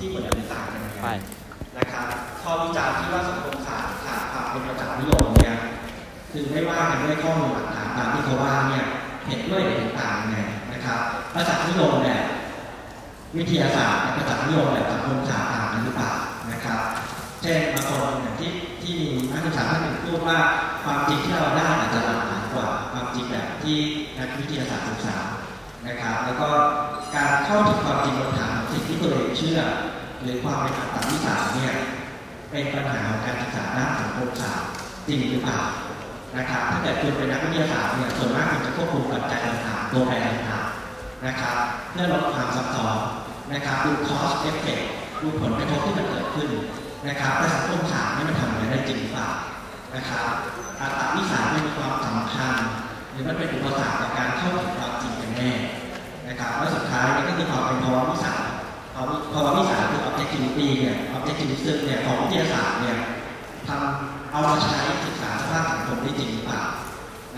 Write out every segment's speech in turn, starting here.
ที่เหมือนหรือต่างกันนะครับข้อวิจารณ์ที่ว่าสังคมขาดขาดความเป็นประจักษ์นิยมเนี่ยคือไม่ว่ากันด้วยข้อมูลหลักฐานตามที่เขาว่าเนี่ยเห็นด้วยหรือต่างไงนะครับประจักษ์นิยมเนี่ยวิทยาศาสตร์ประจักษ์นิยมแบบสังคมขาดต่างกันหรือเปล่านะครับ เช่นบางคนอย่างที่ที่มีนักศึกษาท่านหนึ่งพูดว่าความจริงที่เราได้อาจจะหลากหลายกว่าความจริงแบบที่นักวิทยาศาสตร์ศึกษานะครับ แล้วก็การเข้าถึงความจริงบนฐานของสิ่งที่ตัวเองเชื่อ หรือความเป็นอัตตาวิสัยเนี่ยเป็นปัญหาของการศึกษาด้านสังคมศาสตร์จริงหรือเปล่านะครับถ้าเกิดคุณเป็นนักวิทยาศาสตร์เนี่ยส่วนมากคุณจะควบคุมปัจจัยต่างๆตัวแปรต่างๆนะครับ เพื่อลดความซับซ้อนนะครับดู cost effect ดูผลกระทบที่มันเกิดขึ้นนะครับแต่สังคมศาสตร์นี่มันทำอะไรได้จริงหรือเปล่านะครับอัตตาวิสัยมันมีความสำคัญ หรือมันเป็นอุปสรรคต่อการเข้าถึงความจริงกันแน่นะครับและสุดท้ายนี่ก็คือความเป็นภาวะวิสัย ภาวะวิสัยคือ objectivity เนี่ย objectivism เนี่ยของวิทยาศาสตร์เนี่ยทำเอามาใช้ศึกษาสภาพสังคมได้จริงหรือเปล่า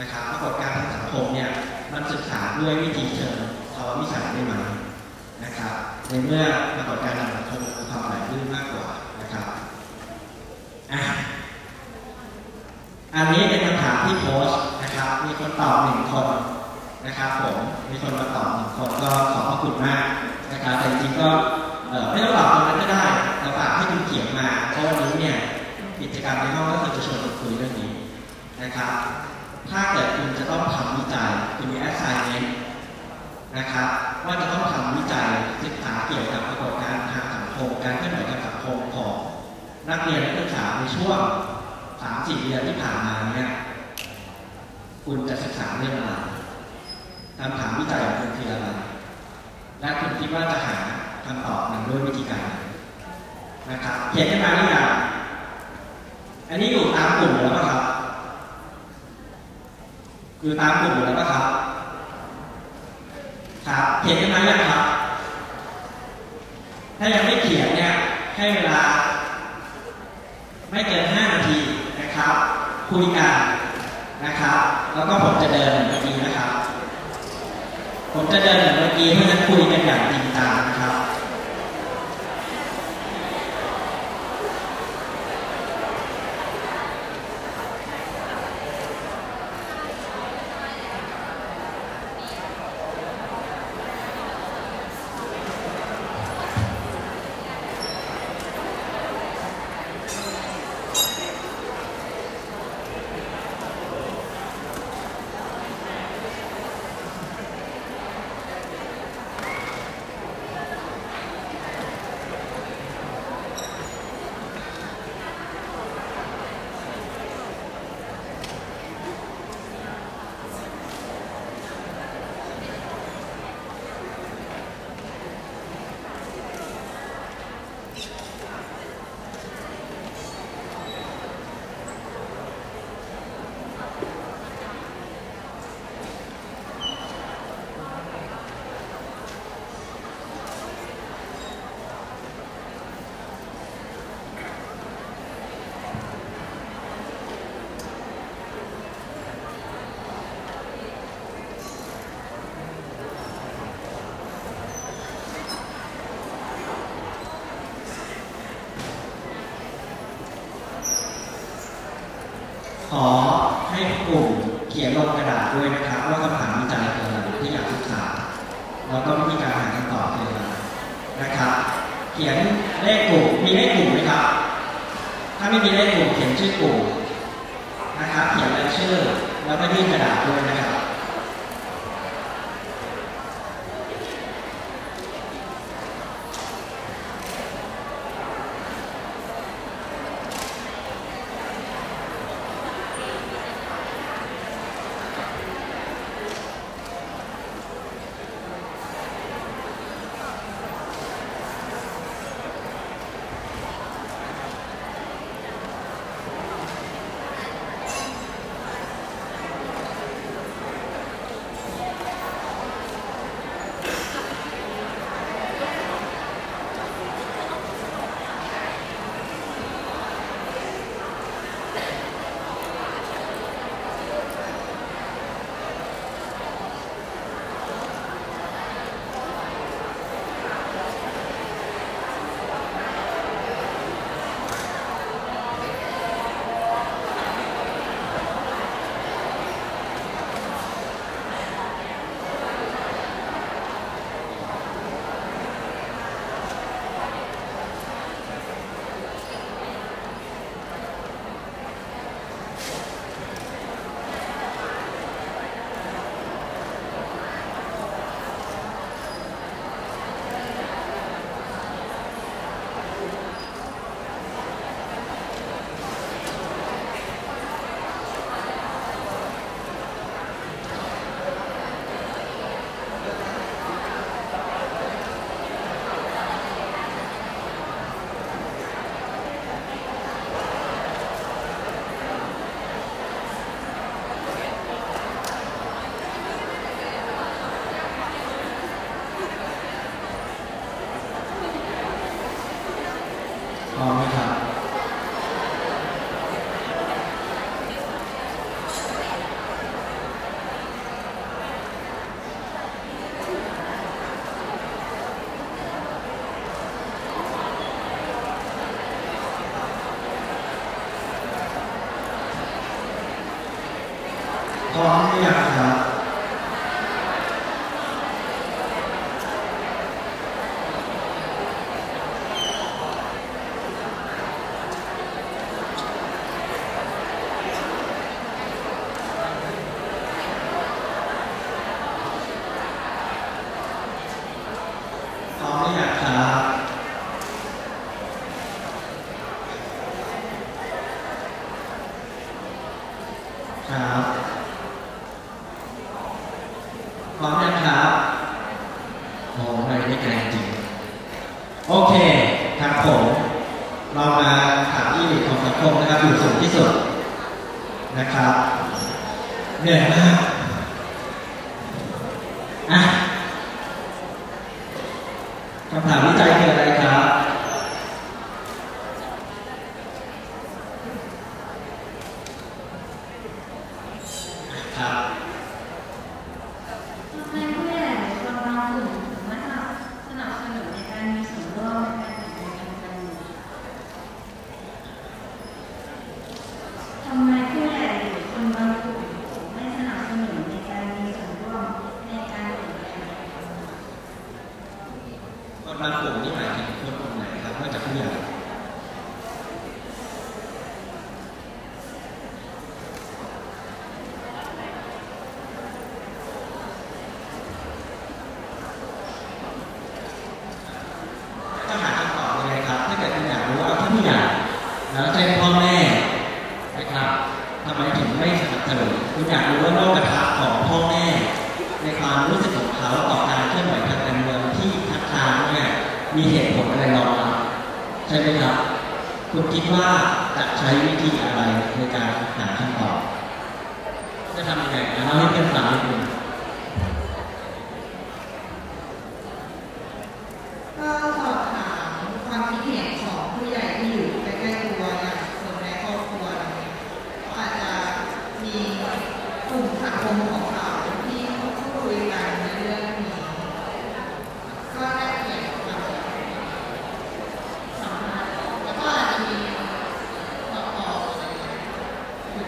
นะครับปรากฏการณ์ทางสังคมเนี่ยมันศึกษาด้วยวิธีเชิงภาวะวิสัยได้ไหมนะครับในเมื่อปรากฏการณ์ทางสังคมมีความไหลลื่นมากกว่านะครับอะอันนี้เป็นคำถามที่โพสต์นะครับ มีคนตอบหนึ่งคนนะครับผมมีคนมาตอบหนึ่งคนก็ขอบพระคุณมาก นะครับแต่จริงๆก็ไม่ต้องตอบตรงนั้นก็ได้เราฝากให้คุณเขียนมาเพราะวันนี้เนี่ยกิจกรรมในห้องก็คือจะชวนคุยเรื่องนี้นะครับ ถ้าเกิดคุณจะต้องทำวิจัยคุณมี assignment นะครับ ว่าจะต้องทำวิจัยศึกษาเกี่ยวกับปรากฏการณ์ทางสังคมการเคลื่อนไหวทางสังคมของนักเรียนนักศึกษาในช่วงสามสี่เดือนที่ผ่านมาเนี่ยคุณจะศึกษาเรื่องอะไรคำถามวิจัยของคุณคืออะไร และคุณคิดว่าจะหาคำตอบมันด้วยวิธีการนะครับเขียนขึ้นมาหรือยังอันนี้อยู่ตามกลุ่มแล้วป่ะครับอยู่ตามกลุ่มแล้วป่ะครับครับเขียนขึ้นมาหรือยังครับ ถ้ายังไม่เขียนเนี่ยให้เวลา ไม่เกิน 5 นาทีนะครับ คุยกันนะครับ แล้วก็ผมจะเดินเหมือนเมื่อกี้นะครับ ผมจะเดินเหมือนเมื่อกี้เพราะฉะนั้นคุยกันอย่างจริงจังครับ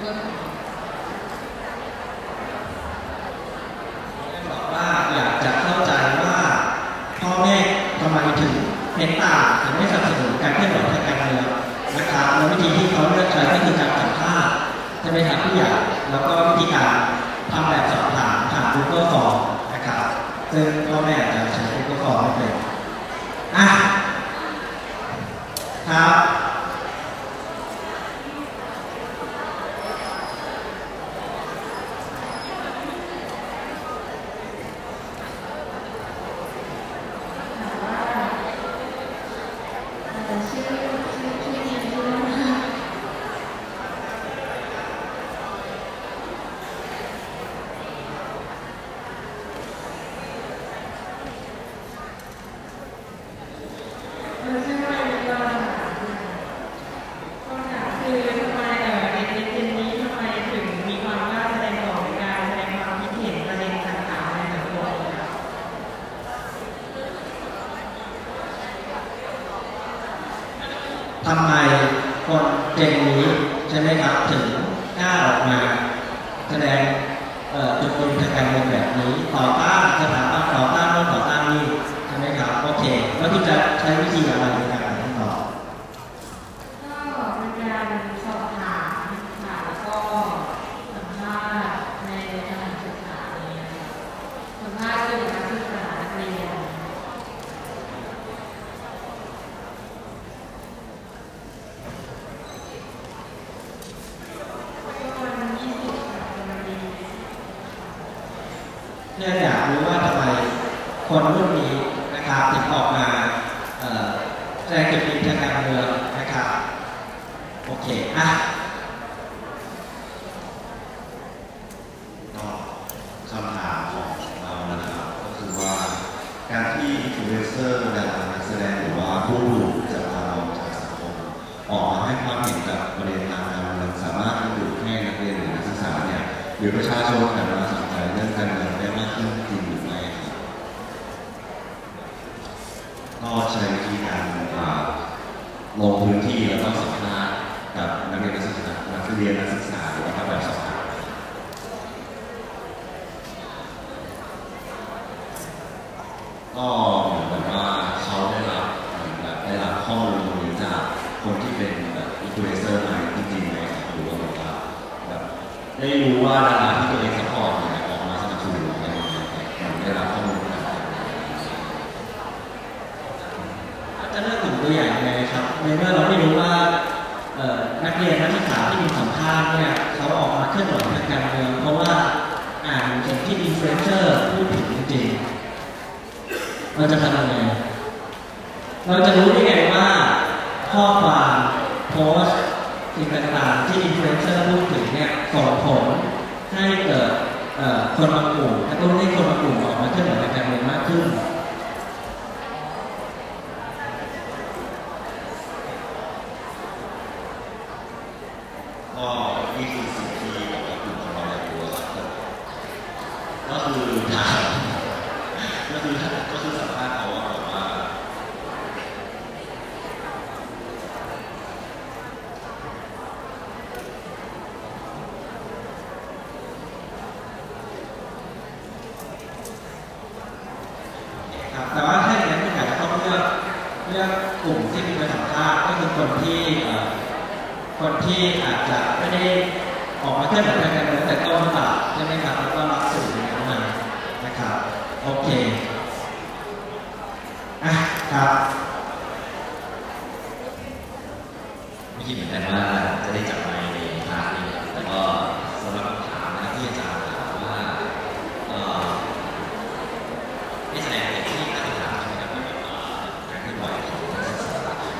อยู่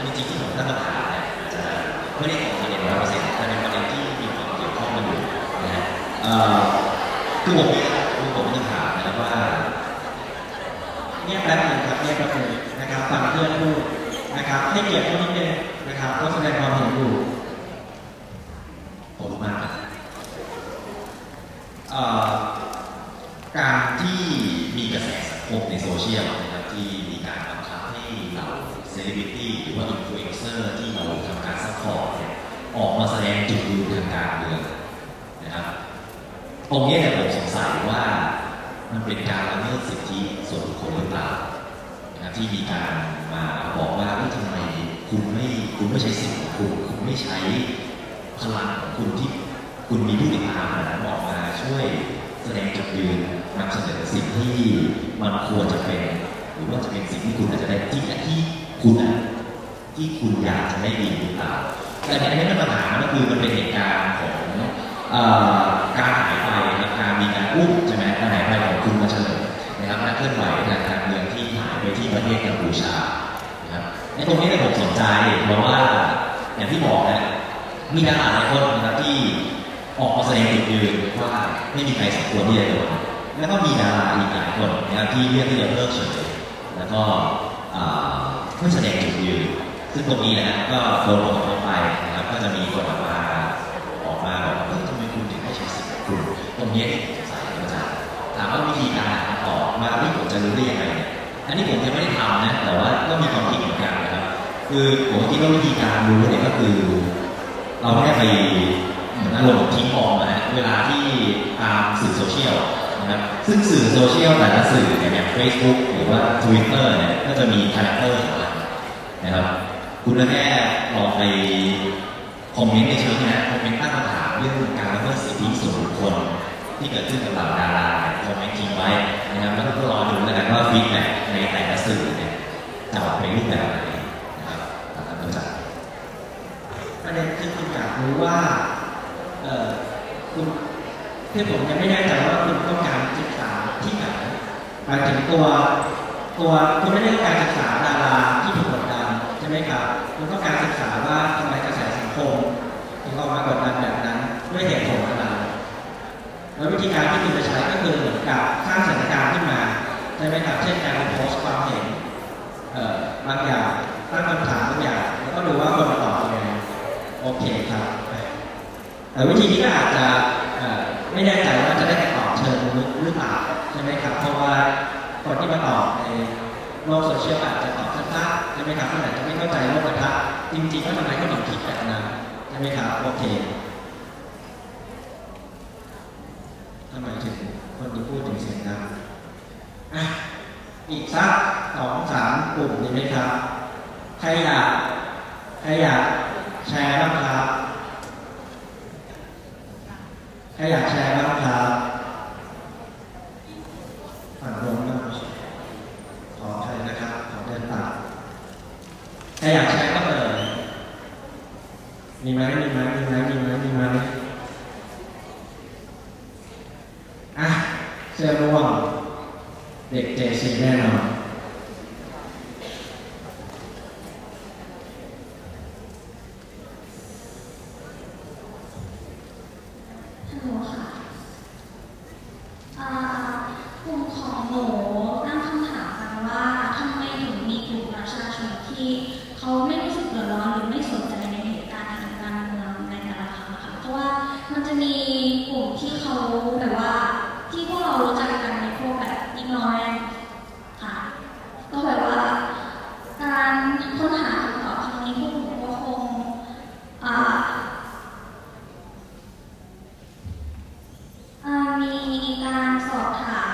จริงๆที่ผมตั้งคำถามเนี่ยจะไม่ได้ตรงประเด็นร้อยเปอร์เซ็นต์แต่เป็นประเด็นที่มีความเกี่ยวข้องกันอยู่นะฮะคือผมเนี่ยคือผมจะถามนะครับว่าเงียบแป๊บหนึงครับเงียบแป๊บนึงนะครับฟังเพื่อนพูดนะครับให้เกียรติเขานิดนึงนะครับเขาแสดงความเห็นอยู่ผมมากครับการที่มีกระแสสังคมในโซเชียล มาแสดงจุดยืนทางการเมืองนะครับตรงนี้เนี่ยผมสงสัยว่ามันเป็นการละเมิดสิทธิส่วนบุคคลหรือเปล่านะที่มีการมาบอกว่าทำไมคุณไม่คุณไม่ใช้สิทธิ์ของคุณคุณไม่ใช้พลังของคุณที่คุณมีผู้ติดตามนั้นออกมาช่วยแสดงจุดยืนนำเสนอสิ่งที่มันควรจะเป็น หรือว่าจะเป็นสิ่งที่คุณอาจจะได้ที่ที่คุณอะที่คุณอยากจะได้ดี แต่ในนี้มันปัญหาก็คือมันเป็นเหตุการณ์ของการหายไปนะครับการมีการอุ้มใช่ไหมการหายไปของคุณมาเฉลิมนะครับนักเคลื่อนไหวทางการเมืองที่หายไปที่ประเทศกัมพูชานะครับในตรงนี้เนี่ยผมสนใจเพราะว่าอย่างที่บอกนะมีดาราหลายคนนะครับที่ออกมาแสดงจุดยืนว่าไม่มีใครสมควรที่จะโดนแล้วก็มีดาราอีกหลายคนนะครับที่เลือกที่จะเลิกเฉยแล้วก็อ่าไม่แสดงจุดยืน ซึ่งตรงนี้นะฮะก็โดนลงไปนะครับก็จะมีคนออกมาออกมาบอกว่าทำไมคุณถึงไม่ใช้สิทธิ์ของคุณตรงนี้ที่มสงสัยอาจารย์ถามว่าวิธีการหาออกมาที่ผมจะรู้ได้ยังไงอันนี้ผมยังไม่ได้ทำนะแต่ว่าก็มีความคิดเหมือนกันนะครับ คือผมคิดว่าวิธีการรู้เนี่ยก็คือ เราแค่ไปเหมือนอารมณ์ทิ้งออกนะเวลาที่ตามสื่อโซเชียลนะครับซึ่งสื่อโซเชียลแต่ละสื่อเนี่ยอย่าง Facebook หรือว่า Twitter เนี่ยก็จะมี character ของมันนะครับ คุณแค่ลองไป comment ในเชิงนะ comment ตั้งคำถามเรื่องการละเมิดสิทธิส่วนบุคคลที่เกิดขึ้นกับเหล่าดารา comment ทิ้งไว้นะครับแล้วก็รอดูแล้วกันว่า feedback ในแต่ละสื่อเนี่ยจะออกเป็นรูปแบบไหนนะครับตามนั้นก็จะประเด็นคือคุณอยากรู้ว่าเอ่อคุณคือผมยังไม่แน่ใจว่าคุณต้องการศึกษาที่ไหนหมายถึงตัวตัวคุณไม่ได้ต้องการศึกษาดาราที่ถูกกดดัน ช่ไหมครับคุณต้องการศึกษาว่าทำไมกระแสสังคมถึงออกมากดดันแบบนั้นด้วยเหตุผลอะไรแล้ววิธีการที่คุณจะใช้ก็คือเหมือนกับสร้างสถานการณ์ขึ้นมาใช่ไหมครับเช่นการโพสต์ความเห็นบางอย่างตั้งคำถามบางอย่างแล้วก็ดูว่าคนตอบยังไงโอเคครับแต่วิธีนี้ก็อาจจะไม่แน่ใจว่าจะได้คำตอบเชิงลึกหรือเปล่าใช่ไหมครับเพราะว่าคนที่มาตอบในโลกโซเชียลอาจจะตอบะใช่ไหมครับท่านไหนจะไม่เข้าใจโลกธาตุจริงๆก็ทำไมเขาถึงผิดแบบนั้นใช่ไหมครับโอเคทำไมถึงคนที่พูดถึงเสียงดัอีกสักสองสามกลุ่มใช่ไหมครับใครอยากใครอยากแชร์บ้างครับใครอยากแชร์บ้างครับฝั่งตรงนะขอใครนะครับ ขอเดินตาม รอยากใช้ก็เปิดมีไหมมีไหมมีไหมมีไหมมีไหมอะเสื้อร่วงเด็กเจสีแน่นอนกลุ่มของหนูตั้งคำถามกันว่าทำไมถึงมีกลุ่มประชาชนที่ เขาไม่รู้สึกเดือดร้อนหรือไม่สนใจในเหตุการณ์ทางการเมืองในแต่ละครั้งค่ะเพราะว่ามันจะมีกลุ่มที่เขาแบบว่าที่พวกเรารู้จักกันในพวกแบบยิ่งน้อยค่ะก็แบบว่าการค้นหาคำตอบครั้งนี้พวกหนูก็คงอ่ามีการสอบถาม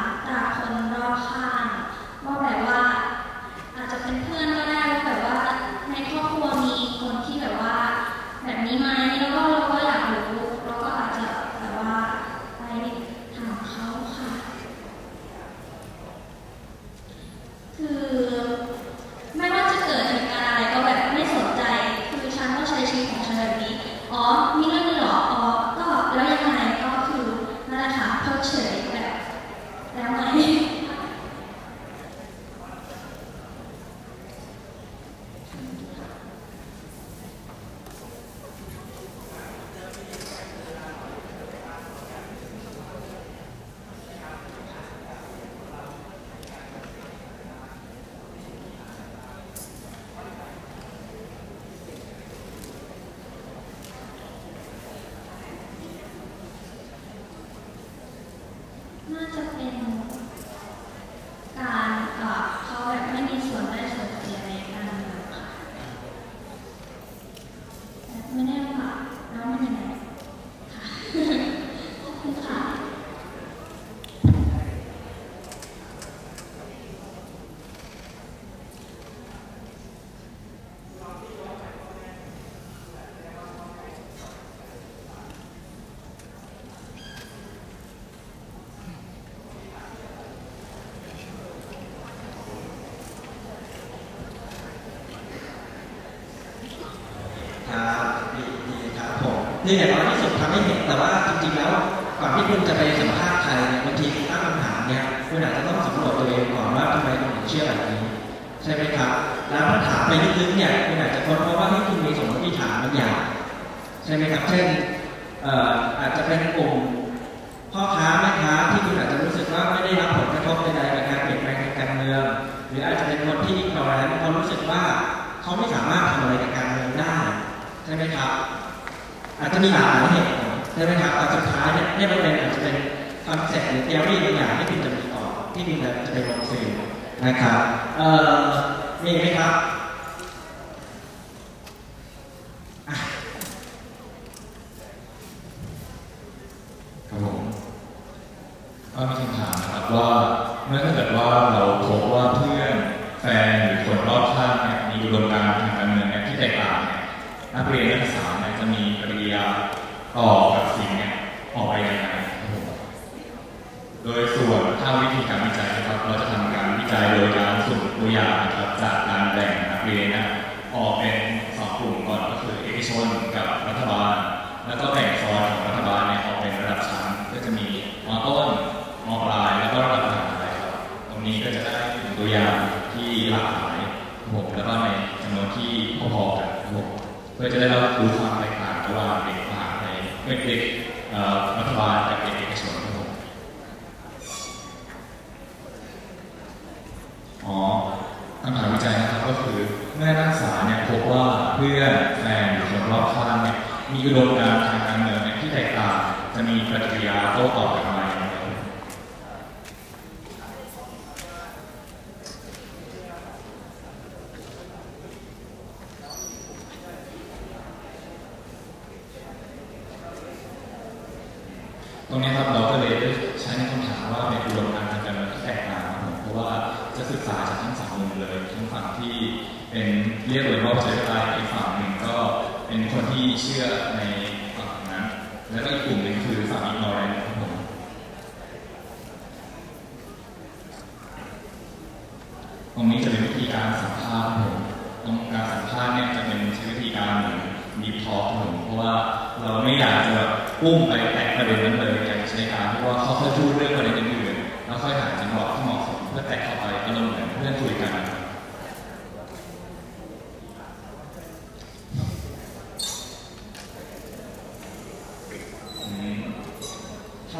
Monterrey.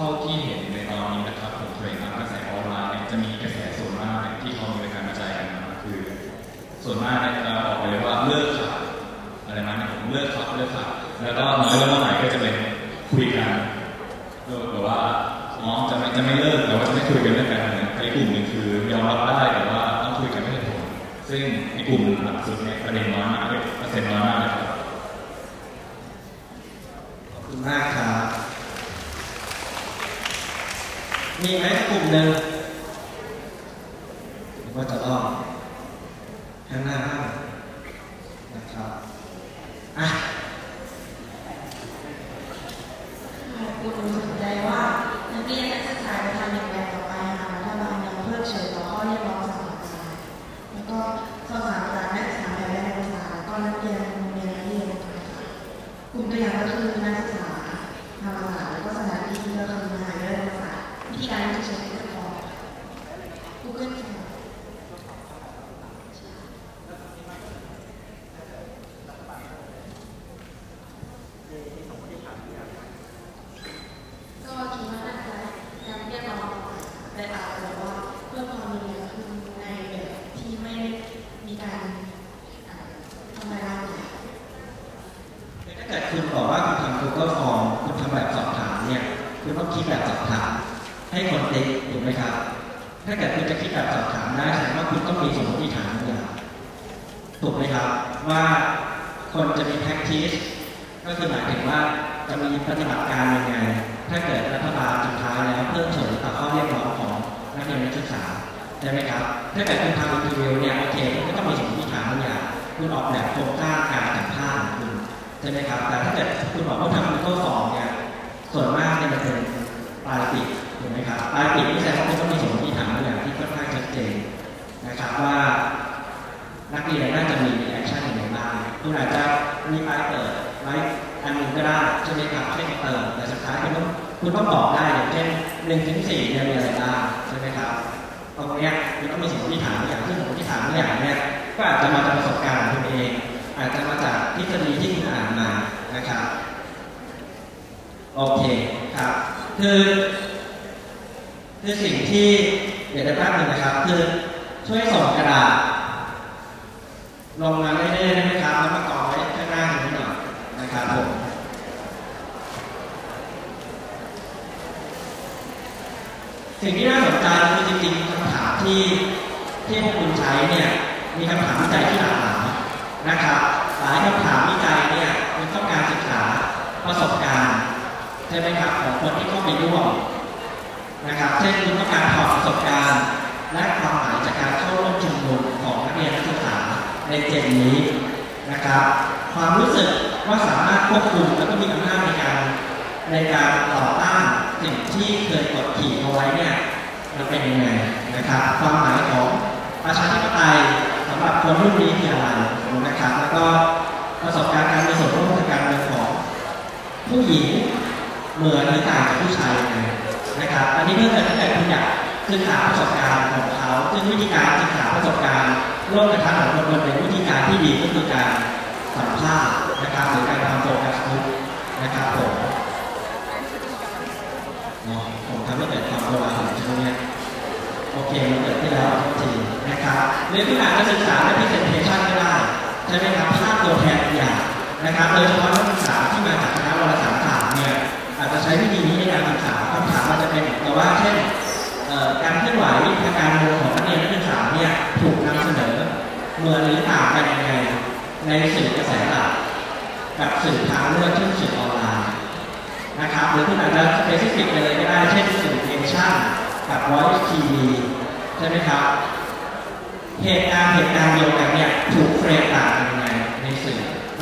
ท่าที่เห็นในตอนนี้นะครับผมเทอนด์กระแสออนไลน์จะมีกระแสส่วนมากเนี่ยที่เขามีการกระจายกันมาคือ ส่วนมากในี่ยอะบอกเลยว่าเลิกขาดอะไรนะผมเลิกขาดเลิกขาดแล้วก็มาเริ่มใหม่ก็จะเป็นคุยกันเกแบบว่าอ๋อจะไม่จะไม่เลิกแต่ว่าจะไม่คุยกันเรื่องการเงินในกลุ่มหนึ่งคือยอมรับได้แต่ว่าต้องคุยกันไม่ได้ผลซึ่งในกลุ่มหลักสุดเนี่ยประเด็นน้อยมากเเปอร์เซ็นต์น้อยมากนะครับ มีไหมกลุ่มหนึ่ง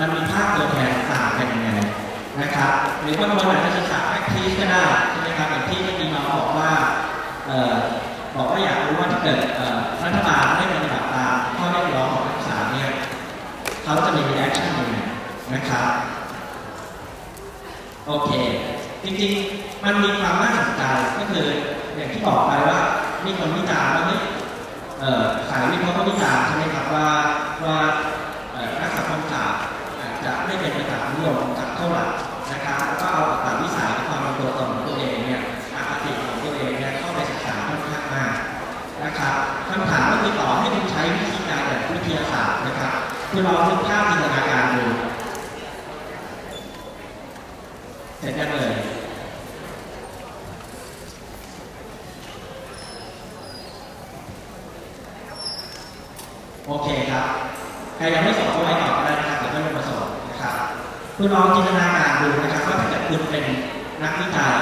มันมีภาพตัวแทนต่างกันยังไงนะครับหรือบางคนอาจจะศึกษา active ก็ได้ใช่ไหมครับอย่างที่เมื่อกี้น้องบอกว่าบอกว่าอยากรู้ว่าถ้าเกิดรัฐบาลไม่ปฏิบัติตามข้อเรียกร้องของนักศึกษาเนี่ยเขาจะมี action ยังไงนะครับโอเค จริงๆ มันมีความน่าสนใจก็คืออย่างที่บอกไปว่ามีคนวิจารณ์ว่าเฮ้ยสายวิเคราะห์ก็วิจารณ์ใช่ไหมครับว่าว่านักสังคมศาสตร์อา จะไม่เป็นไปตามนิยมจากเท่าไหร่นะครับแล้วก็เอาตามวิสัยความเป็นตัวตนของตัวเองเนี่ยอคติของตัวเองเนี่ยเข้าไปศึกษาค่อนข้างมากนะครับคำถามก็คือต่อให้คุณใช้วิธีการแบบวิทยาศาสตร์นะครับคุณลองนึกภาพจินตนาการดูเสร็จยังเลยโอเคครับ ใครยังไม่ส่งก็ไว้ก่อน คุณลองจินตนาการดูนะครับว่าถ้าเกิดคุณเป็นนักวิจัย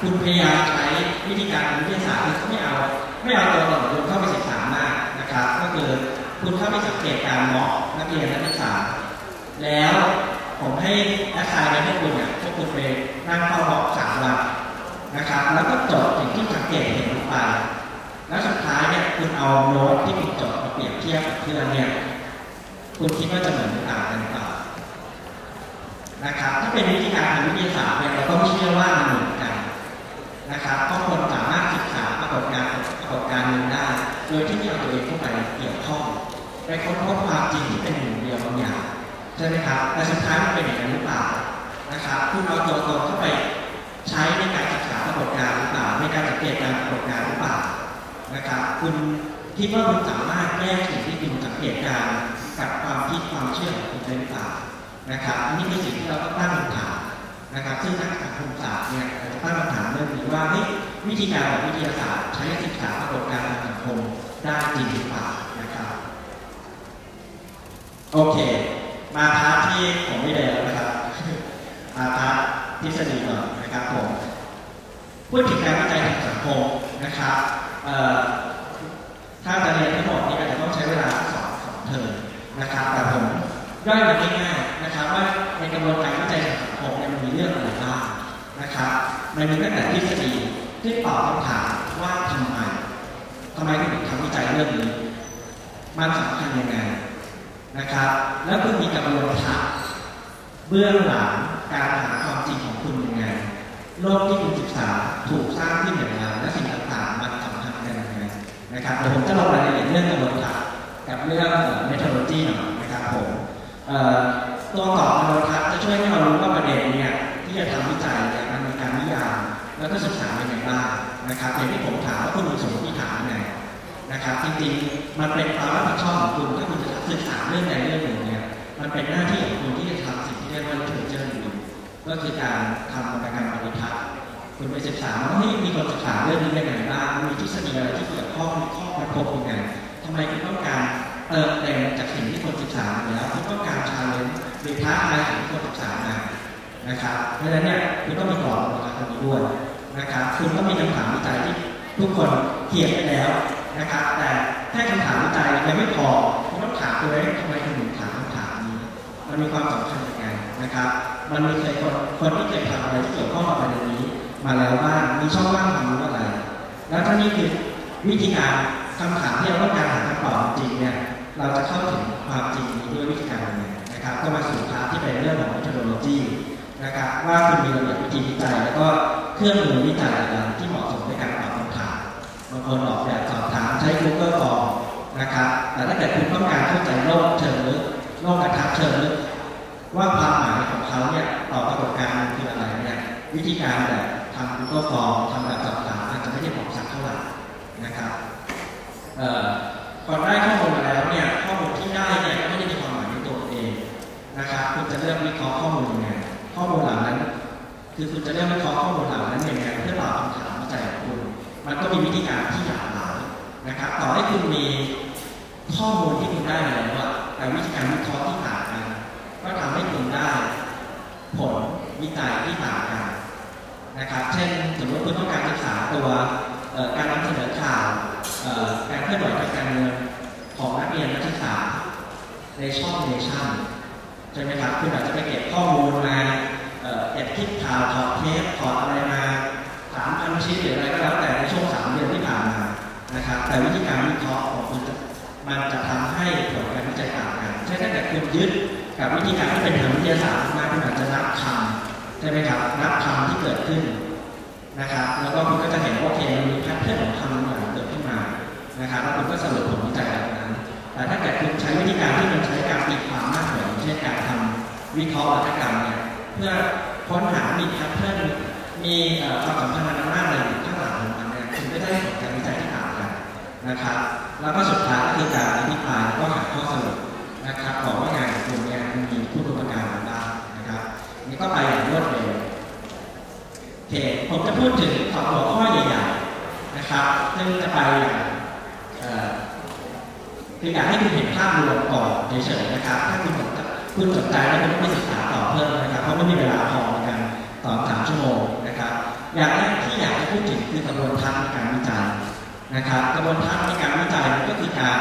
คุณพยายามใช้วิธีการวิทยาศาสตร์ที่ไม่เอาไม่เอาตัวตนของคุณเข้าไปศึกษามากนะครับ ก็คือคุณเข้าไปสังเกตการมองนักเรียนนักศึกษาแล้วผมให้แอสไซน์ไปให้คุณเนี่ยพวกคุณไปนั่งเข้าห้องสามวันนะครับ แล้วก็จดสิ่งที่สังเกตเห็นลงไปแล้วสุดท้ายเนี่ยคุณเอาโน้ตที่คุณจดมาเปรียบเทียบกับเพื่อนเนี่ยคุณคิดว่าจะเหมือนหรือต่างกันหรือเปล่า นะครับ ถ้าเป็นวิธีการทางวิทยาศาสตร์เนี่ยเราต้องเชื่อว่ามันเหมือนกันนะครับเพราะคนสามารถศึกษาปรากฏการณ์ปรากฏการณ์นึงได้ โดยที่ไม่เอาตัวเองเข้าไปเกี่ยวข้องไปค้นพบความจริงที่เป็นหนึ่งเดียวบางอย่างใช่ไหมครับแต่สุดท้ายมันเป็นอย่างนั้นหรือเปล่านะครับคุณเอาตัวตนเข้าไปใช้ในการศึกษาปรากฏการณ์หรือเปล่าในการสังเกตการปรากฏการณ์หรือเปล่านะครับ คุณคิดว่าคุณสามารถแยกสิ่งที่คุณสังเกตการกับความคิดความเชื่อของคุณได้หรือเปล่า นะครับนี่คือสิ่งที่เราต้องตั้งคำถามนะครับซึ่งนักสังคมศาสตร์เนี่ยจะตั้งคำถามเรื่องนี้ว่าวิธีการแบบวิทยาศาสตร์ใช้ศึกษาปรากฏการณ์ทางสังคมได้จริงหรือเปล่านะครับโอเค มา part ที่ผมไม่ได้แล้วนะครับมา part ทฤษฎีก่อนนะครับผมพูดถึงการวิจัยทางสังคมนะครับถ้าจะเรียนทั้งหมดนี่อาจจะต้องใช้เวลาสองสองเทอมนะครับแต่ผมย่อยมันง่ายๆ นะครับว่าในกระบวนการวิจัยทางสังคมมันมีเรื่องอะไรบ้างนะครับมันมีตั้งแต่ทฤษฎีที่ตอบคำถามว่าทำไมทำไมถึงทำวิจัยเรื่องนี้มันสำคัญยังไงนะครับ แล้วคุณมีกระบวนการเบื้องหลังการหาความจริงของคุณยังไงโลกที่คุณศึกษาถูกสร้างขึ้นอย่างไรและสิ่งต่างๆมันสัมพันธ์กันยังไงนะครับเดี๋ยวผมจะลงรายละเอียดเรื่องกระบวนการกับเรื่องเมทโลจีหน่อยนะครับผม ตัวต่อบกระบวนการจะช่วยให้เรารู้ว่าประเด็นเนี่ยที่จะทำวิจัยเนี่ยมันมีการนิยามแล้วก็ศึกษายังไงบ้างนะครับอย่างที่ผมถามว่าคุณมีสมมติฐานไงนะครับจริงๆมันเป็นความรับผิดชอบของคุณถ้าคุณจะศึกษาเรื่องใดเรื่องหนึ่งเนี่ยมันเป็นหน้าที่ของคุณที่จะทำสิ่งที่เรียกว่า literature review ก็คือการทำประการปฏิทัศน์คุณไปศึกษาว่าที่มีคนศึกษาเรื่องนี้ยังไงบ้างมีทฤษฎีอะไรที่เกี่ยวข้องมีข้อค้นพบยังไงทำไมคุณต้องการเติมเต็มจากสิ่งที่คนศึกษามาแล้วคุณต้องการชาเลนจ์ หรือท้าทายสิ่งคนศึกษามานะครับเพราะฉะนั้นเนี่ยคุณต้องมีกรอบกาตรงนี้ด้วยนะครับคุณต้องมีคำถามวิจัยที่ทุกคนเขียนไปแล้วนะครับ แต่แค่คำถามวิจัยยังไม่พอคุณต้องถามตัวเองทำไมคุณถึงถามคำถามนี้ มันมีความสำคัญยังไงนะครับ มันมีเคยคนคนที่เคยทำอะไรที่เกี่ยวข้องกับประเด็นนี้ มาแล้วบ้างมีช่องว่างความรู้อะไร แล้วถ้านี่คือวิธีการคำถามที่เราต้องการหาคำตอบจริงเนี่ยเราจะเข้าถึงความจริงด้วยวิธีการยังไง นะครับก็มาสู่พาร์ทที่เป็นเรื่องของ methodology นะครับว่าคุณมีระเบียบวิธีวิจัยแล้วก็เครื่องมือวิจัยอะไรที่เหมาะสมในการตอบคำถามบางคนออกแบบสอบถามใช้ Google Form นะครับแต่ถ้าเกิดคุณต้องการเข้าใจโลกเชิงลึกโลกกระทับเชิงลึกว่าความหมายของเขาเนี่ยต่อปรากฏการณ์คืออะไรเนี่ยวิธีการแบบทำ Google Form ทำแบบสอบถามอาจจะไม่ได้เหมาะสักเท่าไหร่นะครับพอนได้ข้อ จะเลือกวิเคราะห์ข้อมูลยังไงข้อมูลเหล่านั้น คือคุณจะเลือกวิเคราะห์ข้อมูลเหล่านั้นยังไงเพื่อตอบคำถามวิจัยของคุณมันก็มีวิธีการที่หลากหลายนะครับ ต่อให้คุณมีข้อมูลที่คุณได้แล้วอะแต่วิธีการวิเคราะห์ที่ต่างกันก็ทำให้คุณได้ ผลวิจัยที่ต่างกันนะครับ เช่นสมมติคุณต้องการศึกษาตัวการนำเสนอข่าวการเคลื่อนไหวทางการเงินของนักเรียนนักศึกษาในช่องเนชั่น ใช่ไหมครับคุณอาจจะไปเก็บข้อมูลมาเก็บคลิปข่าวถอดเทปถอดอะไรมาสามพันชิ้นหรืออะไรก็แล้วแต่ในช่วงสามเดือนที่ผ่านมานะครับ แต่วิธีการวิเคราะห์ของคุณมันจะทำให้ผลการวิจัยต่างกันเช่นถ้าเกิดคุณยึดกับวิธีการที่เป็นทางวิทยาศาสตร์มาคุณอาจจะนับคำใช่ไหมครับนับคำที่เกิดขึ้นนะครับแล้วก็คุณก็จะเห็นว่าโอเคมันมี pattern ของคำบางอย่างเกิดขึ้นมานะครับแล้วคุณก็สรุปผลวิจัยแบบนั้นแต่ถ้าเกิดคุณใช้วิธีการที่มันใช้ กาเช่นการทำวิเคราะห์วาทกรรมเนี่ยเพื่อค้นหามี pattern มีความสัมพันธ์มากเลยอยู่ข้างหลังของมันเนี่ยคุณก็ได้ผลการวิจัยที่ต่างกันนะครับ แล้วก็สุดท้ายก็คือการอธิบายก็หาข้อสรุปนะครับบอกว่างานของคุณเนี่ยมีผู้ดูประการบ้างนะครับนี่ก็ไปอย่างรวดเร็วโอเคผมจะพูดถึงสองหัวข้อใหญ่ๆนะครับซึ่งจะไปอย่างคืออยากให้คุณเห็นภาพรวมก่อนเฉยๆนะครับ ถ้าคุณ คุณสนใจแล้วคุณต้องไปศึกษาต่อเพิ่มนะครับเพราะไม่มีเวลาพอในการตอบสามชั่วโมงนะครับอย่างแรกที่อยากจะพูดถึงคือกระบวนการในการวิจัยนะครับ กระบวนการในการวิจัยก็คือการ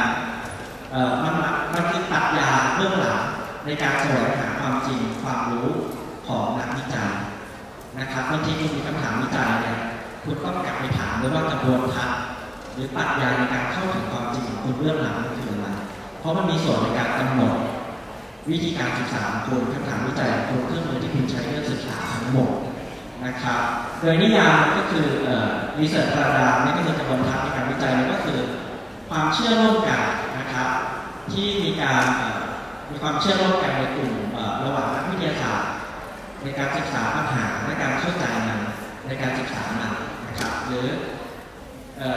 มันมันคือปรัชญาเบื้องหลังในการแสวงหาความจริงความรู้ของนักวิจัยนะครับบางทีคุณมีคำถามวิจัยเนี่ยคุณต้องกลับไปถามด้วยว่ากระบวนการหรือปรัชญาในการเข้าถึงความจริงของคุณเบื้องหลังมันคืออะไรเพราะมันมีส่วนในการกำหนด วิธีการศึกษาคุณคำถามวิจัยของคุณเครื่องมือที่คุณใช้เรื่องศึกษาทั้งหมดนะครับ โดยนิยามก็คือ research paradigm นี่ก็คือกระบวนการในการวิจัยนี่ก็คือ ความเชื่อร่วมกันนะครับ ที่มีการมีความเชื่อร่วมกันในกลุ่มระหว่างนักวิทยาศาสตร์ในการศึกษาปัญหาในการเข้าใจมันในการศึกษามันนะครับ หรือ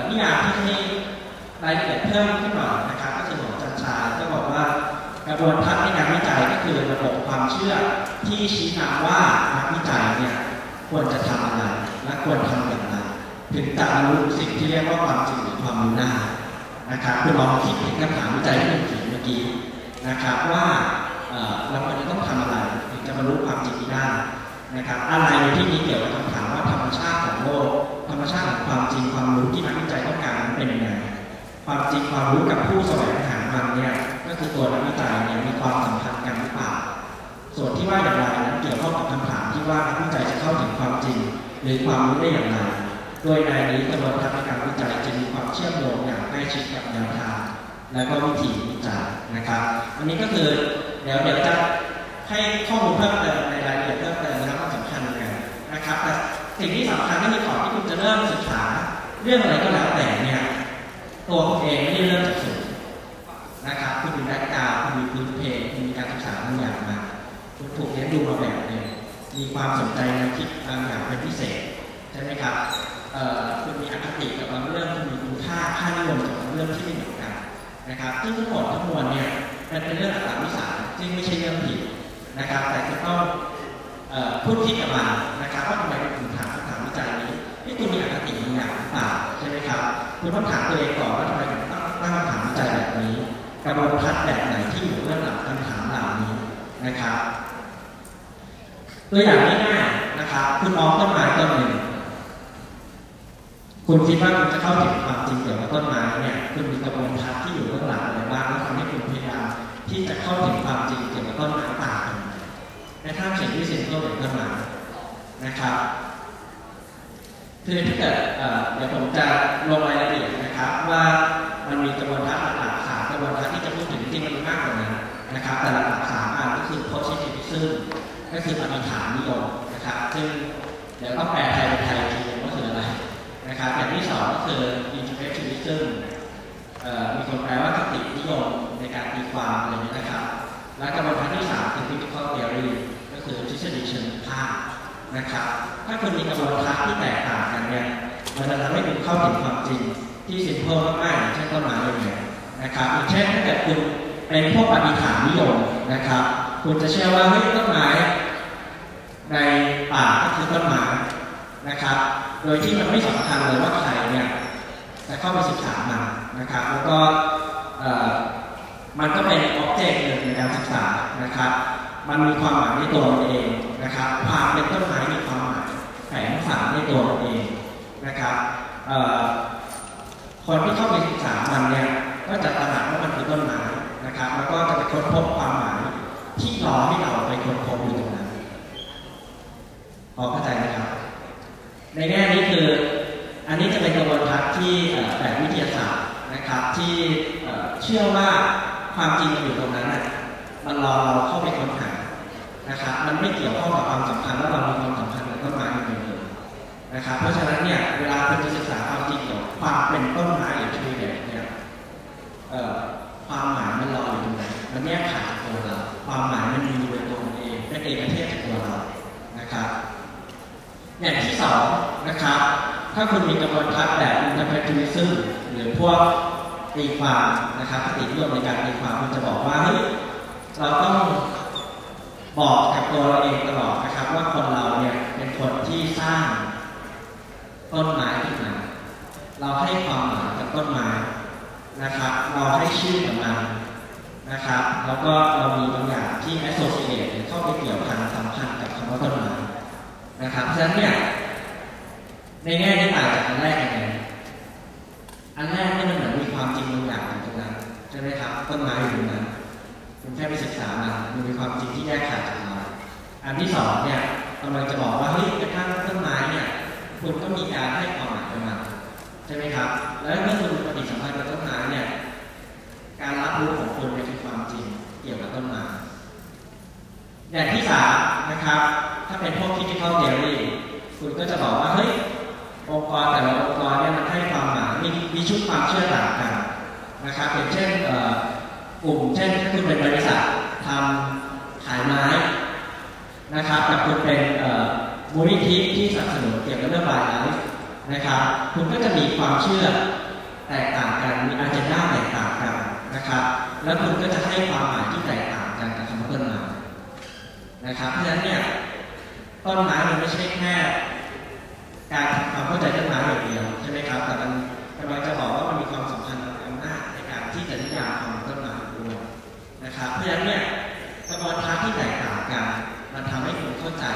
นิยามที่ให้รายละเอียดเพิ่มขึ้นหน่อยนะครับ ก็คือหมอจันชาก็บอกว่า กระบวนการในการวิจัยก็คือระบบความเชื่อที่ชี้นำว่านักวิจัยเนี่ยควรจะทำอะไรและควรทำอย่างไรถึงจะบรรลุสิ่งที่เรียกว่าความจริงหรือความรู้ได้นะครับคุณลองคิดถึงคำถามวิจัยที่ผมเขียนเมื่อกี้นะครับว่าเราควรจะต้องทำอะไรถึงจะบรรลุความจริงนี้ได้นะครับอะไรในที่นี้เกี่ยวกับคำถามว่าธรรมชาติของโลกธรรมชาติของความจริงความรู้ที่นักวิจัยต้องการมันเป็นยังไงความจริงความรู้กับผู้แสวงหามันเนี่ย คือตัวนักวิจัยเนี่ยมีความสัมพันธ์กันหรือเปล่า ส่วนที่ว่าอย่างไรนั้นเกี่ยวข้องกับคำถามที่ว่านักวิจัยจะเข้าถึงความจริง หรือความรู้ได้อย่างไร โดยในนี้กระบวนการการวิจัยจะมีความเชื่อมโยงอย่างใกล้ชิดกับแนวทางและก็วิธีวิจัยนะครับ อันนี้ก็คือเดี๋ยวเดี๋ยวจะให้ข้อมูลเพิ่มเติมในรายละเอียดเพิ่มเติมนะครับว่าสำคัญยังไงนะครับแต่สิ่งที่สำคัญก็คือก่อนที่คุณจะเริ่มศึกษาเรื่องอะไรก็แล้วแต่เนี่ยตัวคุณเองไม่ได้เริ่มจากศูน นะครับคุณมีแบ็กกราวคุณมีพื้นเพคุณมีการศึกษาบางอย่างมาคุณถูกเลี้ยงดูมาแบบนึงมีความสนใจในคิดบางอย่างเป็นพิเศษใช่ไหมครับคุณมีอคติกับบางเรื่องคุณมีคุณค่าค่านิยมกับบางเรื่องที่ไม่เหมือนกันนะครับซึ่งทั้งหมดทั้งมวลเนี่ยมันเป็นเรื่องหลักวิสาซึ่งไม่ใช่เรื่องผิดนะครับ แต่จะต้องพูดคิดกับมันนะครับว่าทำไมคุณถึงถามคำถามวิจัยนี้ที่คุณมีอคติบางอย่างหรือเปล่าใช่ไหมครับคุณต้องถามตัวเองก่อนว่าทำไมถึงต้องตั้งคำถามวิจัยแบบ กระบวนการแบบไหนที่อยู่เบื้องหลังคำถามเหล่านี้นะครับตัวอย่างง่ายๆนะครับคุณมองต้นไม้ต้นหนึ่งคุณคิดว่าคุณจะเข้าถึงความจริงเกี่ยวกับต้นไม้เนี่ยคุณมีกระบวนการที่อยู่เบื้องหลังอะไรบ้างแล้วทำให้คุณพยายามที่จะเข้าถึงความจริงเกี่ยวกับต้นไม้ต่างกันในท่าเขียนที่เซ็นทรัลเป็นต้นไม้นะครับคือถ้าเกิดเดี๋ยวผมจะลงรายละเอียดนะครับ ว่ามันมีกระบวนการหลักๆสามกระบวนกาที่จะพูดถึงจริงมันมากกว่านั้นนะครับแต่หลักสามอันก็คือ positivism ก็คือปฏิฐานนิยมนะครับซึ่งเดี๋ยวต้องแปลไทยเป็นไทยทีว่าคืออะไรนะครับอย่างที่สองก็คือ integrativism มีคนแปลว่าคตินิยมในการตีความอะไรนี้นะครับ และกระบวนการที่สามคือ critical theory ก็คือทฤษฎีเชิงภาพนะครับ ถ้าคุณมีกระบวนการที่แตกต่างกันเนี่ยมันจะทำให้คุณเข้าถึงความจริงที่สิมเพิลมากๆอย่างเช่นต้นไม้เลยเนี่ย นะครับอย่างเช่นถ้าเกิดคุณเป็นพวกปฏิฐานนิยมนะครับ คุณจะเชื่อว่าเฮ้ยต้นไม้ในป่าก็คือต้นไม้นะครับ โดยที่มันไม่สำคัญเลยว่าใครเนี่ยจะเข้าไปศึกษามันนะครับ แล้วก็มันก็เป็นอ็อบเจกต์หนึ่งในการศึกษานะครับ มันมีความหมายในตัวมันเองนะครับความเป็นต้นไม้มีความหมายแฝงฝังในตัวมันเองนะครับคนที่เข้าไปศึกษามันเนี่ย ก็จะตระหนักว่ามันคือต้นไม้นะครับ แล้วก็จะไปค้นพบความหมายที่รอให้เราไปค้นพบอยู่ตรงนั้นพอเข้าใจไหมครับ ในแง่นี้คืออันนี้จะเป็นกระบวนการที่แบบวิทยาศาสตร์นะครับ ที่เชื่อว่าความจริงมันอยู่ตรงนั้นนะมันรอเราเข้าไปค้นหานะครับ มันไม่เกี่ยวข้องกับความสัมพันธ์ว่าเรามีความสัมพันธ์กับต้นไม้อยู่เลยนะครับ เพราะฉะนั้นเนี่ยเวลาคุณจะศึกษาความจริงเกี่ยวความเป็นต้นไม้หรือทรีเนี่ย ความหมายมันรออยู่ตรงไหนมันแยกขาดตัวเรา ความหมายมันมีอยู่ในตัวมันเองเป็นเอกเทศตัวเรานะครับอย่างที่สองนะครับ ถ้าคุณมีกระบวนการแบบ interpretivism หรือพวกตีความนะครับปฏินิยมในการตีความมันจะบอกว่าเฮ้ยเราต้องบอกกับตัวเราเองตลอดนะครับ ว่าคนเราเนี่ยเป็นคนที่สร้างต้นไม้ขึ้นมาเราให้ความหมายกับต้นไม้ นะครับ เราให้ชื่อกับมันนะครับ แล้วก็เรามีบางอย่างที่ associate เข้าไปเกี่ยวพันสัมพันธ์กับคำว่าต้นไม้นะครับเพราะฉะนั้นเนี่ยในแง่นี้ต่างจากอันแรกยังไงอันแรกนี่มันเหมือนมีความจริงบางอย่างอยู่ตรงนั้นใช่ไหมครับต้นไม้อยู่ตรงนั้นคุณแค่ไปศึกษามันมันมีความจริงที่แยกขาดจากเราอันที่สองเนี่ยกำลังจะบอกว่าเฮ้ยกระทั่งต้นไม้เนี่ยคุณก็มีการให้ความหมายกับมัน ใช่ไหมครับ แล้วเมื่อคุณปฏิสัมพันธ์กับต้นไม้เนี่ยการรับรู้ของคุณเป็นความจริงเกี่ยวกับต้นไม้อย่างที่สามนะครับ ถ้าเป็นพวกคิดที่เข้าเดลี่คุณก็จะบอกว่าเฮ้ยองค์กรแต่ละองค์กรเนี่ยมันให้ความหมายมีมีชุดความเชื่อต่างกันนะครับอย่างเช่นกลุ่มเช่นถ้าคุณเป็นบริษัททำขายไม้นะครับกับคุณเป็นมูลนิธิที่สนับสนุนเกี่ยวกับเรื่องบายไลฟ์ นะครับคุณก็จะมีความเชื่อแตกต่างกันมีอาเจนดาแตกต่างกันนะครับ แล้วคุณก็จะให้ความหมายที่แตกต่างกันกับคำว่าต้นไม้นะครับเพราะฉะนั้นเนี่ยต้นไม้มันไม่ใช่แค่การทำความเข้าใจต้นไม้อย่างเดียวใช่ไหมครับ แต่มันกำลังจะบอกว่ามันมีความสัมพันธ์กับอำนาจในการที่จะนิยามความต้นไม้ด้วยนะครับเพราะฉะนั้นเนี่ยกระบวนการที่แตกต่างกัน มันทำให้คุณเข้าใจ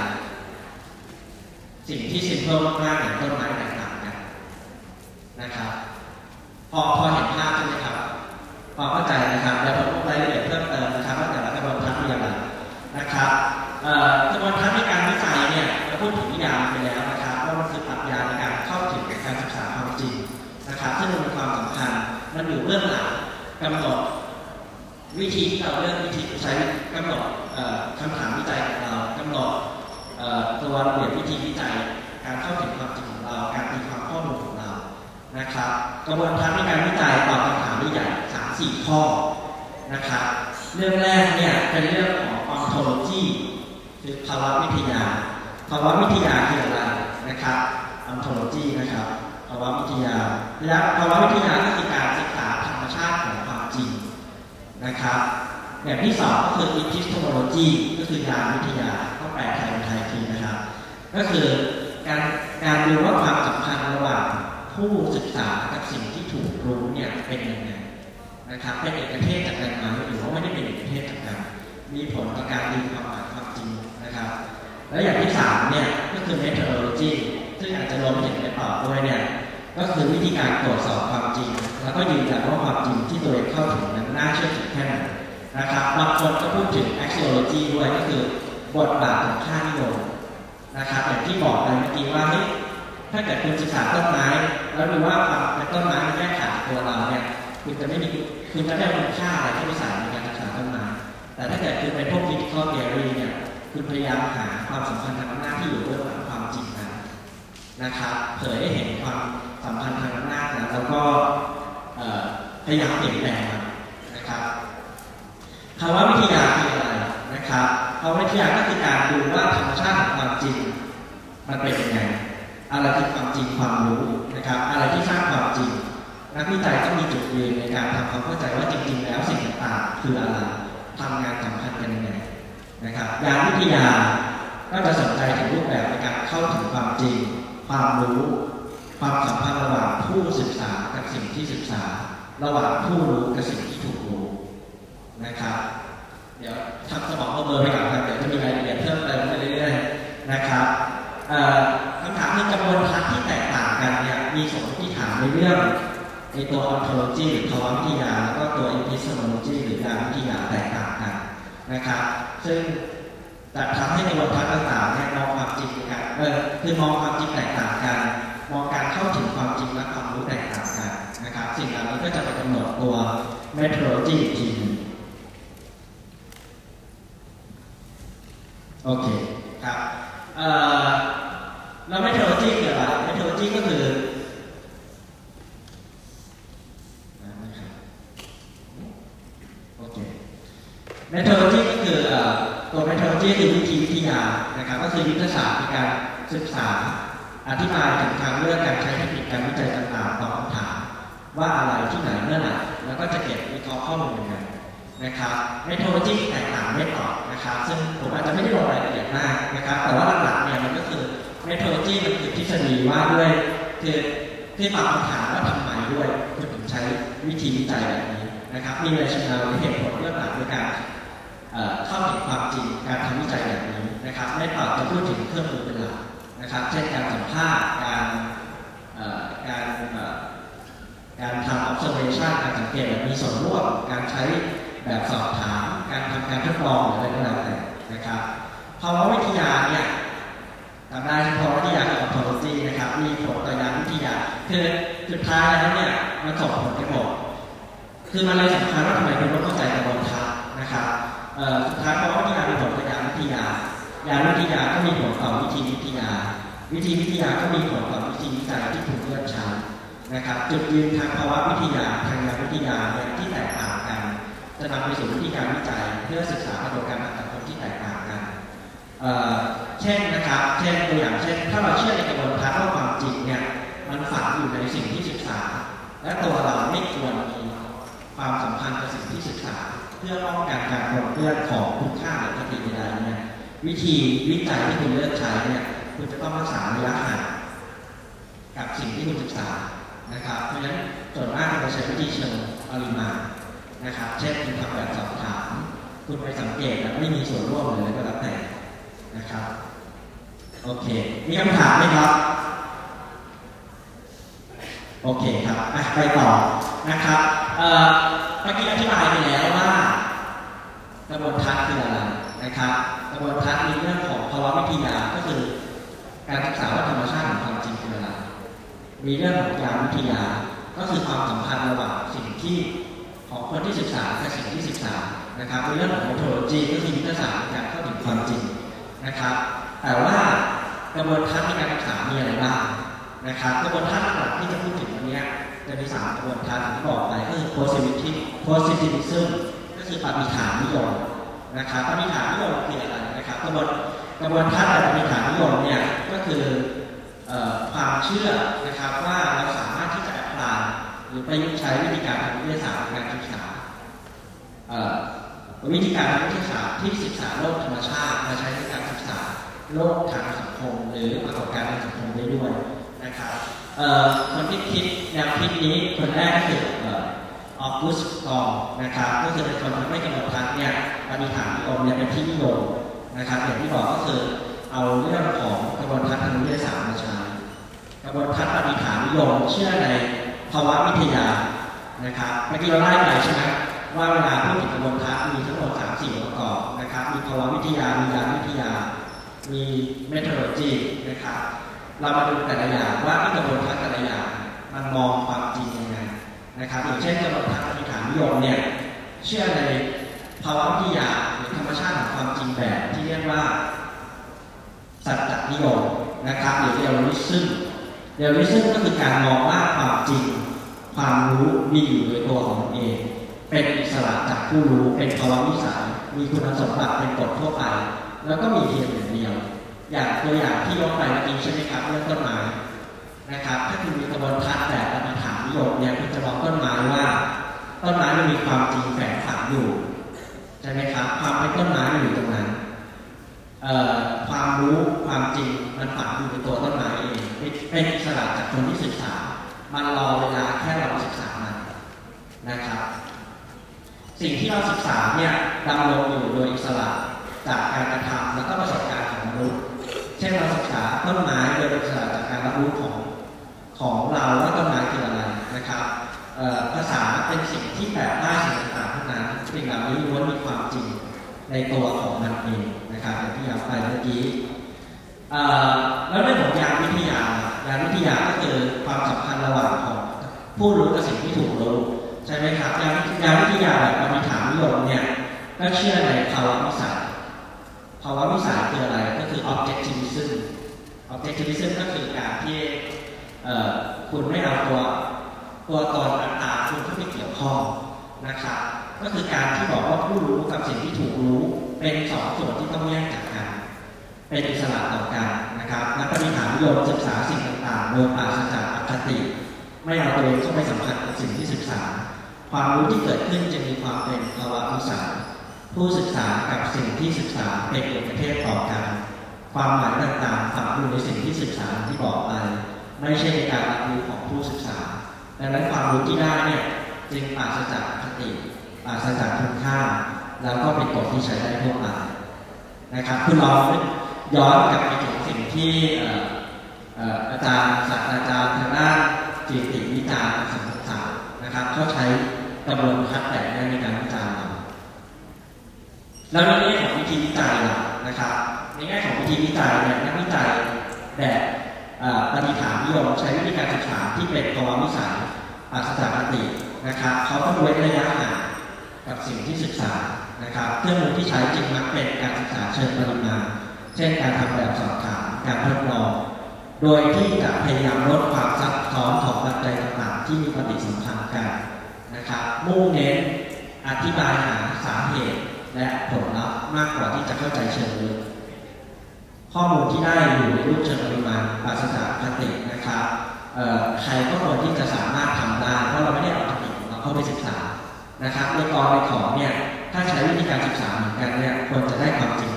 สิ่งที่ซิมเพิลมากๆอย่างต้นไม้แตกต่าง นะครับ พอพอเห็นภาพใช่ไหมครับพอเข้าใจนะครับแล้วผมรายละเอียดเพิ่มเติมนะครับว่าแต่ละกระบวนการมีอะไรนะครับกระบวนการในการวิจัยเนี่ยเราพูดถึงนิยามไปแล้วนะครับว่ามันคือปรัชญาในการเข้าถึงการศึกษาความจริงนะครับซึ่งมันมีความสำคัญมันอยู่เบื้องหลังกำหนดวิธีที่เราเลือกวิธีใช้กำหนดคำถามวิจัยของเรากำหนดตัวระเบียบวิธีวิจัย การเข้าถึงความจริงของเราการตีความ นะครับกระบวนการในการวิจัยตอบคำถามใหญ่สามสี่ข้อนะครับเรื่องแรกเนี่ยเป็นเรื่องของ ontology คือภาวะวิทยา ภาวะวิทยาคืออะไรนะครับ ontology นะครับภาวะวิทยาและภาวะวิทยาก็คือการศึกษาธรรมชาติของความจริงนะครับแบบที่สองก็คือ epistemology ก็คือยานวิทยาต้องแปลไทยเป็นไทยทีนะครับ ก็คือการการดูว่าความสัมพันธ์ระหว่าง ผู้ศึกษากับสิ่งที่ถูกรู้เนี่ยเป็นยังไงนะครับเป็นเอกเทศจากการมาหรือว่าไม่ได้เป็นเอกเทศจากการมีผลต่อการดีความหมายความจริงนะครับ แล้วอย่างที่สามเนี่ยก็คือ methodology ซึ่งอาจจะรวมถึงในตอด้วยเนี่ยก็คือวิธีการตรวจสอบความจริง แล้วก็ยืนยันว่าความจริงที่ตัวเองเข้าถึงนั้นน่าเชื่อถือแค่ไหนนะครับบางคนก็พูดถึง axiology ด้วยก็คือบทบาทของค่านิยมนะครับอย่างที่บอกไปเมื่อกี้ว่าเฮ้ย ถ้าเกิดคุณศึกษาต้นไม้ แล้วดูว่าความเป็นต้นไม้มันแยกขาดตัวเราเนี่ยคุณจะไม่มีคุณจะไม่เอาคุณค่าอะไรที่ไปใส่ในการศึกษาต้นไม้แต่ถ้าเกิดคุณเป็นพวก critical theory เนี่ยคุณพยายามหาความสัมพันธ์ทางอำนาจที่อยู่เบื้องหลังความจริงนั้นนะครับ เผยให้เห็นความสัมพันธ์ทางอำนาจนะแล้วก็พยายามเปลี่ยนแปลงนะครับภาวะวิทยาคืออะไรนะครับภาวะวิทยาก็คือการดูว่าธรรมชาติของความจริง มันเป็นยังไง อะไรคือความจริงความรู้นะครับ อะไรที่สร้างความจริง นักวิจัยต้องมีจุดยืนในการทำความเข้าใจว่าจริง ๆ แล้วสิ่งต่างๆคืออะไรทำงานสำคัญกันยังไงนะครับยานวิทยาก็จะสนใจถึงรูปแบบในการเข้าถึงความจริง ความรู้ ความสัมพันธ์ระหว่างผู้ศึกษากับสิ่งที่ศึกษา ระหว่างผู้รู้กับสิ่งที่ถูกรู้นะครับ เดี๋ยวทำสมองเอาเบอร์ไปก่อนครับเดี๋ยวจะมีรายละเอียดเพิ่มเติมไปเรื่อยๆนะครับ คำถามในจำนวนทัศน์ที่แตกต่างกันเนี่ยมีสมมติฐานในเรื่องในตัว ontology หรือภาวะวิทยาแล้วก็ตัว epistemology หรือการวิทยาแตกต่างกันนะครับ ซึ่งจะทำให้ในวันทัศน์ต่างๆเนี่ยมองความจริงกันเออคือมองความจริงแตกต่างกัน มองการเข้าถึงความจริงและความรู้แตกต่างกันนะครับ สิ่งเหล่านี้ก็จะไปกำหนดตัว methodology อีกทีนึงโอเคครับ เอ่อแล้ว methodology คืออะไร methodology ก็คือโอเค methodology ก็คือตัว methodology คือวิธีวิทยานะครับ ก็คือยุทธศาสตร์ในการศึกษาอธิบายถึงทางเลือกการใช้เทคนิคการวิจัยต่างๆตอบคำถามว่าอะไรที่ไหนเมื่อไหร่แล้วก็จะเก็บวิเคราะห์ข้อมูลยังไง นะครับ methodology แตกต่างไม่ต่อนะครับ ซึ่งผมอาจจะไม่ได้ลงรายละเอียดมากนะครับ แต่ว่าหลักๆเนี่ยมันก็คือ methodology มันคือทฤษฎีว่าด้วยคือคือตอบคำถามว่าทำไมด้วยคุณถึงใช้วิธีวิจัยแบบนี้นะครับ มี rationale หรือเหตุผลเรื่องหลักในการเข้าถึงความจริงการทำวิจัยแบบนี้นะครับไม่ตอบจะพูดถึงเครื่องมือเป็นหลักนะครับ เช่นการสัมภาษณ์การการการทำ observation การสังเกตแบบมีส่วนร่วมการใช้ แบบสอบถาม การทำการทดลองอะไรก็แล้วแต่นะครับภาวะวิทยาเนี่ยทำได้ที่ภาวะวิทยากับ ontology นะครับ มีผลต่อยานวิทยาคือสุดท้ายแล้วเนี่ยมันส่งผลไปหมดคือมันเลยสำคัญว่าทำไมคุณต้องเข้าใจกระบวนการนะครับสุดท้ายภาวะวิทยามีผลต่อยานวิทยายานวิทยาก็มีผลต่อวิธีวิทยา วิธีวิทยาก็มีผลต่อวิธีวิจัยที่ถูกเลือกใช้นะครับจุดยืนทางภาวะวิทยาทางยานวิทยาเนี่ยที่แตกต่างกัน จะนำไปสู่วิธีการวิจัยเพื่อศึกษากระบวนการทางสังคมที่แตกต่างกันเช่นนะครับเช่นตัวอย่างเช่น ถ้าเราเชื่อในกระบวนการว่าความจริงเนี่ยมันฝังอยู่ในสิ่งที่ศึกษา และตัวเราไม่ควรมีความสัมพันธ์กับสิ่งที่ศึกษา เพื่อป้องกันการปนเปื้อนของคุณค่าหรือคติใดๆเนี่ยวิธีวิจัยที่คุณเลือกใช้เนี่ยคุณจะต้องรักษาระยะห่างกับสิ่งที่คุณศึกษานะครับเพราะฉะนั้นส่วนมากเราใช้วิธีเชิงปริมาณ นะครับเช่นคุณทำแบบสอบถาม คุณไปสังเกตแบบไม่มีส่วนร่วมเลยก็แล้วแต่นะครับ โอเค มีคำถามไหมครับ โอเคครับไปต่อนะครับเมื่อกี้อธิบายไปแล้วว่ากระบวนทัศน์คืออะไรนะครับกระบวนทัศน์ในเรื่องของภาวะวิทยาก็คือ การศึกษาว่าธรรมชาติของความจริงคืออะไรมีเรื่องของยาวิทยาก็คือความสัมพันธ์ระหว่างสิ่งที่ ของคนที่ศึกษากับสิ่งที่ศึกษานะครับในเรื่องของ methodology ก็คือวิทยาศาสตร์ในการเข้าถึงความจริงนะครับ แต่ว่ากระบวนทัศน์ในการศึกษามีอะไรบ้างนะครับกระบวนทัศน์หลักที่จะพูดถึงวันนี้จะมีสามกระบวนทัศน์ที่บอกไปก็คือ positivism positivism ก็คือปฏิฐานนิยมนะครับปฏิฐานนิยมคืออะไรนะครับกระบวนกระบวนทัศน์แบบปฏิฐานนิยมเนี่ยก็คือความเชื่อนะครับว่าเราสามารถที่จะแอพพลาย หรือประยุกต์ใช้วิธีการทางวิทยาศาสตร์ในการศึกษาวิธีการทางวิทยาศาสตร์ที่ศึกษาโลกธรรมชาติมาใช้ในการศึกษาโลกทางสังคม หรือปรากฏการณ์ทางสังคมได้ด้วยนะครับคนที่คิดแนวคิดนี้คนแรกคือออกุสกองนะครับก็คือเป็นคนทำให้กำหนดทัศน์เนี่ยปฏิฐานนิยมเนี่ยเป็นที่นิยมนะครับอย่างที่บอกก็คือเอาเรื่องของกระบวนทัศน์ทางวิทยาศาสตร์มาใช้กระบวนทัศนปฏิฐานนิยมเชื่อใน ภาวะวิทยานะครับเมื่อกี้เราไล่ไปใช่ไหมว่าเวลาพูดถึงกระบวนทัศน์มีทั้งหมดสามสี่ประกอบนะครับ มีภาวะวิทยา มียาวิทยา มี methodology นะครับ เรามาดูแต่ละอย่างว่าที่กระบวนทัศน์แต่ละอย่างมันมองความจริงยังไงนะครับอย่างเช่นกระบวนทัศน์ปฏิฐานนิยมเนี่ยเชื่อในภาวะวิทยาหรือธรรมชาติของความจริงแบบที่เรียกว่าสัจจนิยมนะครับหรือ realism realism ก็คือการมองว่าความจริง ความรู้มีอยู่โดยตัวของมันเอง เป็นอิสระจากผู้รู้เป็นภาวะวิสัยมีคุณสมบัติเป็นกฎทั่วไป แล้วก็มีเพียงอย่างเดียว อย่างตัวอย่างที่ยกไปเมื่อกี้ใช่ไหมครับเรื่องต้นไม้นะครับ ถ้าคุณมีกระบวนทัศน์แบบปฏิฐานนิยมเนี่ยคุณจะบอกต้นไม้ว่าต้นไม้มันมีความจริงแฝงฝังอยู่ใช่ไหมครับความเป็นต้นไม้มันอยู่ตรงนั้น ความรู้ความจริงมันฝังอยู่ในตัวต้นไม้เองเป็นอิสระจากคนที่ศึกษา มันรอเวลาแค่เราศึกษามันนะครับ สิ่งที่เราศึกษาเนี่ยดำรงอยู่โดยอิสระจากการกระทำแล้วก็ประสบการณ์ของมนุษย์เช่นเราศึกษาต้นไม้โดยอิสระจากการรับรู้ของของเราว่าต้นไม้คืออะไรนะครับภาษาเป็นสิ่งที่แปลกได้สิ่งต่างๆทั้งนั้นสิ่งเหล่านี้ล้วนมีความจริงในตัวของมันเอง ไปเมื่อกี้แล้วเรื่องของยานวิทยายานวิทยาก็คือความสัมพันธ์ระหว่างของผู้รู้กับสิ่งที่ถูกรู้ใช่ไหมครับยานยานวิทยาแบบปฏิฐานนิยมเนี่ยก็เชื่อในภาวะวิสัยภาวะวิสัยคืออะไรก็คือ objectivism objectivism ก็คือการที่คุณไม่เอาตัวตัวตนอัตตาคุณเข้าไปเกี่ยวข้องนะครับ ก็คือการที่บอกว่าผู้รู้กับสิ่งที่ถูกรู้เป็นสองส่วนที่ต้องแยกจากกัน เป็นอิสระต่อกันนะครับนักปฏิหารนิยมศึกษาสิ่งต่างๆโดยปราศจากอคติ ไม่เอาตัวเองเข้าไปสัมผัสกับสิ่งที่ศึกษา ความรู้ที่เกิดขึ้นจะมีความเป็นภาวะวิสัยผู้ศึกษากับสิ่งที่ศึกษาเป็นเอกเทศต่อกัน ความหมายต่างๆฝังอยู่ในสิ่งที่ศึกษาที่บอกไปไม่ใช่ในการรับรู้ของผู้ศึกษาดังนั้นความรู้ที่ได้เนี่ยจึงปราศจากคติปราศจากคุณค่า แล้วก็เป็นกฎที่ใช้ได้ทั่วไปนะครับคุณลอง ย้อนกลับไปถึงสิ่งที่อาจารย์ศาสตราจารย์ทางด้านจิตวิจารณ์สังคมศาสตร์นะครับเขาใช้กระบวนการแต่ในการวิจารณ์เราแล้วในแง่ของวิธีวิจัยนะครับในแง่ของวิธีวิจัยเนี่ยนักวิจัยแบบปฏิฐานนิยมใช้วิธีการศึกษาที่เป็นภาววิสัยปราศจากคตินะครับเขาต้องเว้นระยะห่างกับสิ่งที่ศึกษานะครับเครื่องมือที่ใช้จริงมักเป็นการศึกษาเชิงปริมาณ เช่นการทำแบบสอบถามการทดลอง โดยที่จะพยายามลดความซับซ้อนของปัจจัยต่างๆที่มีปฏิสัมพันธ์กันนะครับมุ่งเน้นอธิบายหาสาเหตุและผลลัพธ์มากกว่าที่จะเข้าใจเชิงลึกข้อมูลที่ได้อยู่ในรูปเชิงปริมาณปราศจากคตินะครับใครก็ควรที่จะสามารถทำได้เพราะเราไม่ได้เอาคติของเราเข้าไปศึกษานะครับในกรในของเนี่ยถ้าใช้วิธีการศึกษาเหมือนกันเนี่ยควรจะได้ความจริง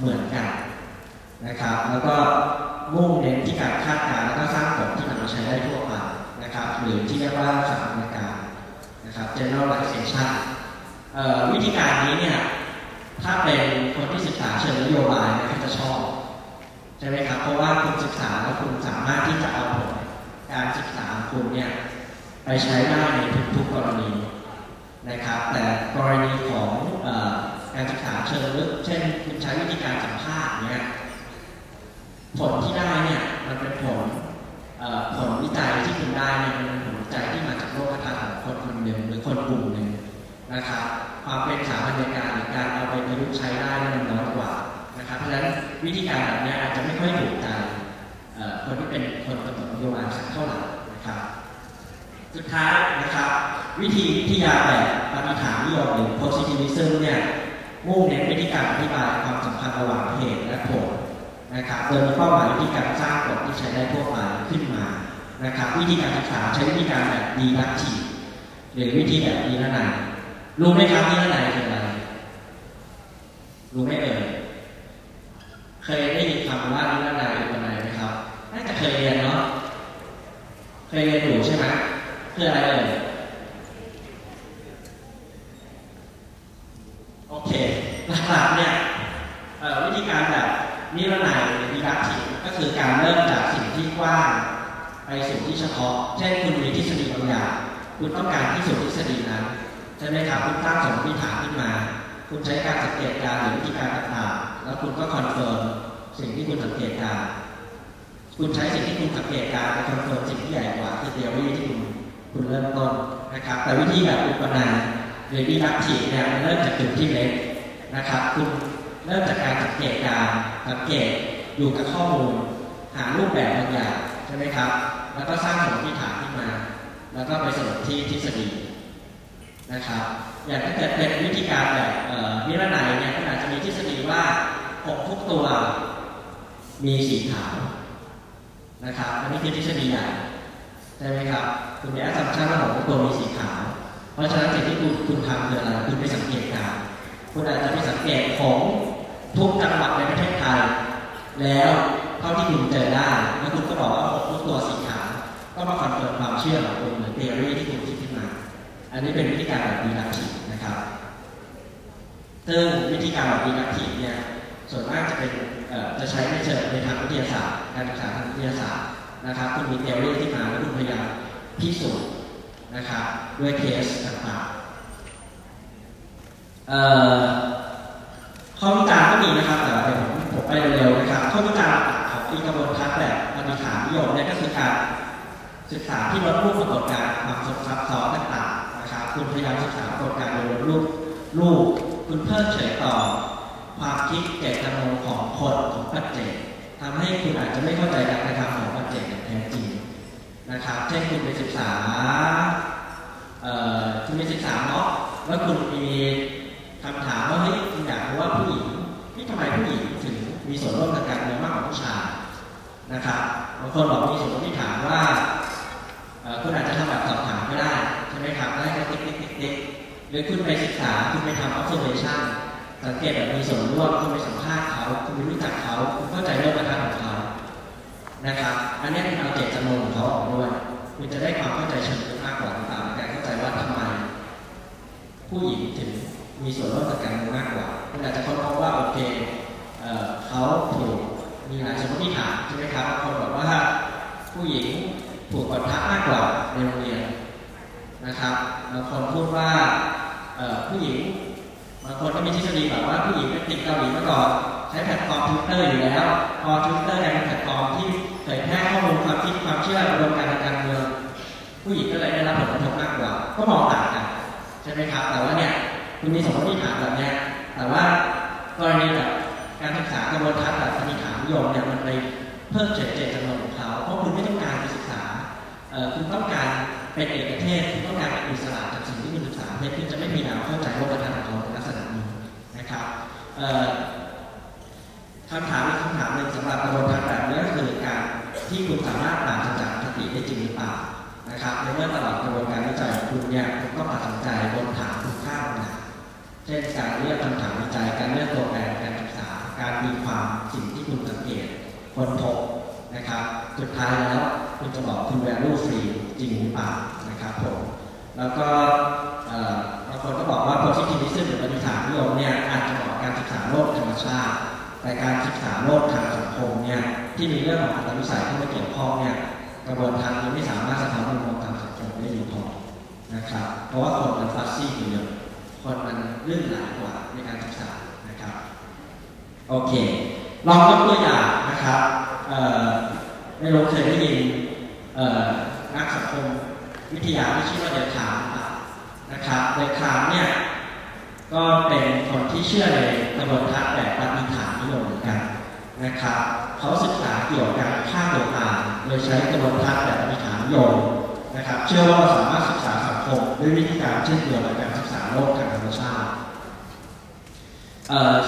เหมือนกัน นะครับ แล้วก็มุ่งเน้นที่การคาดการณ์แล้วก็สร้างผลที่นำมันใช้ได้ทั่วไปนะครับ หรือที่เรียกว่าสถานการณ์นะครับ generalization วิธีการนี้เนี่ยถ้าเป็นคนที่ศึกษาเชิงนโยบายนะก็จะชอบใช่ไหมครับ เพราะว่าคุณศึกษาแล้วคุณสามารถที่จะเอาผลการศึกษาคุณเนี่ยไปใช้ได้ในทุกๆกรณีนะครับ แต่กรณีของอการศึกษาเชิงลึก เช่น คุณใช้วิธีการสัมภาษณ์เนี่ย ผลที่ได้เนี่ยมันเป็นผลผลวิจัยที่คุณได้เนี่ยมันเป็นผลวิจัยที่มาจากโลกทัศน์ของคนคนหนึ่งหรือคนกลุ่มหนึ่งนะครับความเป็นสาบันการหรือการเอาไปประยุกต์ใช้ได้มันน้อยกว่านะครับ เพราะฉะนั้นวิธีการแบบนี้อาจจะไม่ค่อยถูกใจคนที่เป็นคนกำหนดนโยบายสักเท่าไหร่นะครับ สุดท้ายนะครับ วิธีวิทยาแบบปฏิฐานนิยมหรือ positivism เนี่ยมุ่งเน้นวิธีการอธิบายความสัมพันธ์ระหว่างเหตุและผล นะครับโดยมีเป้าหมายวิธีการสร้างกฎที่ใช้ได้ทั่วไปขึ้นมานะครับวิธีการศึกษาใช้วิธีการแบบ deductive หรือวิธีแบบนี้นั่นเองรู้ไหมครับนี่อะไรคืออะไรรู้ไหมเอ่ยเคยได้ยินคำว่านิรนายอุปนายไหมครับน่าจะเคยเรียนเนาะเคยเรียนอยู่ใช่ไหมคืออะไรเอ่ยโอเคหลักๆเนี่ยวิธีการแบบ นิรนายหรือวิรัติก็คือการเริ่มจากสิ่งที่กว้างไปสู่ที่เฉพาะ เช่นคุณมีทฤษฎีบางอย่างคุณต้องการพิสูจน์ทฤษฎีนั้นใช่ไหมครับคุณตั้งสมมติฐานขึ้นมา คุณใช้การสังเกตการณ์หรือวิธีการต่างๆแล้วคุณก็ confirm สิ่งที่คุณสังเกตการณ์คุณใช้สิ่งที่คุณสังเกตการณ์ไป confirm สิ่งที่ใหญ่กว่าคือ theory ที่คุณคุณเริ่มต้นนะครับ แต่วิธีแบบอุปนัยหรือวิรัติเนี่ยมันเริ่มจากจุดที่เล็กนะครับ คุณ เริ่มจากการสังเกตการสังเกตอยู่กับข้อมูล หารูปแบบบางอย่างใช่ไหมครับ แล้วก็สร้างสมมติฐานขึ้นมา แล้วก็ไปสรุปที่ทฤษฎีนะครับ อย่างถ้าเกิดเป็นวิธีการแบบนิรนัยเนี่ยก็อาจจะมีทฤษฎีว่าหงส์ทุกตัวมีสีขาวนะครับอันนี้คือทฤษฎีใหญ่ใช่ไหมครับคุณมี assumption ว่าหงส์ทุกตัวมีสีขาว เพราะฉะนั้นสิ่งที่คุณคุณทำคืออะไรคุณไปสังเกตการณ์คุณอาจจะไปสังเกตของ ทุกจังหวัดในประเทศไทย แล้วเท่าที่คุณเจอได้แล้วคุณก็บอกว่าหงส์ทุกตัวสีขาวก็มา confirm ความเชื่อของคุณหรือ theory ที่คุณคิดขึ้นมา อันนี้เป็นวิธีการแบบ deductive นะครับซึ่งวิธีการแบบ deductive เนี่ยส่วนมากจะเป็นจะใช้ในเชิงในทางวิทยาศาสตร์การศึกษาทางวิทยาศาสตร์นะครับคุณมี theory ที่มาแล้วคุณพยายามพิสูจน์นะครับด้วย test ต่างๆ ข้อวิจารณ์ก็มีนะครับแต่เดี๋ยวผมผมไปเร็วๆนะครับข้อวิจารณ์ของอีกระบวนทัศน์แบบปฏิฐานนิยมเนี่ยก็คือการศึกษาที่ลดรูปปรากฏการณ์ความซับซ้อนต่างๆนะครับคุณพยายามศึกษาปรากฏการณ์โดยลดรูปรูปคุณเพิ่มเฉยต่อความคิดเจตจำนงของคนของปัจเจกทำให้คุณอาจจะไม่เข้าใจการกระทำของปัจเจกอย่างแท้จริงนะครับเช่นคุณไปศึกษาคุณไปศึกษาเนาะแล้วคุณมี คำถามว่าเฮ้ยอยากรู้ว่าผู้หญิงนี่ทำไมผู้หญิงถึงมีส่วนร่วมในการเมืองมากกว่าผู้ชายนะครับบางคนบอกมีส่วนร่วมที่ถามว่าคุณอาจจะทำแบบสอบถามก็ได้ใช่ไหมครับได้แค่ติ๊กติ๊กติ๊กติ๊กหรือคุณไปศึกษาคุณไปทำ observation สังเกตแบบมีส่วนร่วมคุณไปสัมภาษณ์เขาคุณไปรู้จักเขาคุณเข้าใจเรื่องกระทำของเขานะครับอันนี้เป็นเอาเจตจำนงของเขาออกด้วยคุณจะได้ความเข้าใจเชิงลึกมากกว่าต่างๆการเข้าใจว่าทำไม ผู้หญิงถึง มีส่วนร่วมกับการเมืองมากกว่าคุณอาจจะค้นพบว่าโอเคเขาถูกมีหลายสมมติฐานใช่ไหมครับบางคนบอกว่าผู้หญิงถูกกดทับมากกว่าในโรงเรียนนะครับบางคนพูดว่าผู้หญิงบางคนก็มีทฤษฎีแบบว่าผู้หญิงเป็นติดเกาหลีมาก่อนใช้แพลตฟอร์มทวิตเตอร์อยู่แล้วพอทวิตเตอร์เป็นแพลตฟอร์มที่เผยแพร่ข้อมูลความคิดความเชื่ออุดมการณ์ทางการเมืองผู้หญิงก็เลยได้รับผลกระทบมากกว่า ก็มองต่างกันใช่ไหมครับแต่ว่าเนี่ย คุณมีสมมติฐานแบบนี้แต่ว่ากรณีแบบการศึกษากระบวนทัศน์แบบปฏิฐานนิยมเนี่ยมันไปเพิ่มเจตเจตจำนงของเขาเพราะคุณไม่ต้องการไปศึกษาคุณต้องการเป็นเอกเทศคุณต้องการเป็นอิสระจากสิ่งที่คุณศึกษาเพื่อที่จะไม่มีแนวเข้าใจโลกทัศน์ของเขาในลักษณะนี้นะครับคำถามคำถามหนึ่งสำหรับกระบวนการแบบนี้ก็คือการที่คุณสามารถปราศจากคติได้จริงหรือเปล่านะครับในเมื่อตลอดกระบวนการวิจัยของคุณเนี่ยคุณก็ตัดสินใจบนฐาน เช่นการเลือกคำถามวิจัยการเลือกตัวแปรการศึกษาการมีความสิ่งที่คุณสังเกตคนพบนะครับ สุดท้ายแล้วคุณจะบอกคุณ value free จริงหรือเปล่านะครับผมแล้วก็บางคนก็บอกว่า positivism หรือปฏิฐานนิยมเนี่ยอาจจะบอกการศึกษาโลกธรรมชาติ แต่การศึกษาโลกทางสังคมเนี่ยที่มีเรื่องของอัตวิสัยเข้ามาเกี่ยวข้องเนี่ยกระบวนการนี้ไม่สามารถสะท้อนมุมมองทางสังคมได้ดีพอนะครับเพราะว่าคนมันฟัซซี่อยู่เยอะ คนมันลื่นไหลกว่าในการศึกษานะครับ โอเค ลองยกตัวอย่างนะครับไม่รู้เคยได้ยินนักสังคมวิทยาที่ชื่อว่าเดลคามนะครับเดลคามเนี่ยก็เป็นคนที่เชื่อในกระบวนการแบบปฏิฐานนิยมเหมือนกันนะครับเขาศึกษาเกี่ยวกับฆ่าตัวตายโดยใช้กระบวนการแบบปฏิฐานนิยมนะครับ เชื่อว่าเราสามารถศึกษาสังคมด้วยวิธีการเช่นเดียวกับการศึกษาโลกทาง มชาติ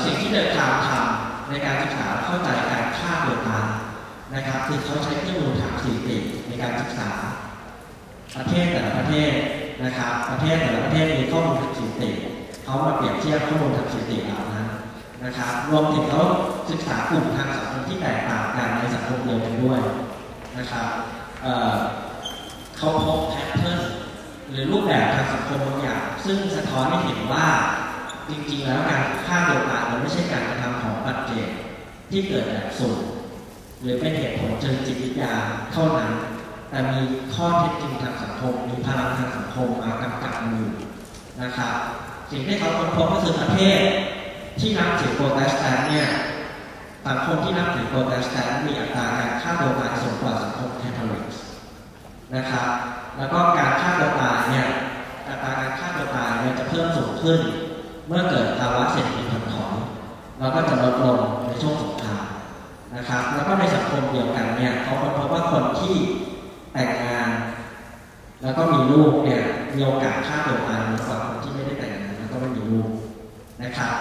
สิ่งที่เดินทางทำในการศึกษาเข้าใจการฆ่าตัวตายนะครับคือเขาใช้เครื่องมือทางสถิติในการศึกษา ประเทศแต่ละประเทศนะครับ ประเทศแต่ละประเทศมีข้อมูลทางสถิติเขามาเปรียบเทียบข้อมูลทางสถิติเหล่านั้นนะครับ รวมถึงเขาศึกษากลุ่มทางสังคมที่แตกต่างกันในสังคมเดียวกันด้วยนะครับเขาพบแพทเทิร์น หรือรูปแบบทางสังคมบางอย่าง ซึ่งสะท้อนให้เห็นว่าจริงๆแล้วการฆ่าตัวตายมันไม่ใช่การกระทำของปัจเจกที่เกิดแบบสุ่มหรือเป็นเหตุผลเชิงจิตวิทยาเท่านั้น แต่มีข้อเท็จจริงทางสังคม มีพลังทางสังคมมากำกับอยู่นะครับสิ่งที่เขาค้นพบก็คือประเทศที่นับถือโปรเตสแตนต์เนี่ยสังคมที่นับถือโปรเตสแตนต์มีอัตราการฆ่าตัวตายสูงกว่าสังคมแคทอลิก นะครับ แล้วก็การฆ่าตัวตายเนี่ยอัตราการฆ่าตัวตายเนี่ยจะเพิ่มสูงขึ้น เมื่อเกิดภาวะเศรษฐกิจถดถอยแล้วก็จะลดลงในช่วงสงครามนะครับ แล้วก็ในสังคมเดียวกันเนี่ยเขาพบว่าคนที่แต่งงาน แล้วก็มีลูกเนี่ยมีโอกาสฆ่าตัวตายน้อยกว่าคนที่ไม่ได้แต่งงานแล้วก็ไม่มีลูกนะครับ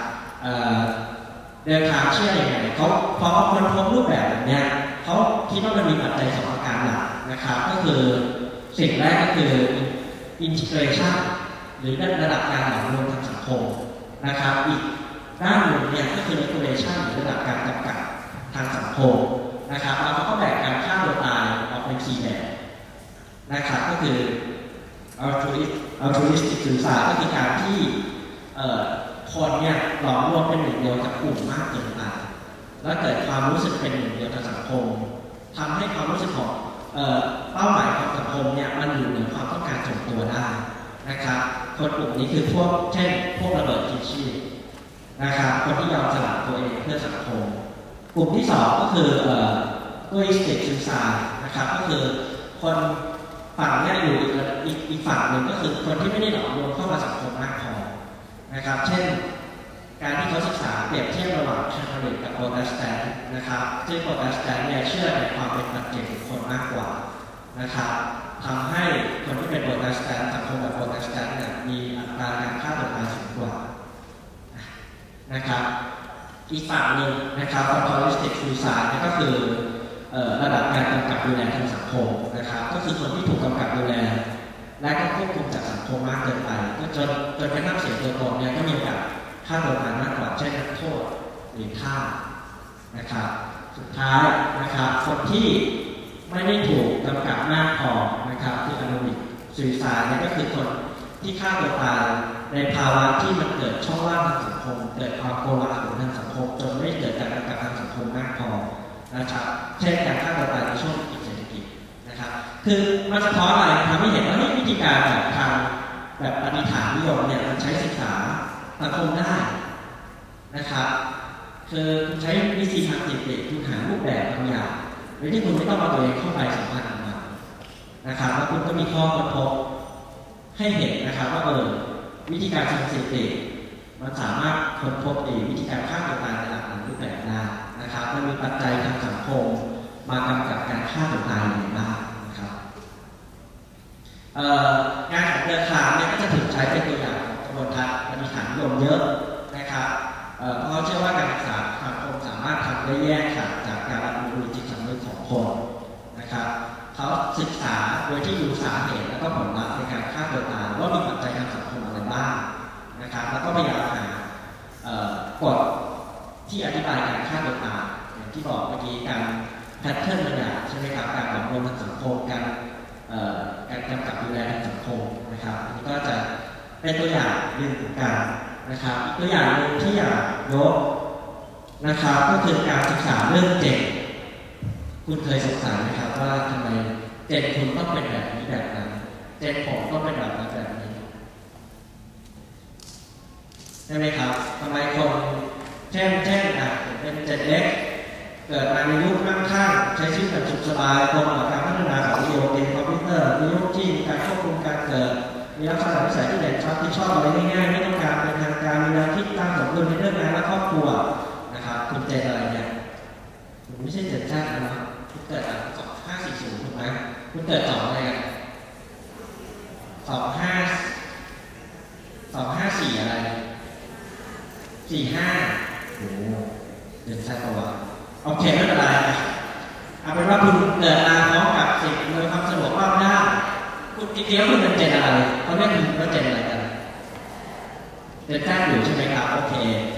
เดินทางเชื่ออยังไงเขาพอเขาคนพบรูปแบบแบบนี้เขาคิดว่ามันมีปัจจัยสองประการหลัก นะครับก็คือสิ่งแรกก็คือ integration หรือระดับการหลอมรวมทางสังคมนะครับ อีกด้านหนึ่งเนี่ยก็คือ regulation หรือระดับการกำกับทางสังคมนะครับแล้วเขาก็แบ่งการฆ่าตัวตายออกเป็นสี่แบบนะครับก็คือ altruist altruistic suicide ก็คือการที่คนเนี่ยหลอมรวมเป็นหนึ่งเดียวกับกลุ่มมากเกินไปแล้วเกิดความรู้สึกเป็นหนึ่งเดียวกับสังคมทำให้ความรู้สึกของ เป้าหมายของสังคมเนี่ยมันอยู่เหนือความต้องการส่วนตัวได้นะครับคนกลุ่มนี้คือพวกเช่นพวกระเบิดกิชีนะครับคนที่ยอมสละตัวเองเพื่อสังคม กลุ่มที่สองก็คือเอ่อ egoistic suicide นะครับก็คือคนฝั่งนี้อยู่อีกอีกอีกฝั่งหนึ่งก็คือคนที่ไม่ได้หลอมรวมเข้ามาสังคมมากพอนะครับ เช่น การที่เขาศึกษาเปรียบเทียบระหว่างคาทอลิกกับโปรเตสแตนต์นะครับซึ่งโปรเตสแตนต์เนี่ยเชื่อในความเป็นปัจเจกบุคคลมากกว่านะครับทำให้คนที่เป็นโปรเตสแตนต์สังคมแบบโปรเตสแตนต์เนี่ยมีอัตราการฆ่าตัวตายสูงกว่านะครับอีกฝั่งหนึ่งนะครับ fatalistic suicide เนี่ยก็คือเอ่อระดับการกำกับดูแลทางสังคมนะครับก็คือคนที่ถูกกำกับดูแล และก็ควบคุมจากสังคมมากเกินไปก็จนจนกระทั่งเสียตัวตนเนี่ยก็มีโอกาส ฆ่าตัวตายมากกว่าเช่นนักโทษหรือฆ่านะครับสุดท้ายนะครับคนที่ไม่ได้ถูกกำกับมากพอนะครับที่อนุมิกสุยสายเนี่ยก็คือคนที่ฆ่าตัวตายในภาวะที่มันเกิดช่องว่างทางสังคม เกิดความโกลาหลทางสังคมจนไม่เกิดการกำกับทางสังคมมากพอนะครับ เช่นการฆ่าตัวตายในช่วงวิกฤตเศรษฐกิจนะครับ คือมันสะท้อนอะไรทำให้เห็นว่านี่วิธีการแบบทางแบบปฏิฐานนิยมเนี่ยมันใช้ศึกษา สังคมได้นะครับคือใช้วิธีทางจิตเด็กคุณหารูปแบบบางอย่างโดยที่คุณไม่ต้องเอาตัวเองเข้าไปสัมผัสกับมันนะครับแล้วคุณก็มีข้อค้นพบให้เห็นนะครับว่าเออวิธีการทางสติมันสามารถค้นพบเองวิธีการฆ่าตัวตายในหลากหลายรูปแบบได้นะครับมันมีปัจจัยทางสังคมมากำกับการฆ่าตัวตายอย่างไรบ้างนะครับงานของเดือคาเนี่ยก็จะถูกใช้เป็นตัวอย่าง วนการปฏิฐานนิยมเยอะนะครับเพราะเชื่อว่าการศึกษาสังคมสามารถทำได้แยกขาดจากการรับรู้จิตสำนึกของคนนะครับเขาศึกษาโดยที่ดูสาเหตุและก็ผลลัพธ์ในการฆ่าตัวตายว่ามีปัจจัยทางสังคมอะไรบ้างนะครับแล้วก็พยายามหากฎที่อธิบายการฆ่าตัวตายอย่างที่บอกเมื่อกี้การแพทเทิร์นบางอย่างใช่ไหมครับการหลอมรวมทางสังคมการการกำกับดูแลทางสังคมนะครับอันนี้ก็จะ เป็นตัวอย่างหนึ่งของการนะครับตัวอย่างหนึ่งที่อยากยกนะครับก็คือการศึกษาเรื่องเจนคุณเคยสงสัยไหมครับว่าทำไมเจนคุณต้องเป็นแบบนี้แบบนั้นเจนผมต้องเป็นแบบนั้นแบบนี้ใช่ไหมครับทำไมคนเช่นเช่นอะเป็นเจนเล็กเกิดมาในยุคนั่งข้างใช้ชีวิตแบบสุขสบายตรงกับการพัฒนาของวิดีโอเกมคอมพิวเตอร์ในยุคที่มีการควบคุมการเกิด มีลักษณะนิสัยที่เด่นชัดที่ชอบอะไรง่ายๆไม่ต้องการเป็นทางการมีแนวคิดตั้งสมดุลในเรื่องงานและครอบครัวนะครับคุณเจนอะไรเนี่ยคุณไม่ใช่เจนชาตินะคุณเกิดสองห้าสี่ศูนย์ถูกไหมคุณเกิดสองอะไรอะสองห้าสองห้าสี่อะไรสี่ห้าโอ้โหเจนชาติประวัติโอเคไม่เป็นไรเอาเป็นว่าคุณเกิดมาพร้อมกับสิ่งอำนวยความสะดวกรอบด้าน จริงๆแล้วคุณเป็นเจนอะไรเขาเรียกคุณว่าเจนอะไรกันเจนแจ้งอยู่ใช่ไหมครับโอเค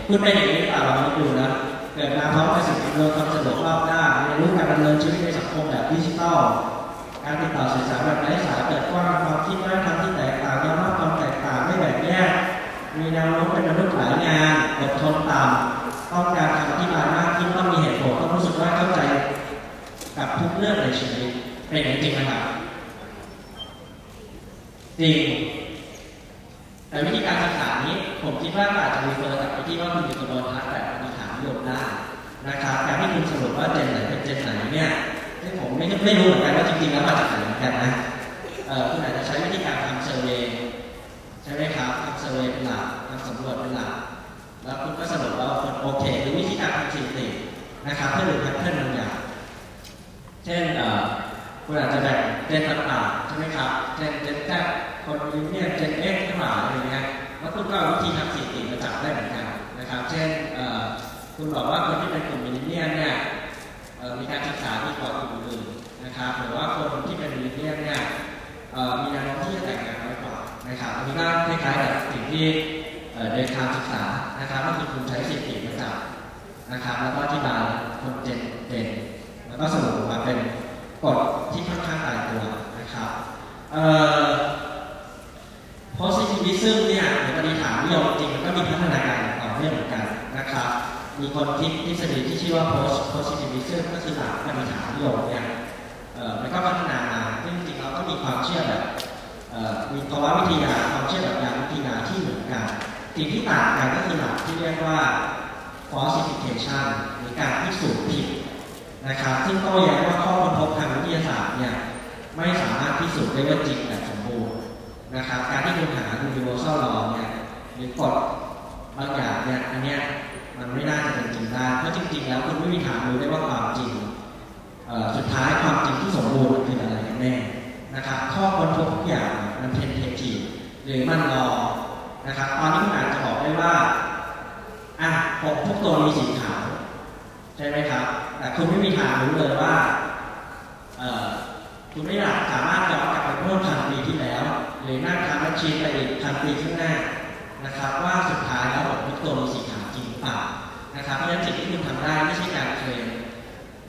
คุณเป็นอย่างนี้หรือเปล่าเรามาดูนะเกิดมาพร้อมกับสิ่งอำนวยความสะดวกรอบด้านเรียนรู้การดำเนินชีวิตในสังคมแบบดิจิทัลการติดต่อสื่อสารแบบไร้สายเกิดกว้างความคิดวัฒนธรรมที่แตกต่างยอมรับความแตกต่างไม่แบ่งแยกมีแนวโน้มเป็นมนุษย์หลายงานอดทนต่ำต้องการคำอธิบายมากขึ้นต้องมีเหตุผลต้องรู้สึกว่าเข้าใจกับทุกเรื่องในชีวิตเป็นอย่างจริงไหมครับ จริง แต่วิธีการศึกษานี้ ผมคิดว่าอาจจะ refer กลับไปที่ว่าคุณมีกระบวนการแบบปฏิฐานนิยมได้นะครับการที่คุณสรุปว่า gen ไหนเป็น gen ไหนเนี่ยซึ่งผมไม่ไม่รู้เหมือนกันว่าจริงๆแล้วมาจากไหนเหมือนกันนะเออคุณอาจจะใช้วิธีการทำ survey ใช่ไหมครับทำ survey เป็นหลักทำสำรวจเป็นหลักแล้วคุณก็สรุปว่าคนโอเคหรือวิธีการทำสถิตินะครับเพื่อดู pattern บางอย่างเช่นเอ่อ คุณอาจจะแบ่ง gen ต่างๆใช่ไหมครับ gen Gen Zคน millennial gen X ทั้งหลายอะไรเงี้ยแล้วคุณก็วิธีทำสถิติมาจับได้เหมือนกันนะครับ เช่นคุณบอกว่าคนที่เป็นกลุ่ม millennial เนี่ยมีการศึกษาดีกว่ากลุ่มอื่นนะครับหรือว่าคนที่เป็น millennial เนี่ยมีแนวโน้มที่จะแต่งงานน้อยกว่านะครับอันนี้ก็คล้ายๆกับสิ่งที่เดินทางศึกษานะครับก็คือคุณใช้สถิติมาจับนะครับ แล้วก็อธิบายคน gen gen แล้วก็สรุปออกมาเป็น กฎที่ค่อนข้างตายตัวนะครับเอ่อ positivism เนี่ยหรือปฏิฐานนิยมจริงมันก็มีพัฒนาการต่อเนื่องเหมือนกันนะครับ มีคนคิดทฤษฎีที่ชื่อว่า post positivism ก็คือหลักปฏิฐานนิยมเนี่ยเอ่อมันก็พัฒนามาซึ่งจริงๆเราก็มีความเชื่อแบบมีภาวะวิทยาความเชื่อแบบยานวิทยาที่เหมือนกันสิ่งที่ต่างกันก็คือหลักที่เรียกว่า falsification หรือการพิสูจน์ผิด นะครับซึ่งโต้แย้งว่าข้อค้นพบทางวิทยาศาสตร์เนี่ยไม่สามารถพิสูจน์ได้ว่าจริงแบบสมบูรณ์นะครับการที่คุณหา universal law เนี่ยหรือกฎบางอย่างเนี่ยอันเนี้ยมันไม่น่าจะเป็นจริงได้เพราะจริง ๆ แล้วคุณไม่มีทางรู้ได้ว่าความจริงสุดท้ายความจริงที่สมบูรณ์มันคืออะไรกันแน่นะครับข้อค้นพบทุกอย่างมันเป็นเททีหรือมันรอนะครับตอนนี้คุณอาจจะบอกได้ว่า อะผมทุกตัวมีสีขาวใช่ไหมครับ แต่ คุณไม่มีทางรู้เลยว่าเออคุณไม่อยากสามารถย้อนกลับไปเมื่อพันปีที่แล้ว หรือนั่งทำแมชชีไปอีกพันปีข้างหน้านะครับ ว่าสุดท้ายแล้วผมทุกตัวมีสีขาวจริงเปล่านะครับเพราะฉะนั้นสิ่งที่คุณทำได้ไม่ใช่การเคลม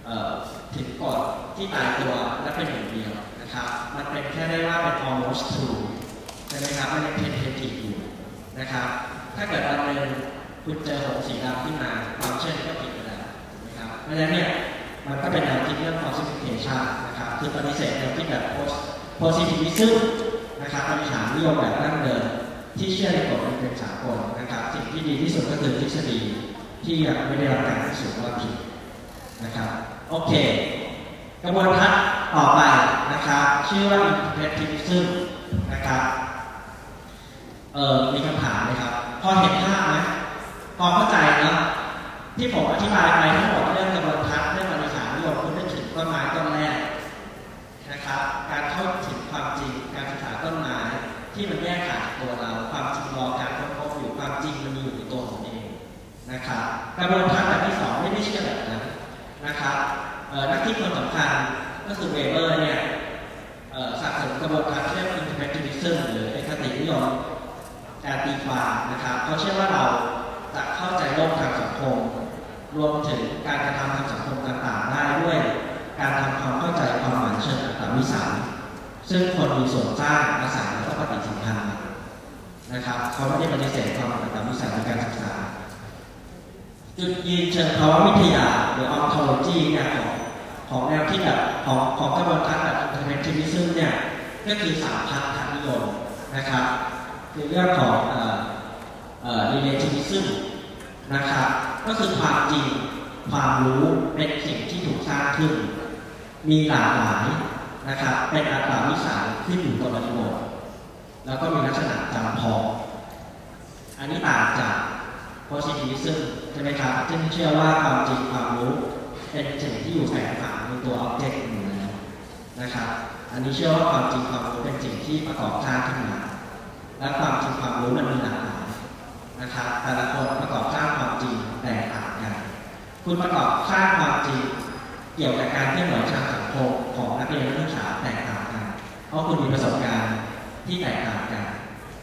เอ่อถึงกฎที่ตายตัวและเป็นอย่างเดียวนะครับ มันเป็นแค่ได้ว่าเป็น almost true ใช่ไหมครับไม่ได้เป็น tentative อยู่นะครับ ถ้าเกิดวันหนึ่งคุณเจอหงสีดำขึ้นมาความเชื่อนี้ก็ผิดไปแล้ว ราะฉะนั้นเนี่ยมันก็เป็นแนวคิดเรื่อง falsification นะครับคือปฏิเสธแนวคิดแบบ positivism นะครับปฏิฐานนิยมแบบดั้งเดิมที่เชื่อในกฎเป็นสากลนะครับ สิ่งที่ดีที่สุดก็คือทฤษฎีที่ยังไม่ได้รับการพิสูจน์ว่าผิดนะครับโอเค กระบวนทัศน์ต่อไปนะครับชื่อว่า interpretivism นะครับเออมีคำถามไหมครับ พอเห็นภาพไหมพอเข้าใจนะ ที่ผมอธิบายไปทั้งหมดเรื่องกระบวนทัศน์เรื่องบริหารนิยมคุณได้ถึงต้นไม้ต้นแรกนะครับ การเข้าถึงความจริงการศึกษาต้นไม้ที่มันแยกขาดตัวเราความจริงรอการค้นพบอยู่ความจริงมันมีอยู่ในตัวของเองนะครับกระบวนทัศน์แบบที่สองไม่ได้เชื่อแบบนั้นนะครับนักคิดคนสำคัญก็คือเวเบอร์เนี่ยเอ่อสะสมกระบวนการเรียกว่า interpretivism หรือเอกตินิยมการตีความนะครับเขาเชื่อว่าเราจะเข้าใจโลกทางสังคม รวมถึงการกระทำทางสังคมต่างๆ ได้ด้วย การทำความเข้าใจความหมายเชิงอัตวิสัยซึ่งคนมีส่วนสร้างอาศัยและปฏิสัมพันธ์นะครับเขาไม่ได้ปฏิเสธความอัตวิสัยในการศึกษา จุดยืนเชิงภาวะวิทยาหรือ ontology เนี่ยของของแนวที่แบบของของกระบวนการแบบ interpretivism เนี่ยก็คือสามพันธนิยมนะครับคือเรื่องของเอ่อเอ่อ relativism นะครับ ก็คือความจริงความรู้เป็นสิ่งที่ถูกสร้างขึ้น มีหลากหลายนะครับ เป็นอัตราวิสัยขึ้นอยู่กับบริบทแล้วก็มีลักษณะจำเพาะอันนี้ต่างจาก positivism ใช่ไหมครับซึ่งเชื่อว่าความจริงความรู้เป็นสิ่งที่อยู่แฝงฝังในตัว object อยู่แล้วนะครับ อันนี้เชื่อว่าความจริงความรู้เป็นสิ่งที่ประกอบสร้างขึ้นมาและความจริงความรู้มันมีหลากหลาย นะครับแต่ละคนประกอบสร้างความจริงแตกต่างกัน คุณประกอบสร้างความจริง เกี่ยวกับการเคลื่อนไหวทางสังคมของนักเรียนนักศึกษาแตกต่างกัน เพราะคุณมีประสบการณ์ที่แตกต่างกัน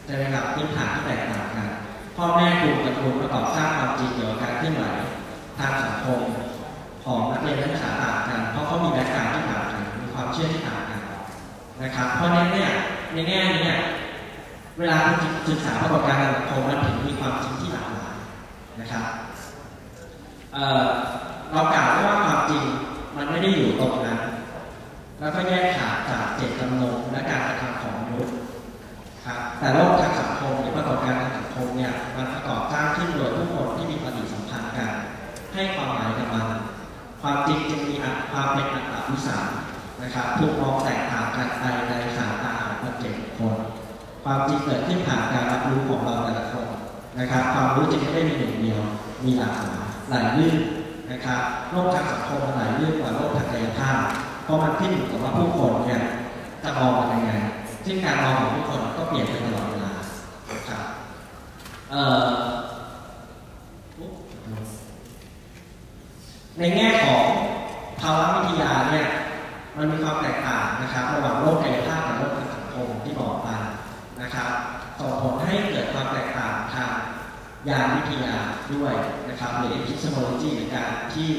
ใช่ไหมครับพื้นฐานที่แตกต่างกันพ่อแม่คุณกับคุณประกอบสร้างความจริงเกี่ยวกับการเคลื่อนไหวทางสังคมของนักเรียนนักศึกษาต่างกัน เพราะเขามี background ที่ต่างกันมีความเชื่อที่ต่างกันนะครับ เพราะฉะนั้นเนี่ยในแง่นี้เนี่ย เวลาศึกษาปรากฏการณ์ทางสังคมมันถึงมีความจริงที่หลากหลายนะครับเเรากล่าวว่าความจริงมันไม่ได้อยู่ตรงนั้น แล้วก็แยกขาดจากเจตจำนงและการกระทำของมนุษย์ครับแต่โลกทางสังคมหรือปรากฏการณ์ทางสังคมเนี่ยมันประกอบสร้างขึ้นโดยผู้คนที่มีปฏิสัมพันธ์กัน ให้ความหมายกับมัน ความจริงจึงมีความเป็นอัตตวิสัยนะครับถูกมองแตกต่างกันไปในสายต ความจริงเกิดขึ้นผ่านการรับรู้ของเราแต่ละคนนะครับ ความรู้จึงไม่ได้มีหนึ่งเดียว มีหลากหลายหลายลื่นนะครับโลกทางสังคมหลายลื่นกว่าโลกทางกายภาพเพราะมันขึ้นอยู่กับว่าผู้คนเนี่ยจะมองมันยังไงซึ่งการมองของผู้คนก็เปลี่ยนไปตลอดเวลาครับเอ่อในแง่ของภาวะวิทยาเนี่ยมันมีความแตกต่างนะครับ ระหว่างโลกกายภาพกับโลกทางสังคมที่บอกไป นะครับส่งผลให้เกิดความแตกต่างทางยานวิทยาด้วยนะครับหรือ epistemology หรือการที่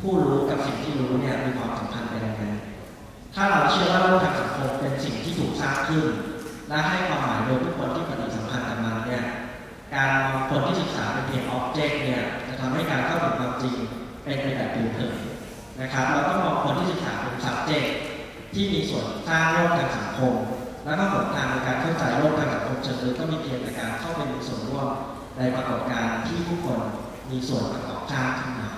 ผู้รู้กับสิ่งที่รู้เนี่ยมีถ้าเราเชื่อว่าโลกทางสังคมเป็นสิ่งที่ถูกสร้างขึ้น และให้ความหมายโดยทุกคนที่ปฏิสัมพันธ์กันมาเนี่ยการมองคนที่ศึกษาเป็นเพียงอ็อบเจกต์เนี่ยจะทำให้การเข้าถึงความจริงเป็นไปแบบผิวเผินนะครับเราต้องมองคนที่ศึกษาเป็น subject ที่มีส่วนสร้างโลกทางสังคม แล้วก็หนทางในการเข้าใจโลกทางสังคมเชิงลึกก็มีเพียงแต่การเข้าไปมีส่วนร่วมในปรากฏการณ์ที่ผู้คนมีส่วนประกอบสร้างขึ้นมา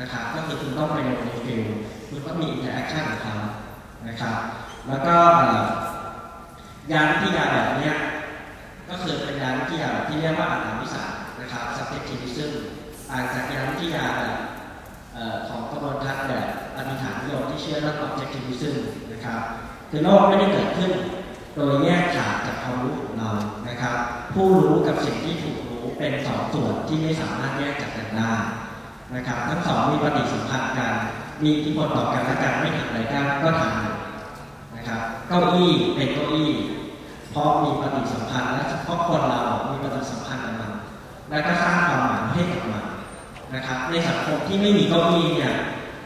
นะครับก็คือคุณต้องไปลงใน field คุณต้องมี interaction กับเขานะครับ แล้วก็ญาณวิทยาแบบนี้ก็คือเป็นญาณวิทยาที่เรียกว่าอัตวิสัยนะครับ subjectivism ต่างจากยานวิทยาแบบของกระบวนทัศน์แบบอธิษฐานนิยมที่เชื่อเรื่อง objectivism นะครับ คือโลกไม่ได้เกิดขึ้น โดยแยกขาดจากความรู้ของเรานะครับ ผู้รู้กับสิ่งที่ถูกรู้เป็นสองส่วนที่ไม่สามารถแยกจากกันได้นะครับ ทั้งสองมีปฏิสัมพันธ์กัน มีอิทธิพลต่อกันและกันไม่ทำอะไรกันก็ทำนะครับเก้าอี้เป็นเก้าอี้ เพราะมีปฏิสัมพันธ์และเพราะคนเรามีปฏิสัมพันธ์กันมันและก็สร้างความหมายให้กับมันนะครับ ในสังคมที่ไม่มีเก้าอี้เนี่ย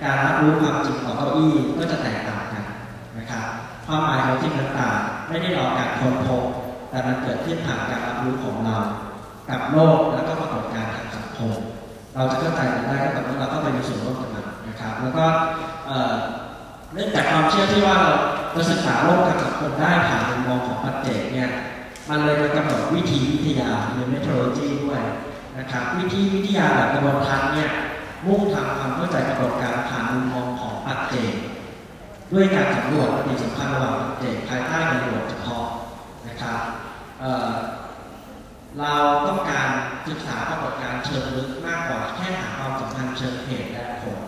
การรับรู้ความจริงของเก้าอี้ก็จะแตกต่าง ความหมายของสิ่งต่างๆไม่ได้รอการค้นพบแต่มันเกิดขึ้นผ่านการรับรู้ของเรา กับโลกและก็ปรากฏการณ์ทางสังคม เราจะเข้าใจกันได้ก็ต่อเมื่อเราก็ไปมีส่วนร่วมกับมันนะครับ แล้วก็เนื่องจากความเชื่อที่ว่าเราจะศึกษาโลกทางสังคมได้ผ่านมุมมองของปัจเจกเนี่ยมันเลยมากำหนดวิธีวิทยาหรือ methodology ด้วยนะครับวิธีวิทยาแบบกระบวนทัศน์เนี่ยมุ่งทำความเข้าใจปรากฏการณ์ผ่านมุมมองของปัจเจก ด้วยการสำรวจปฏิสัมพันธ์ระหว่างปัจเจกภายใต้บริบทเฉพาะนะครับเราต้องการศึกษาปรากฏการณ์เชิงลึกมากกว่าแค่หาความสัมพันธ์เชิงเหตุและผล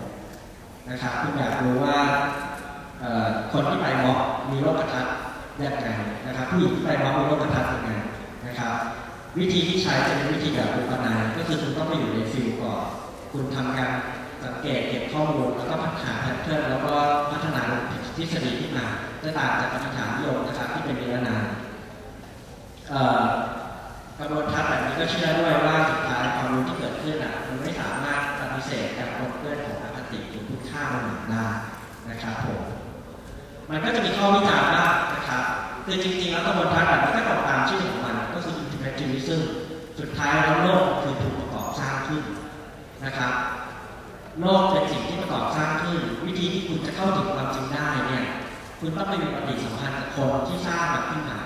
นะครับคุณอยากรู้ว่าคนที่ไปม็อบมีโลกทัศน์ยังไงนะครับผู้หญิงที่ไปม็อบมีโลกทัศน์ยังไงนะครับ วิธีที่ใช้จะเป็นวิธีแบบอุปนัยก็คือคุณต้องไปอยู่ใน field ก่อน คุณทำการสังเกตเก็บข้อมูลแล้วก็พัฒนา pattern แล้วก็พัฒนา ทฤษฎีขึ้นมาจะต่างจากปฏิฐานนิยมนะครับที่เป็นนิรนัยกระบวนทัศน์แบบนี้ก็เชื่อด้วยว่าสุดท้ายความรู้ที่เกิดขึ้นอะมันไม่สามารถปฏิเสธการปนเปื้อนของอคติหรือคุณค่ามันได้นะครับผมมันก็จะมีข้อวิจารณ์บ้างนะครับคือจริงๆแล้วกระบวนทัศน์แบบนี้ก็ตรงตามชื่อของมันก็คือ intellectualism สุดท้ายแล้วโลกคือถูกประกอบสร้างขึ้นนะครับโลกเป็นสิ่งที่ประกอบสร้างขึ้นวิธีที่คุณจะเข้าถึงความจริง คุณต้องไปมีปฏิสัมพันธ์กับคนที่สร้างมันขึ้นมา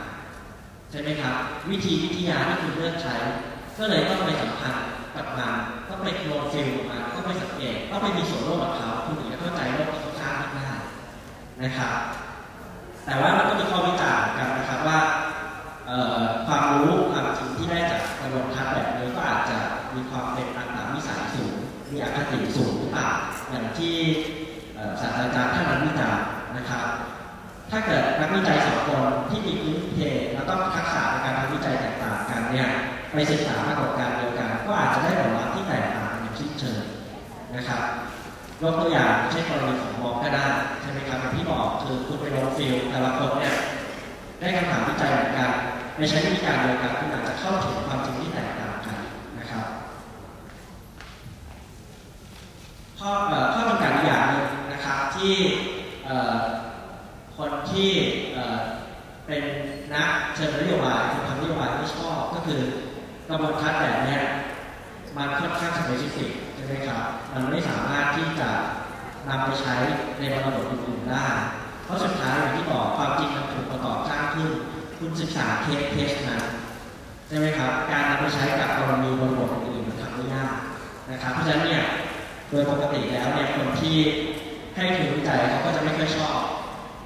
ใช่ไหมครับ วิธีวิทยาที่คุณเลือกใช้ ก็เลยต้องไปสัมพันธ์กับมันต้องไปโลฟิลมันต้องไปสังเกตต้องไปมีส่วนร่วมกับเขาคุณถึงจะเข้าใจโลกที่เขาสร้างขึ้นได้นะครับ แต่ว่ามันก็มีข้อวิจารณ์กันนะครับว่าความรู้ความจริงที่ได้จากกระบวนการแบบนี้ก็อาจจะมีความเป็นอัตตาวิสัยสูงมีอคติสูงหรือเปล่าอย่างที่ศาสตราจารย์ท่านนั้นวิจารณ์นะครับ ถ้าเกิดนักวิจัยสองคนที่มีพื้นเพแล้วก็ทักษะในการทำวิจัยแตกต่างกันเนี่ยไปศึกษาปรากฏการณ์เดียวกัน ก็อาจจะได้ผลลัพธ์ที่แตกต่างกันอย่างสิ้นเชิงนะครับยกตัวอย่างเช่นกรณีของมองก็ได้ใช่ไหมครับที่บอกคือคุณไปลงฟิลแต่ละคนเนี่ยได้คำถามวิจัยเหมือนกันไม่ใช้วิธีการเดียวกันคุณอาจจะเข้าถึงความจริงที่แตกต่างกันนะครับข้อข้อจำกัดอย่างหนึ่งนะครับที่ คนที่เป็นนักเชิงนโยบายทำนโยบายไม่ชอบก็คือกระบวนการแบบนี้มันค่อนข้าง specific ใช่ไหมครับ มันไม่สามารถที่จะนำไปใช้ในบริบทอื่นๆได้ เพราะสุดท้ายอย่างที่บอกความจริงมันถูกประกอบสร้างขึ้น คุณศึกษา case case นั้นใช่ไหมครับ การนำไปใช้กับกรณีบริบทอื่นๆมันทำได้ยากนะครับ เพราะฉะนั้นเนี่ยโดยปกติแล้วเนี่ยคนที่ให้ทุนวิจัยเขาก็จะไม่ค่อยชอบ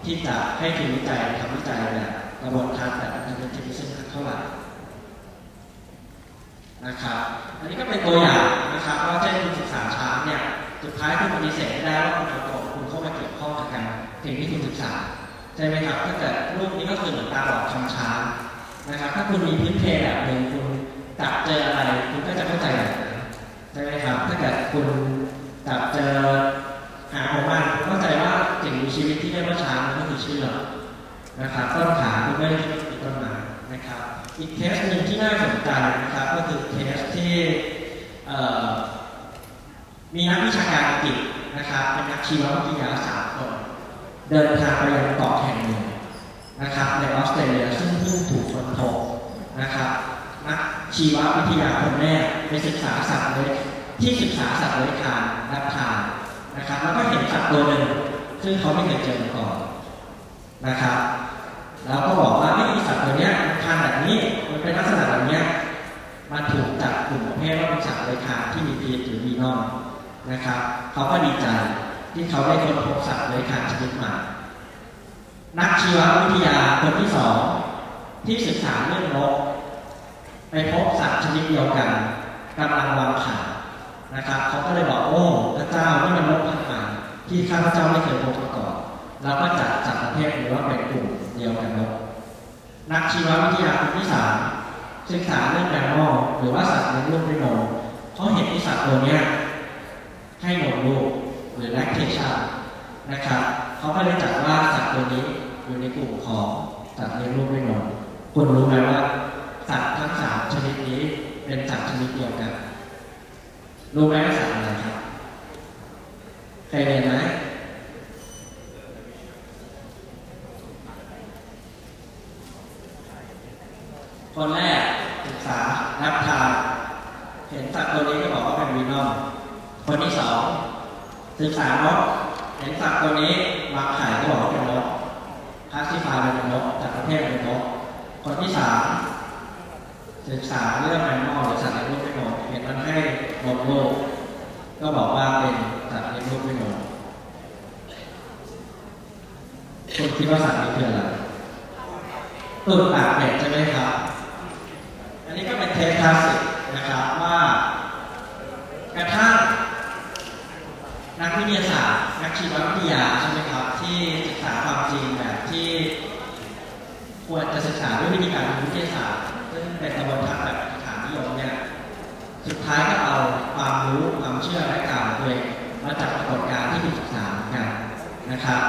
ที่จะให้ทุนวิจัยทำวิจัยแบบกระบวนการแบบอันเป็นทีซึ่งเท่าไหร่นะครับ อันนี้ก็เป็นตัวอย่างนะครับว่าเช่นคุณศึกษาช้าเนี่ยสุดท้ายคุณปฏิเสธไม่ได้ว่าคุณเอาตัวคุณเข้ามาเกี่ยวข้องกับการสิ่งที่คุณศึกษาใช่ไหมครับถ้าเกิดรูปนี้ก็คือเหมือนตาบอดทำช้านะครับ ถ้าคุณมีพื้นเพแบบหนึ่งคุณจับเจออะไรคุณก็จะเข้าใจแบบนั้นใช่ไหมครับ ถ้าเกิดคุณจับเจอหาขอ นะครับต้นขาคุณไม่ได้คิดต้นไม้นะครับ อีกเทสหนึ่งที่น่าสนใจนะครับ ก็คือเทสที่มีนักวิชาการอังกฤษนะครับ เป็นนักชีววิทยาสามคนเดินทางไปยังเกาะแห่งหนึ่งนะครับ ในออสเตรเลียซึ่งเพิ่งถูกค้นพบนะครับนักชีววิทยาคนแรกไปศึกษาสัตว์เลยที่ศึกษาสัตว์เลื้อยคานรับทานนะครับ แล้วก็เห็นสัตว์ตัวหนึ่งซึ่งเขาไม่เคยเจอมาก่อนนะครับ แล้วก็บอกว่าไม่มีสัตว์ตัวนี้มันคานแบบนี้มันเป็นลักษณะแบบนี้มันถูกจัดกลุ่มประเภทว่าเป็นสัตว์เลยคานที่มีพีหรือวีน่อมนะครับเขาก็ดีใจที่เขาได้ค้นพบสัตว์เลยคานชนิดใหม่นักชีววิทยาคนที่สองที่ศึกษาเรื่องนกไปพบสัตว์ชนิดเดียวกันกำลังวางไข่นะครับเขาก็เลยบอกโอ้พระเจ้านี่มันนกพันธุ์ใหม่ที่ข้าพเจ้าไม่เคยพบมาก่อนแล้วก็จัดสัตว์ประเภทนี้ว่าเป็นกลุ่ม ดียวกันนกนักชีววิทยาที่สามศึกษาเรื่องแมวหรือว่าสัตว์เลี้ยงลูกด้วยนมเขาเห็นที่สัตว์ตัวเนี้ยให้นมลูกหรือ lactation นะครับเขาก็เลยจัดว่าสัตว์ตัวนี้อยู่ในกลุ่มของสัตว์เลี้ยงลูกด้วยนมคุณรู้ไหมว่าสัตว์ทั้งสามชนิดนี้เป็นสัตว์ชนิดเดียวกันรู้ไหมว่าสัตว์อะไรครับเคยเรียนไหม คนแรกศึกษานับทานเห็นสัตว์ตัวนี้ก็บอกว่าเป็นวีนอมคนที่สองศึกษานกเห็นสัตว์ตัวนี้วางไข่ก็บอกว่าเป็นนกคลาสิฟายเป็นนกจัดประเภทเป็นนกคนที่สามศึกษาเรื่องแมมมอลหรือสัตว์เลี้ยงลูกด้วยนมเห็นมันให้นมลูกก็บอกว่าเป็นสัตว์เลี้ยงลูกด้วยนมคุณคิดว่าสัตว์นี้คืออะไรตุ่นปากเป็ดใช่ไหมครับ อันนี้ก็เป็นเทสคลาสสิกนะครับว่ากระทั่งนักวิทยาศาสตร์ นักชีววิทยาใช่ไหมครับ ที่ศึกษาความจริงแบบที่ ควรจะศึกษาด้วยวิธีการทางวิทยาศาสตร์ซึ่งเป็นกระบวนการแบบฐานนิยมเนี่ยสุดท้ายก็เอาความรู้ความเชื่อและการตัวเองมาจากปรากฏการณ์ที่ถูกศึกษาเหมือนกันนะครับ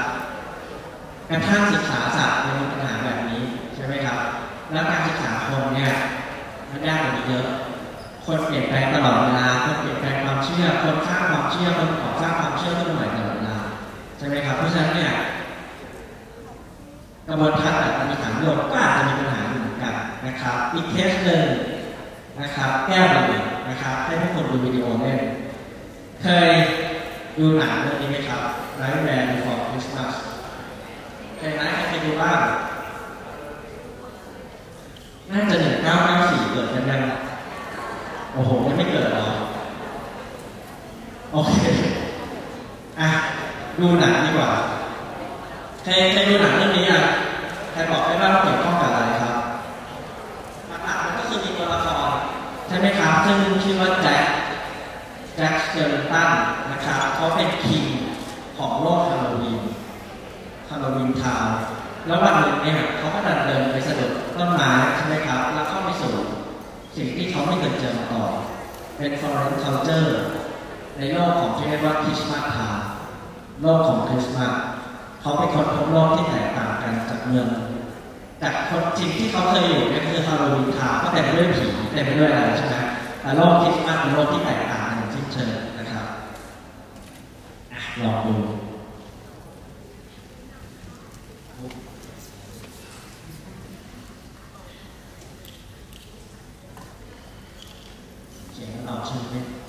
กระทั่งศึกษาศาสตร์ยังปัญหาแบบนี้ใช่ไหมครับ แล้วการศึกษาคนเนี่ย มันยากกว่านี้เยอะ คนเปลี่ยนแปลงตลอดเวลาคนเปลี่ยนแปลงความเชื่อ คนสร้างความเชื่อ คนขอสร้างความเชื่อขึ้นใหม่ตลอดเวลาใช่ไหมครับ เพราะฉะนั้นเนี่ยกระบวนการแบบปฏิฐานโยมก็อาจจะมีปัญหาอยู่เหมือนกันนะครับอีกเคสหนึ่งนะครับ แก้ปัญหานะครับให้ทุกคนดูวิดีโอเล่นเคยดูหนังเรื่องนี้ไหมครับ Nightmare Before Christmas เคยไหมใครเคยดูบ้าง น่าจะหนึ่งเก้าเก้าสี่เกิดกันยังโอ้โหยังไม่เกิดหรอโอเคอะดูหนังดีกว่าใครใครดูหนังเรื่องนี้อะใครบอกได้ว่าเกี่ยวข้องกับอะไรครับหลักๆมันก็คือมีตัวละครใช่ไหมครับซึ่งชื่อว่า Jack Jack Skellington นะครับเขาเป็น king ของโลก Halloween Halloween Town แล้ววันหนึ่งเนี่ยเขาก็ดินเดินไปสะดุดต้นไม้ใช่ไหมครับ แล้วเข้าไปสู่สิ่งที่เขาไม่เคยเจอมาก่อนเป็น foreign culture ในโลกของที่เรียกว่า Christmas Townโลกของคริสต์มาสเขาไปค้นพบโลกที่แตกต่างกันจากเมืองจากคนจริงที่เขาเคยอยู่เนี่ยคือฮาโลวีนทาก็เต็มไปด้วยผีเต็มไปด้วยอะไรใช่ไหมแต่โลกคริสต์มาสเป็นโลกที่แตกต่างกันอย่างสิ้นเชิงนะครับอะลองดู เขียน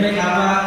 ไหมครับว่า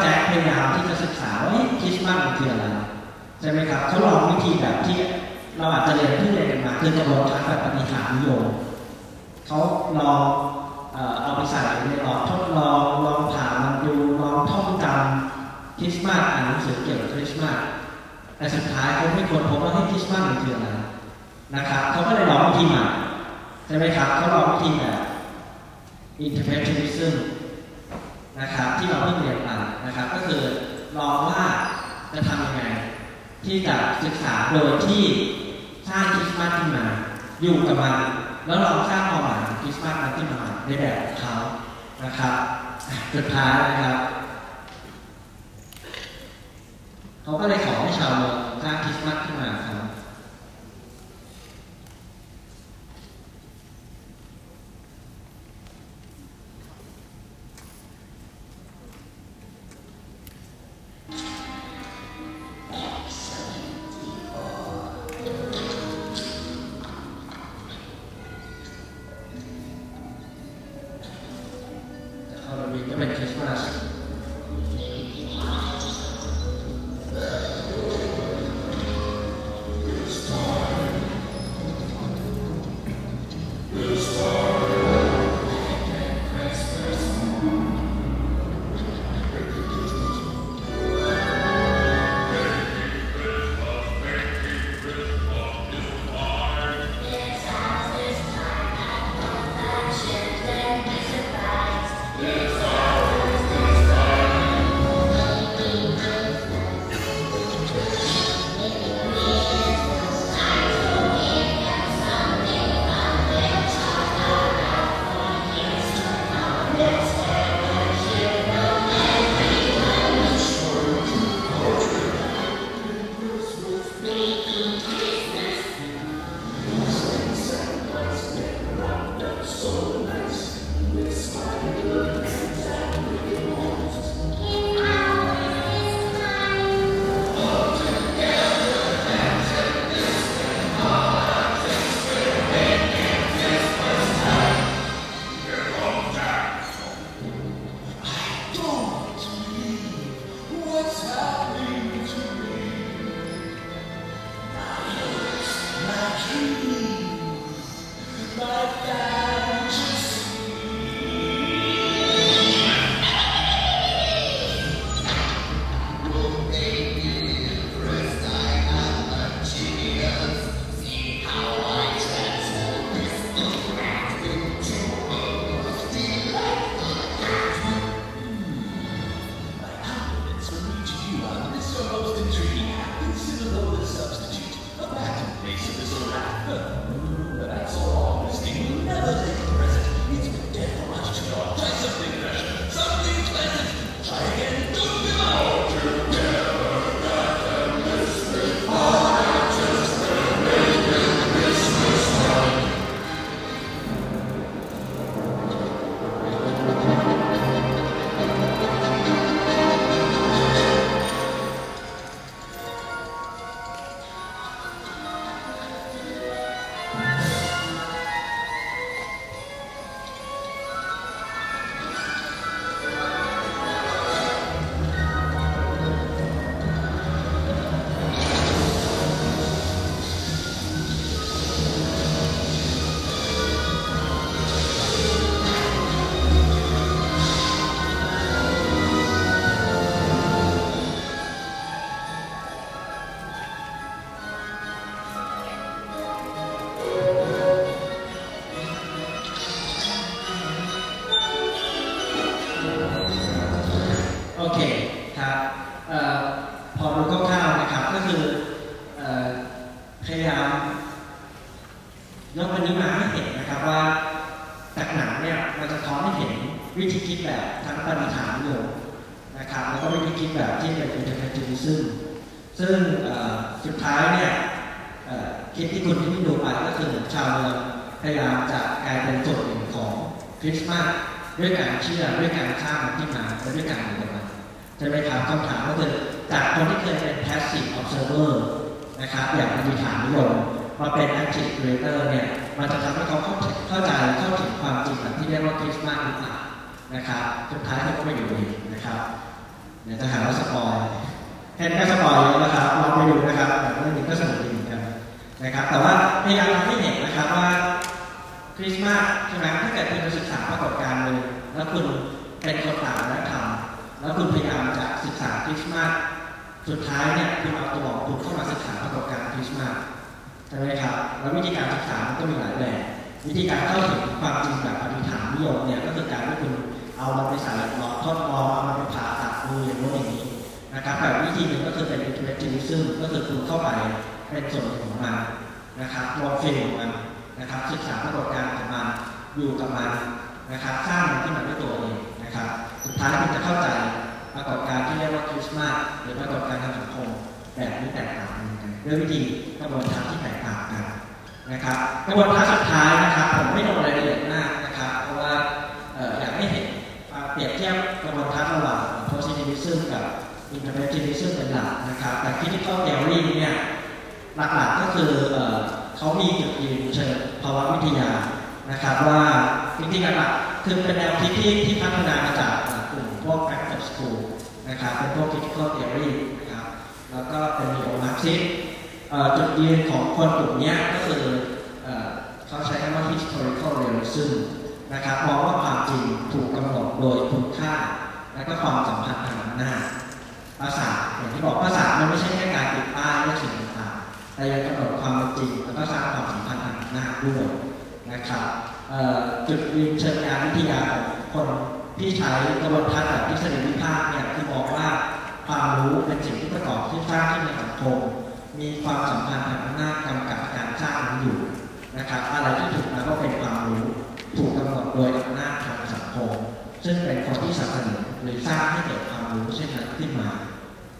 ให้เกิดความรู้เช่นนั้นขึ้นมา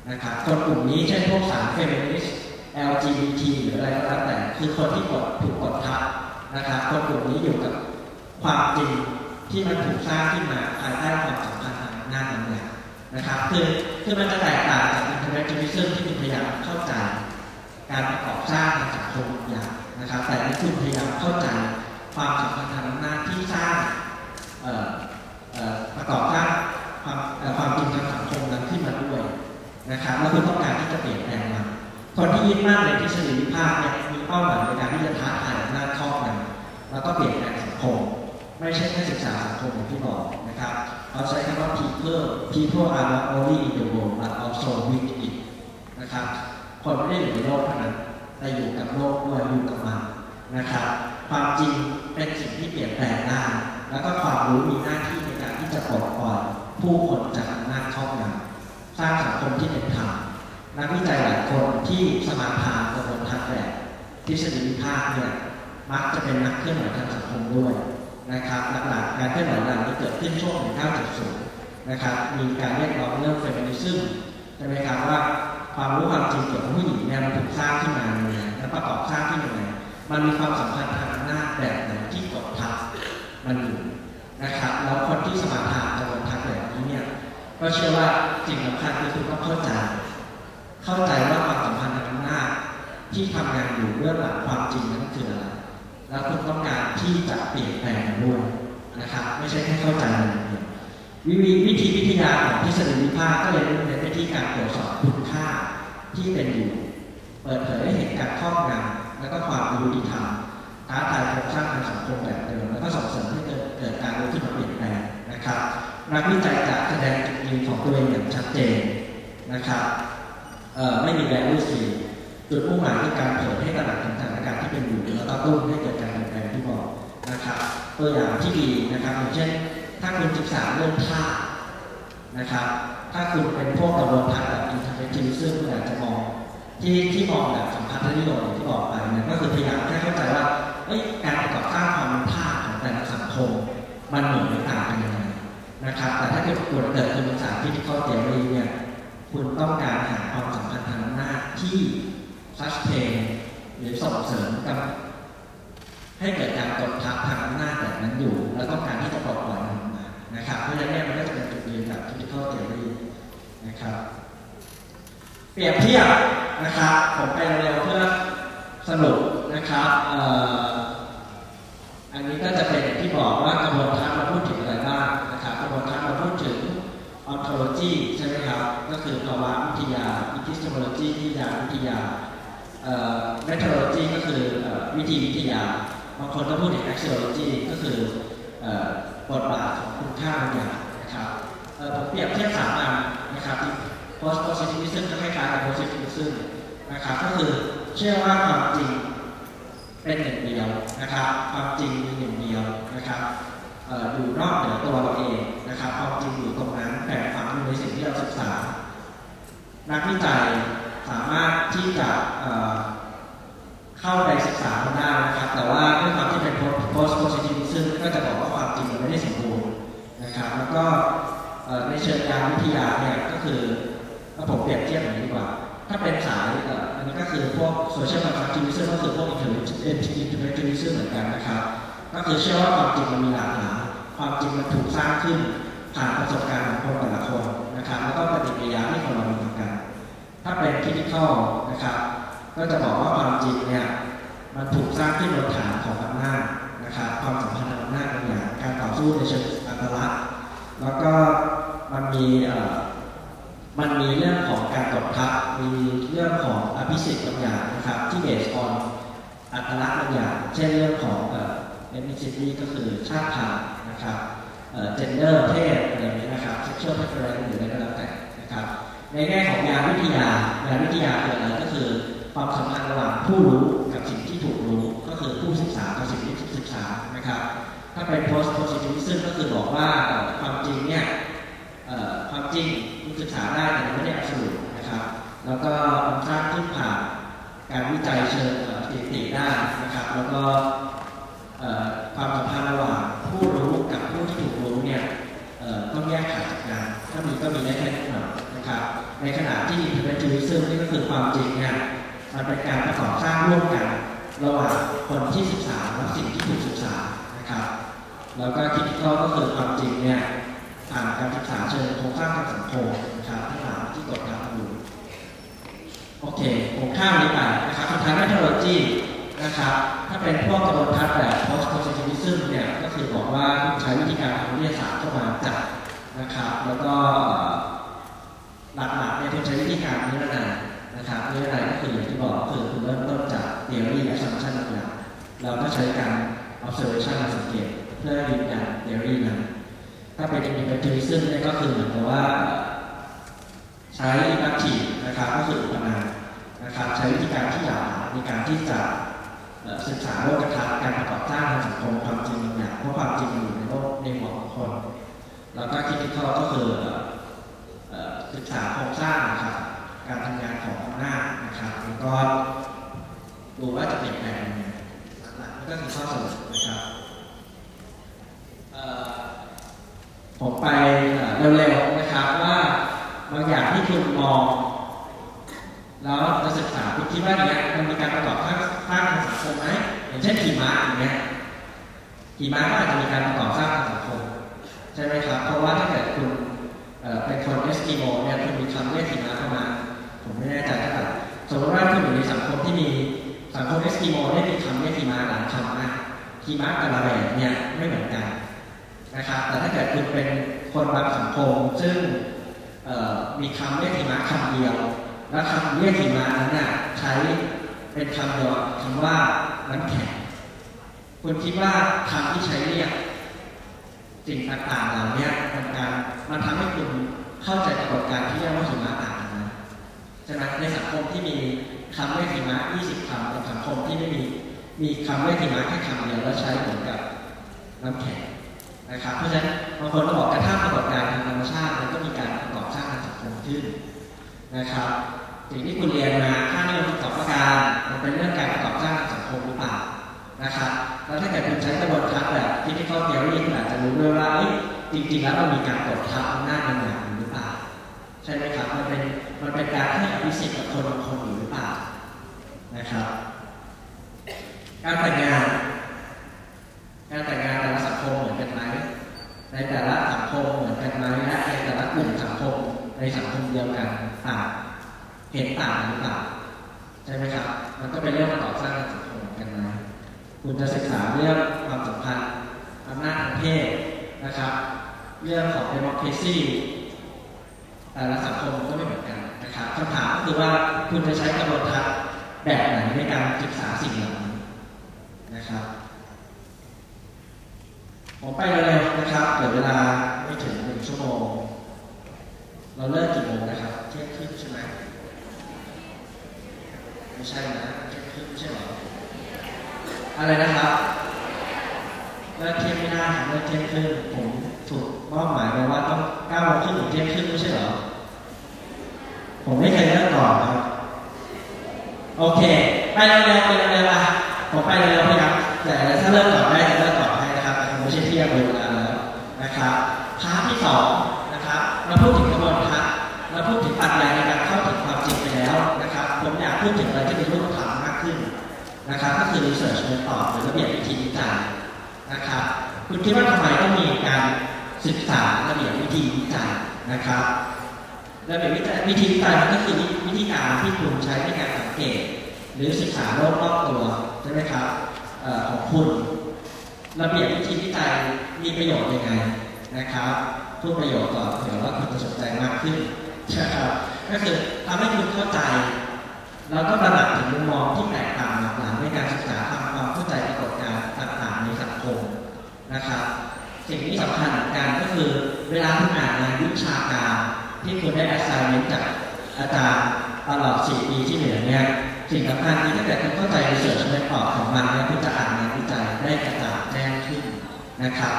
นะครับคนกลุ่มนี้เช่นพวกสารเฟมินิสต์ LGBT หรืออะไรก็แล้วแต่คือคนที่กดถูกกดทับนะครับคนกลุ่มนี้อยู่กับความจริงที่มันถูกสร้างขึ้นมาภายใต้ความสัมพันธ์ทางอำนาจนั้นแหละนะครับคือคือมันจะแตกต่างจาก intellectualism ที่คุณพยายามเข้าใจ การประกอบสร้างทางสังคมอย่างนะครับ แต่ที่คุณพยายามเข้าใจความสัมพันธ์ทางอำนาที่สร้างประกอบสร้าง ความความจริงทางสังคมนั้นขึ้นมาด้วยนะครับแล้วคุณต้องการที่จะเปลี่ยนแปลงมันคนที่ยึดมั่นในทฤษฎีวิพากษ์เนี่ยมีเป้าหมายในการที่จะท้าทายอำนาจครอบงำแล้วก็เปลี่ยนแปลงสังคม ไม่ใช่แค่ศึกษาสังคมอย่างที่บอกนะครับเราใช้คำว่า people people are not only in the world but also with it นะครับคนไม่ได้อยู่ในโลกเท่านั้นแต่อยู่กับโลกด้วยอยู่กับมันนะครับ ความจริงเป็นสิ่งที่เปลี่ยนแปลงได้แล้วก็ความรู้มีหน้าที่ในการที่จะปลดปล่อย ผู้คนจากอำนาจครอบงำสร้างสังคมที่เป็นธรรมนักวิจัยหลายคนที่สมาทานกระบวนการแบบทฤษฎีวิพากษ์เนี่ยมักจะเป็นนักเคลื่อนไหวทางสังคมด้วยนะครับหลักๆการเคลื่อนไหวเหล่านี้เกิดขึ้นช่วง1970นะครับมีการเรียกร้องเรื่องเฟมินิซึมใช่ไหมครับว่าความรู้ความจริงเกี่ยวกับผู้หญิงเนี่ยมันถูกสร้างขึ้นมายังไงและประกอบสร้างขึ้นยังไงมันมีความสัมพันธ์ทางอำนาแบบไหนที่กดทับมันอยู่นะครับแล้วคนที่สมาทาน ก็เชื่อว่าสิ่งสำคัญคือคุณต้องเข้าใจ เข้าใจว่าความสัมพันธ์ทางอำนาจที่ทำงานอยู่เบื้องหลังความจริงนั้นคืออะไรแล้วคุณต้องการที่จะเปลี่ยนแปลงด้วยนะครับ ไม่ใช่แค่เข้าใจอย่างเดียววิธีวิธีวิทยาของทฤษฎีวิพากษ์ก็เลยเน้นไปที่การตรวจสอบคุณค่าที่เป็นอยู่ เปิดเผยให้เห็นการครอบงำแล้วก็ความอายุติธรรมท้าทายโครงสร้างทางสังคมแบบเดิมแล้วก็ส่งเสริมให้เกิดเกิดการรู้ที่มาเปลี่ยนแปลงนะครับ นักวิจัยจะแสดงจุดยืนของตัวเองอย่างชัดเจนนะครับไม่มีแรงรู้สีจุดมุ่งหมายคือการเผยให้ตระหนักถึงสถานการณ์ที่เป็นอยู่แล้วก็ตุ้นให้เกิดการเปลี่ยนแปลงที่บอกนะครับตัวอย่างที่ดีนะครับอย่างเช่น ถ้าคุณศึกษาเรื่องท่านะครับ ถ้าคุณเป็นพวกกระบวนการแบบอินเทอร์เนทิซึ่งคุณอาจจะมองที่ที่มองแบบสัมพันธนิยมที่บอกไปเนี่ยก็คือพยายามแค่เข้าใจว่าการประกอบสร้างความท่าของแต่ละสังคมมันเหมือนหรือต่างกันยังไง นะครับ แต่ถ้าเกิดคุณเกิดคุณศึกษาพิธีข้อเตียรีเนี่ยคุณต้องการหาความสัมพันธ์ทางอำนาจที่ sustain หรือส่งเสริมกับ ให้เกิดการกดทับทางอำนาจแบบนั้นอยู่ แล้วต้องการที่จะปลดปล่อยมันออกมานะครับเพราะฉะนั้นเนี่ยมันก็จะเป็นจุดยืนแบบ typical theory นะครับ เปรียบเทียบนะครับผมไปเร็วเพื่อสรุปนะครับอันนี้ก็จะเป็นที่บอกว่ากระบวนการเราพูดถึงอะไรบ้างนะครับกระบวนการเราพูดถึง ontology ใช่ไหมครับ ก็คือภาวะวิทยา epistemology วิทยาวิทยาเอ่อ methodology ก็คือวิธีวิทยา บางคนก็พูดถึง axiology ก็คือเอ่อบทบาทของคุณค่าบางอย่างนะครับเอ่อผมเปรียบเทียบสามอันนะครับที่ post positivism ก็คล้ายๆกับ positivism นะครับ ก็คือเชื่อว่าความจริงเป็นหนึ่งเดียวนะครับ ความจริงมีหนึ่งเดียวนะครับ อยู่นอกเหนือตัวเราเองนะครับความจริงอยู่ตรงนั้นแต่ฝังอยู่ในสิ่งที่เราศึกษา นักวิจัยสามารถที่จะเข้าไปศึกษามันได้นะครับ แต่ว่าด้วยความที่เป็น post positivism ก็จะบอกว่าความจริงมันไม่ได้สมบูรณ์นะครับ แล้วก็ในเชิงการวิทยาเนี่ยก็คือถ้าผมเปรียบเทียบอย่างนี้ดีกว่า ถ้าเป็นสายอันนี้ก็คือพวก social constructivism ก็คือพวก intellectualism เหมือนกันนะครับ ก็คือเชื่อว่าความจริงมันมีหลากหลายความจริงมันถูกสร้างขึ้นผ่านประสบการณ์ของคนแต่ละคนนะครับ แล้วก็ปฏิกิริยาที่คนเรามีต่อกัน ถ้าเป็น critical นะครับ ก็จะบอกว่าความจริงเนี่ยมันถูกสร้างขึ้นบนฐานของอำนาจนะครับ ความสัมพันธ์ทางอำนาจบางอย่างการต่อสู้ในเชิงอัตลักษณ์แล้วก็มันมีมันมีเรื่องของการกดทับมีเรื่องของอภิสิทธิ์บางอย่างนะครับ ที่เบสออนอัตลักษณ์บางอย่างเช่นเรื่องของ เอ่อ ethnicity ก็คือชาติพันธุ์นะครับเอ่อ gender เพศอะไรอย่างเงี้ยนะครับ sexual preference หรืออะไรก็แล้วแต่นะครับ ในแง่ของยาวิทยายาวิทยาคืออะไรก็คือ ความสัมพันธ์ระหว่างผู้รู้กับสิ่งที่ถูกรู้ก็คือผู้ศึกษากับสิ่งที่ถูกศึกษานะครับ ถ้าเป็น post positivism ก็คือบอกว่าความจริงเนี่ยความจริงมันศึกษาได้แต่ไม่ได้ absolute นะครับ แล้วก็มันสร้างขึ้นผ่านการวิจัยเชิงสถิติได้นะครับ แล้วก็ ความสัมพันธ์ระหว่างผู้รู้กับผู้ที่ถูกรู้เนี่ยต้องแยกขาดจากกันถ้ามีก็มีได้แค่นิดหน่อยนะครับ ในขณะที่ intellectualism นี่ก็คือความจริงเนี่ยมันเป็นการประกอบสร้างร่วมกัน ระหว่างคนที่ศึกษาและสิ่งที่ถูกศึกษานะครับ แล้วก็ critical ก็คือความจริงเนี่ยผ่านการศึกษาเชิงโครงสร้างทางสังคมนะครับทั้งหลายที่กดทับอยู่โอเคผมข้ามนี้ไปนะครับสุดท้าย methodology น นะครับถ้าเป็นพวกกระบวนการแบบ post positivism เนี่ยก็คือบอกว่าคุณใช้วิธีการทางวิทยาศาสตร์เข้ามาจัดนะครับ แล้วก็หลักๆเนี่ยคุณใช้วิธีการนิรนามนะครับนิรนามก็คืออย่างที่บอกคือคุณเริ่มต้นจาก theory assumption ต่างๆเราก็ใช้การ observation มาสังเกตเพื่อยืนยัน theory นั้นถ้าเป็น individualism เนี่ยก็คือเหมือนกับว่าใช้ inductive นะครับก็คืออุปนานะครับใช้วิธีการที่หลากหลายในการที่จะ ศึกษาโลกทัศน์การประกอบสร้างทางสังคมความจริงบางอย่างเพราะความจริงอยู่ในโลกในหัวของคนแล้วก็ critical ก็คือศึกษาโครงสร้างนะครับ การทำงานของอำนาจนะครับแล้วก็ดูว่าจะเปลี่ยนแปลงยังไงหลักๆก็คือข้อสรุปนะครับออผมไปเอ่อเร็วๆนะครับว่าบางอย่างที่คุณมอง แล้วจะศึกษาคุณคิดว่าเนี่ยมันมีการประกอบสร้างสร้างทางสังคมไหมอย่างเช่นขี่ม้าอย่างเงี้ยขี่ม้าก็อาจจะมีการประกอบสร้างทางสังคมใช่ไหมครับ เพราะว่าถ้าเกิดคุณเป็นคนเอสกิโมเนี่ยคุณมีคำเรียกขี่ม้าเข้ามาผมไม่แน่ใจเท่าไหร่สมมติว่าคุณอยู่ในสังคมที่มีสังคมเอสกิโมได้มีคำเรียกขี่ม้าหลายคำนะขี่ม้าแต่ละแบบเนี่ยไม่เหมือนกันนะครับแต่ถ้าเกิดคุณเป็นคนบางสังคมซึ่งมีคำเรียกหิมะคำเดียว และคำเรียกหิมะนั้นน่ะใช้เป็นคำเดียวคำว่าน้ำแข็งคุณคิดว่าคำที่ใช้เรียกสิ่งต่างๆเหล่านี้มันการมันทำให้คุณเข้าใจกระบวนการที่เรียกว่าหิมะต่างกันนะใช่ไหมในสังคมที่มีคำเรียกหิมะ20คำกับสังคมที่ไม่มีมีคำเรียกหิมะแค่คำเดียวแล้วใช้เหมือนกับน้ำแข็งนะครับเพราะฉะนั้นบางคนก็บอกกระทั่งปรากฏการณ์ทางธรรมชาติมันก็มีการประกอบสร้างทางสังคมขึ้นนะครับ สิ่งที่คุณเรียนมาค่านิยมสองประการมันเป็นเรื่องการประกอบสร้างทางสังคมหรือเปล่านะครับแล้วถ้าเกิดคุณใช้กระบวนการแบบ critical theory คุณอาจจะรู้ด้วยว่าจริงๆแล้วมันมีการกดทับอำนาจบางอย่างหรือเปล่าใช่ไหมครับมันเป็นมันเป็นการให้อภิสิทธิ์กับคนบางคนหรือเปล่านะครับ การแต่งงานการแต่งงานแต่ละสังคมเหมือนกันไหมในแต่ละสังคมเหมือนกันไหมและในแต่ละกลุ่มสังคมในสังคมเดียวกันต่าง เห็นต่างหรือเปล่าใช่ไหมครับ มันก็เป็นเรื่องประกอสร้างทางสังคมกันไหมคุณจะศึกษาเรื่องความสัมพันธ์อำนาจทางเพศนะครับ เรื่องของ democracy แต่ละสังคมก็ไม่เหมือนกันนะครับคำถามก็คือว่าคุณจะใช้กระบวนการแบบไหนในการศึกษาสิ่งเหล่านี้นะครับผมไปเร็วๆนะครับเหลือเวลาไม่ถึงหนึ่งชั่วโมง เราเลิกกี่โมงนะครับเที่ยงครึ่งใช่ไหม ไม่ใช่นะเที่ยงครึ่งไม่ใช่หรออะไรนะครับเลิกเที่ยงไม่ได้ครับเลิกเที่ยงครึ่งผมถูกมอบหมายมาว่าต้องเก้าโมงครึ่งถึงเที่ยงครึ่งไม่ใช่หรอผมไม่เคยเลิกก่อนครับโอเค ไปเร็วๆไปเร็วๆอะผมไปเร็วๆพยายามแต่ถ้าเริ่มก่อนได้จะเริ่มก่อนให้นะครับแต่คงไม่ใช่เที่ยงเวลาแล้วนะครับพาร์ทที่สองนะครับเราพูดถึงกระบวนการเราพูดถึงปัจจัย พูดถึงอะไรที่เป็นรูปธรรมมากขึ้นนะครับก็คือ research method หรือระเบียบวิธีวิจัยนะครับคุณคิดว่าทำไมต้องมีการศึกษาระเบียบวิธีวิจัยนะครับระเบียบวิจัยวิธีวิจัยมันก็คือวิธีการที่คุณใช้ในการสังเกต หรือศึกษาโลกรอบตัวใช่ไหมครับของคุณ ระเบียบวิธีวิจัยมีประโยชน์ยังไงนะครับพูดประโยชน์ก่อเผื่อว่าคุณจะสนใจมากขึ้นนะครับก็คือทำให้คุณเข้าใจ แล้วก็ระดับถึงมุมมองที่แตกต่างหลากหลายในการศึกษาทำความเข้าใจปรากฏการณ์ต่างๆในสังคมนะครับสิ่งที่สำคัญเหมือนกันก็คือเวลาคุณอ่านงานวิชาการที่คุณได้ assignment จากอาจารย์ตลอด 4 ปีที่เหลือเนี่ยสิ่งสำคัญคือถ้าเกิดคุณเข้าใจ research method ของมันเนี่ยคุณจะอ่านงานวิจัยได้กระจ่างแจ้งขึ้นนะครับ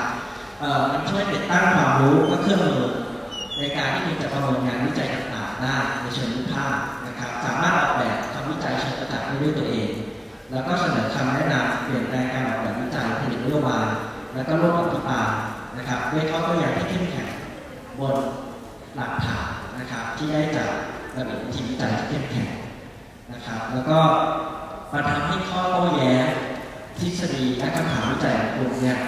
เอ่อมันช่วยติดตั้งความรู้และเครื่องมือในการที่คุณจะประเมินงานวิจัยต่างๆได้ในเชิงวิพากษ์นะครับ สามารถออกแบบทำวิจัยเชิงประจักษ์ได้ด้วยตัวเอง แล้วก็เสนอคำแนะนำเปลี่ยนแปลงการออกแบบวิจัยผลิตนโยบายแล้วก็ร่วมอภิปรายนะครับด้วยข้อตัวอย่างที่เข้มแข็งบนหลักฐานนะครับที่ได้จากระเบียบวิธีวิจัยที่เข้มแข็งนะครับ แล้วก็มาทำให้ข้อโต้แย้งทฤษฎีและคำถามวิจัยของคุณเนี่ย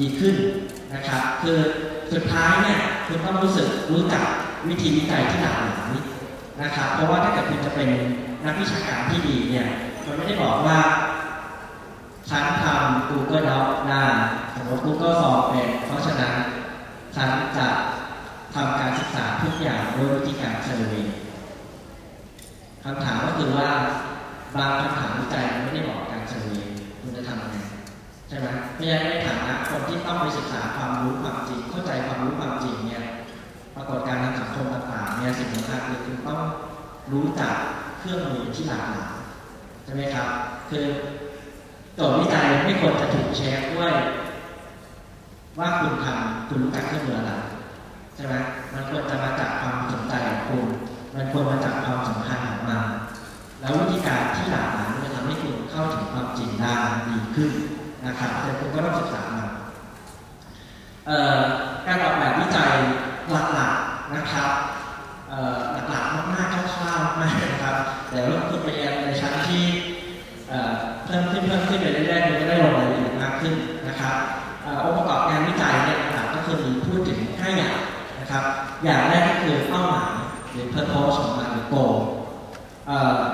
ดีขึ้นนะครับ คือสุดท้ายเนี่ยคุณต้องรู้สึกรู้จักวิธีวิจัยที่หลากหลาย นะครับ เพราะว่าถ้าเกิดคุณจะเป็นนักวิชาการที่ดีเนี่ยมันไม่ได้บอกว่าฉันทำ Google Doc ได้สมมติ Google Form เป็นเพราะฉะนั้นฉันจะทำการศึกษาทุกอย่างด้วยวิธีการ survey คำถามก็คือว่าบางคำถามวิจัยมันไม่ได้บอกการ survey คุณจะทำยังไงใช่ไหมไม่ใช่ในฐานะคนที่ต้องไปศึกษาความรู้ความจริง เข้าใจความรู้ความจริงเนี่ยปรากฏการณ์ทางสังคมต่างๆเนี่ยสิ่งสำคัญคือ รู้จักเครื่องมือที่หลากหลายใช่ไหมครับ คือโจทย์วิจัยไม่ควรจะถูกแชร์ด้วย ว่าคุณทำคุณรู้จักเครื่องมืออะไรใช่ไหมมันควรจะมาจากความสนใจของคุณ มันควรมาจากความสำคัญของมันแล้ววิธีการที่หลากหลายมันจะทำให้คุณเข้าถึงความจริงได้ดีขึ้นนะครับแต่คุณก็ต้องศึกษามันการออกแบบวิจัยหลักๆนะครับหลักๆมากๆคร่าวๆมากนะครับเดี๋ยวคุณไปเรียนในชั้นที่เพิ่มขึ้นเพิ่มขึ้นไปเรื่อยๆคุณจะได้ลงรายละเอียดมากขึ้นนะครับองค์ประกอบงานวิจัยเนี่ยหลักๆก็คือมีพูดถึงห้าอย่างนะครับ อย่างแรกก็คือเป้าหมายหรือ purpose ของมันหรือ goal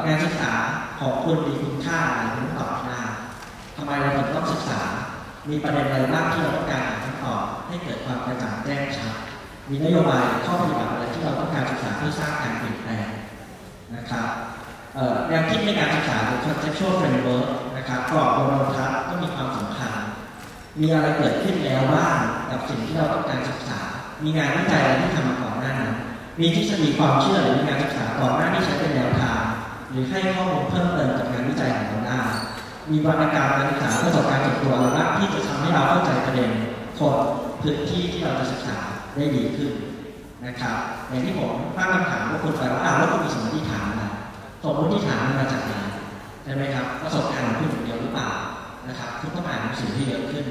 งานศึกษาของคุณมีคุณค่าอะไรคุณตอบให้ได้ทำไมเราถึงต้องศึกษา มีประเด็นอะไรบ้างที่เราต้องการคำตอบให้เกิดความกระจ่างแจ้งชัดมีนโยบายข้อปฏิบัติอะไรที่เราต้องการศึกษาเพื่อสร้างการเปลี่ยนแปลง นะครับแนวคิดในการศึกษาหรือ conceptual framework นะครับกรอบโดยรวมทัศน์ก็มีความสำคัญ มีอะไรเกิดขึ้นแล้วบ้างกับสิ่งที่เราต้องการศึกษา มีงานวิจัยอะไรที่ทำมาก่อนหน้านั้นมีทฤษฎีความเชื่อหรือมีงานศึกษาก่อนหน้าที่ใช้เป็นแนวทางหรือให้ข้อมูลเพิ่มเติมจากงานวิจัยของเราได้มีวรรณกรรมการศึกษาประสบการณ์ส่วนตัวอะไรบ้างที่จะทำให้เราเข้าใจประเด็นคนพื้นที่ที่เราจะศึกษาได้ดีขึ้น นะครับอย่างที่ผมตั้งคำถามว่าคุณไปว่าอ้าวแล้วคุณมีสมมติฐานอะไรสมมติฐานมันมาจากไหนใช่ไหมครับประสบการณ์ของคุณอย่างเดียวหรือเปล่านะครับคุณต้องอ่านหนังสือที่เยอะขึ้น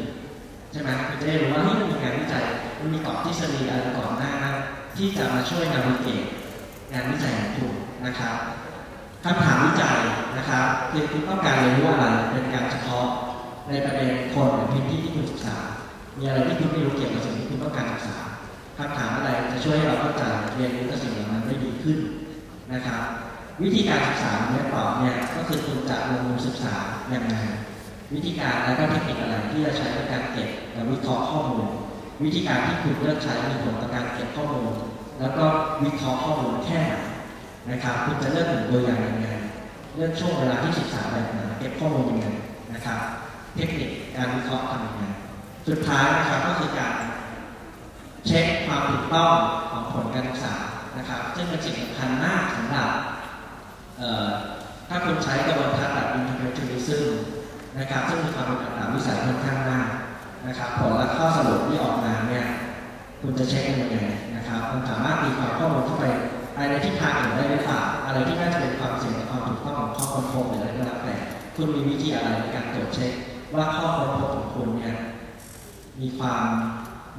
ใช่ไหมคุณจะได้รู้ว่านี่มันมีงานวิจัยมันมีกรอบทฤษฎีอะไรก่อนหน้า ที่จะมาช่วยนาวิเกตงานวิจัยของคุณนะครับคำถามวิจัยนะครับคือคุณต้องการเรียนรู้อะไรเป็นการเฉพาะในประเด็นคนหรือพื้นที่ที่คุณศึกษา มีอะไรที่คุณไม่รู้เกี่ยวกับสิ่งที่คุณต้องการศึกษา คำถามอะไรจะช่วยให้เราเข้าใจเรียนรู้กับสิ่งเหล่านั้นได้ดีขึ้นนะครับ วิธีการศึกษาเนี่ยตอบเนี่ยก็คือคุณจะลงมือศึกษาอย่างไรวิธีการและก็เทคนิคอะไรที่จะใช้ในการเก็บและวิเคราะห์ข้อมูล วิธีการที่คุณเลือกใช้มีผลต่อการเก็บข้อมูล แล้วก็วิเคราะห์ข้อมูลแค่ไหนนะครับคุณจะเลือกหนึ่งตัวอย่างยังไงเลือกช่วงเวลาที่ศึกษาแบบไหนเก็บข้อมูลยังไงนะครับ เทคนิคการวิเคราะห์ทำยังไงสุดท้ายนะครับก็คือการ เช็คความถูกต้องของผลการศึกษานะครับ ซึ่งเป็นสิ่งสำคัญมากสำหรับถ้าคุณใช้กระบวนการแบบ interpretationism นะครับซึ่งมีความเป็นอัตราวิสัยค่อนข้างมากนะครับผลและข้อสรุปที่ออกมาเนี่ยคุณจะเช็คยังไงนะครับคุณสามารถตีความข้อมูลเข้าไปอะไรที่ทางอื่นได้หรือเปล่าอะไรที่น่าจะเป็นความเสี่ยงความถูกต้องของข้อค้นพบหรืออะไรก็แล้วแต่คุณมีวิธีอะไรในการตรวจเช็คว่าข้อค้นพบของคุณเนี่ยมีความ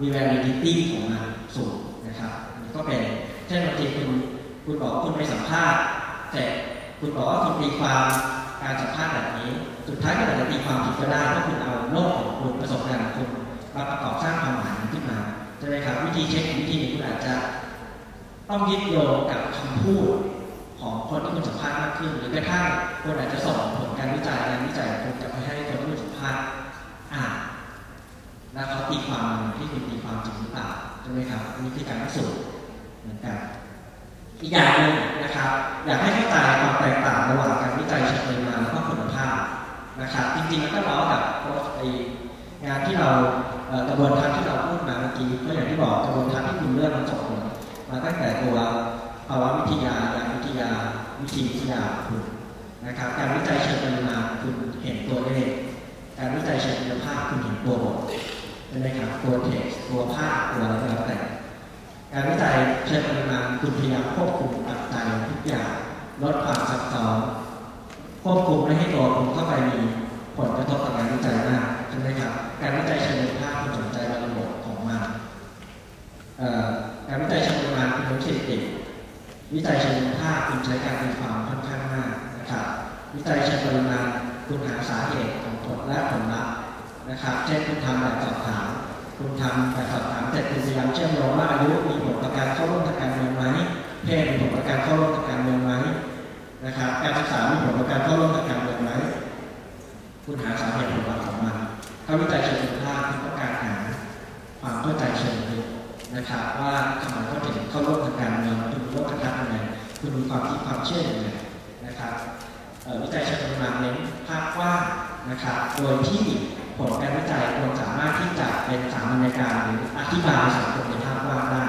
มี validity ของมันสูงนะครับก็เป็นเช่นบางทีคุณคุณบอกคุณไปสัมภาษณ์แต่คุณบอกว่าคุณตีความการสัมภาษณ์แบบนี้ สุดท้ายก็อาจจะตีความผิดก็ได้เพราคุณเอาโลกของคุณประสบการณ์ของคุณมาประกอบสร้างความหมายขึ้นมาใช่ไหมครับวิธีเช็คอีกวิธีนึงคุณอาจจะต้องยึดโยงกับคำพูดของคนที่คุณสัมภาษณ์มากขึ้น หรือกระทั่งคนอาจจะส่งผลการวิจัยงานวิจัยของคุณกลับไปให้คนที่คุณสัมภาษณ์ แล้วเขาตีความที่คุณตีความจริงหรือเปล่าใช่ไหมครับอันนี้คือการพิสูจน์เหมือนกันอีกอย่างหนึ่งนะครับ อยากให้เข้าใจความแตกต่างระหว่างการวิจัยเชิงปริมาณและก็คุณภาพนะครับ จริงๆมันก็ล้อกับไองานที่เรากระบวนการที่เราพูดมาเมื่อกี้ก็อย่างที่บอกกระบวนการที่คุณเลือกมันจบมาตั้งแต่ตัวภาวะวิทยายานวิทยาวิธีวิทยาคุณนะครับ การวิจัยเชิงปริมาณคุณเห็นตัวเลขการวิจัยเชิงคุณภาพคุณเห็นตัวบท ช่ไหมครับตัวเท็กซ์ตัวภาพตัวอะไรก็แล้วแต่ การวิจัยเชิงปริมาณคุณพยายามควบคุมปัจจัยทุกอย่างลดความซับซ้อนควบคุมไม่ให้ตัวคุณเข้าไปมีผลกระทบต่อการวิจัยมากใช่ไหมครับการวิจัยเชิงภาพคุณสนใจริบทของมันการวิจัยเชิงปริมาณคุณต้องสถิติวิจัยเชิงภาพคุณใช้การตีความค่อนข้างมากนะครับวิจัยเชิงปริมาณคุณหาสาเหตุของผลและผลลัพธ์ นะครับเช่นคุณทำแบบสอบถาม คุณทำแบบสอบถามเสร็จคุณพยายามเชื่อมโยงว่าอายุมีผลต่อการเข้าร่วมทางการเมืองไหมเพศมีผลต่อการเข้าร่วมทางการเมืองไหมนะครับ การศึกษามีผลต่อการเข้าร่วมทางการเมืองไหมคุณหาสาเหตุผลลัพธ์ของมันถ้าวิจัยเชิงคุณภาพคุณต้องการหาความเข้าใจเชิงลึกนะครับ ว่าทำไมเขาถึงเข้าร่วมทางการเมืองคุณมีโลกทัศน์ยังไงคุณมีความคิดความเชื่อยังไงนะครับวิจัยเชิงปริมาเน้นภาพกว้างนะครับ โดยที่ ผลการวิจัยควรสามารถที่จะเป็นสามัญการหรืออธิบายสังคมในภาพกว้างได้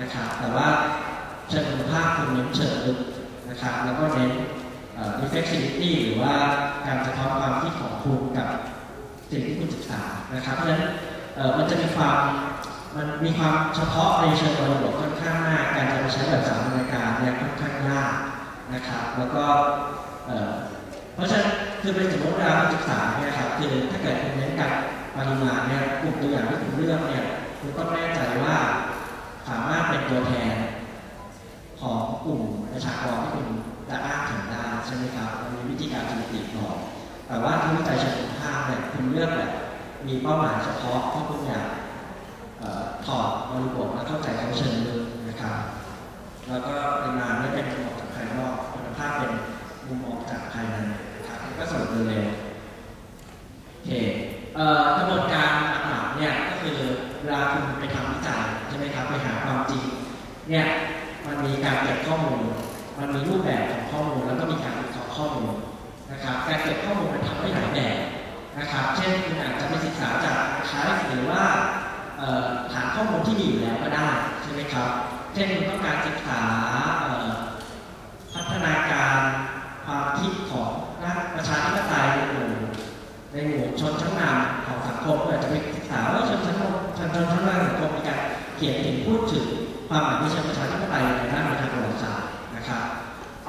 นะครับ แต่ว่าเชิงคุณภาพคุณเน้นเชิงลึกนะครับ แล้วก็เน้น reflexivity หรือว่าการสะท้อนความคิดของคุณกับสิ่งที่คุณศึกษานะครับเพราะฉะนั้นมันจะมีความมันมีความเฉพาะในเชิงบริบทค่อนข้างมากการจะไปใช้แบบสามัญการเนี่ยค่อนข้างยากนะครับ แล้วก็ เพราะฉะนั้นคือเป็นสมมติเวลาคุณศึกษาเนี่ยครับคือถ้าเกิดคุณเน้นกับปริมาณเนี่ยกลุ่มตัวอย่างที่คุณเลือกเนี่ยคุณต้องแน่ใจว่าสามารถเป็นตัวแทนของกลุ่มประชากรที่คุณจะอ้างถึงได้ใช่ไหมครับมันมีวิธีการสถิติบอกแต่ว่าที่วิจัยเชิงคุณภาพเนี่ยคุณเลือกแบบมีเป้าหมายเฉพาะที่คุณอยากถอดบริบทและเข้าใจเขาเชิงลึกนะครับแล้วก็ปริมาณไม่เป็นมุมมองจากภายนอกคุณภาพเป็นมุมมองจากภายใน ก็สรุปเร็วๆโอเคกระบวนการหลักๆเนี่ยก็คือเวลาคุณไปทำวิจัยใช่ไหมครับไปหาความจริงเนี่ยมันมีการเก็บข้อมูล มันมีรูปแบบของข้อมูลแล้วก็มีการวิเคราะห์ข้อมูลนะครับการเก็บข้อมูลมันทำได้หลายแบบนะครับ เช่นคุณอาจจะไปศึกษาจากคลาสหรือว่าเอ่อฐานข้อมูลที่มีอยู่แล้วก็ได้ใช่ไหมครับ เช่นคุณต้องการศึกษาพัฒนาการความคิดของนัก ประชาธิปไตยในหมู่ในหมู่ชนชั้นนำของสังคมคุณอาจจะไปศึกษาว่าชนชั้นนชนชั้นนำสังคมมีการเขียนถึงพูดถึงความหมายที่เชิงประชาธิปไตยในด้านทางประวัติศาสตร์นะครับ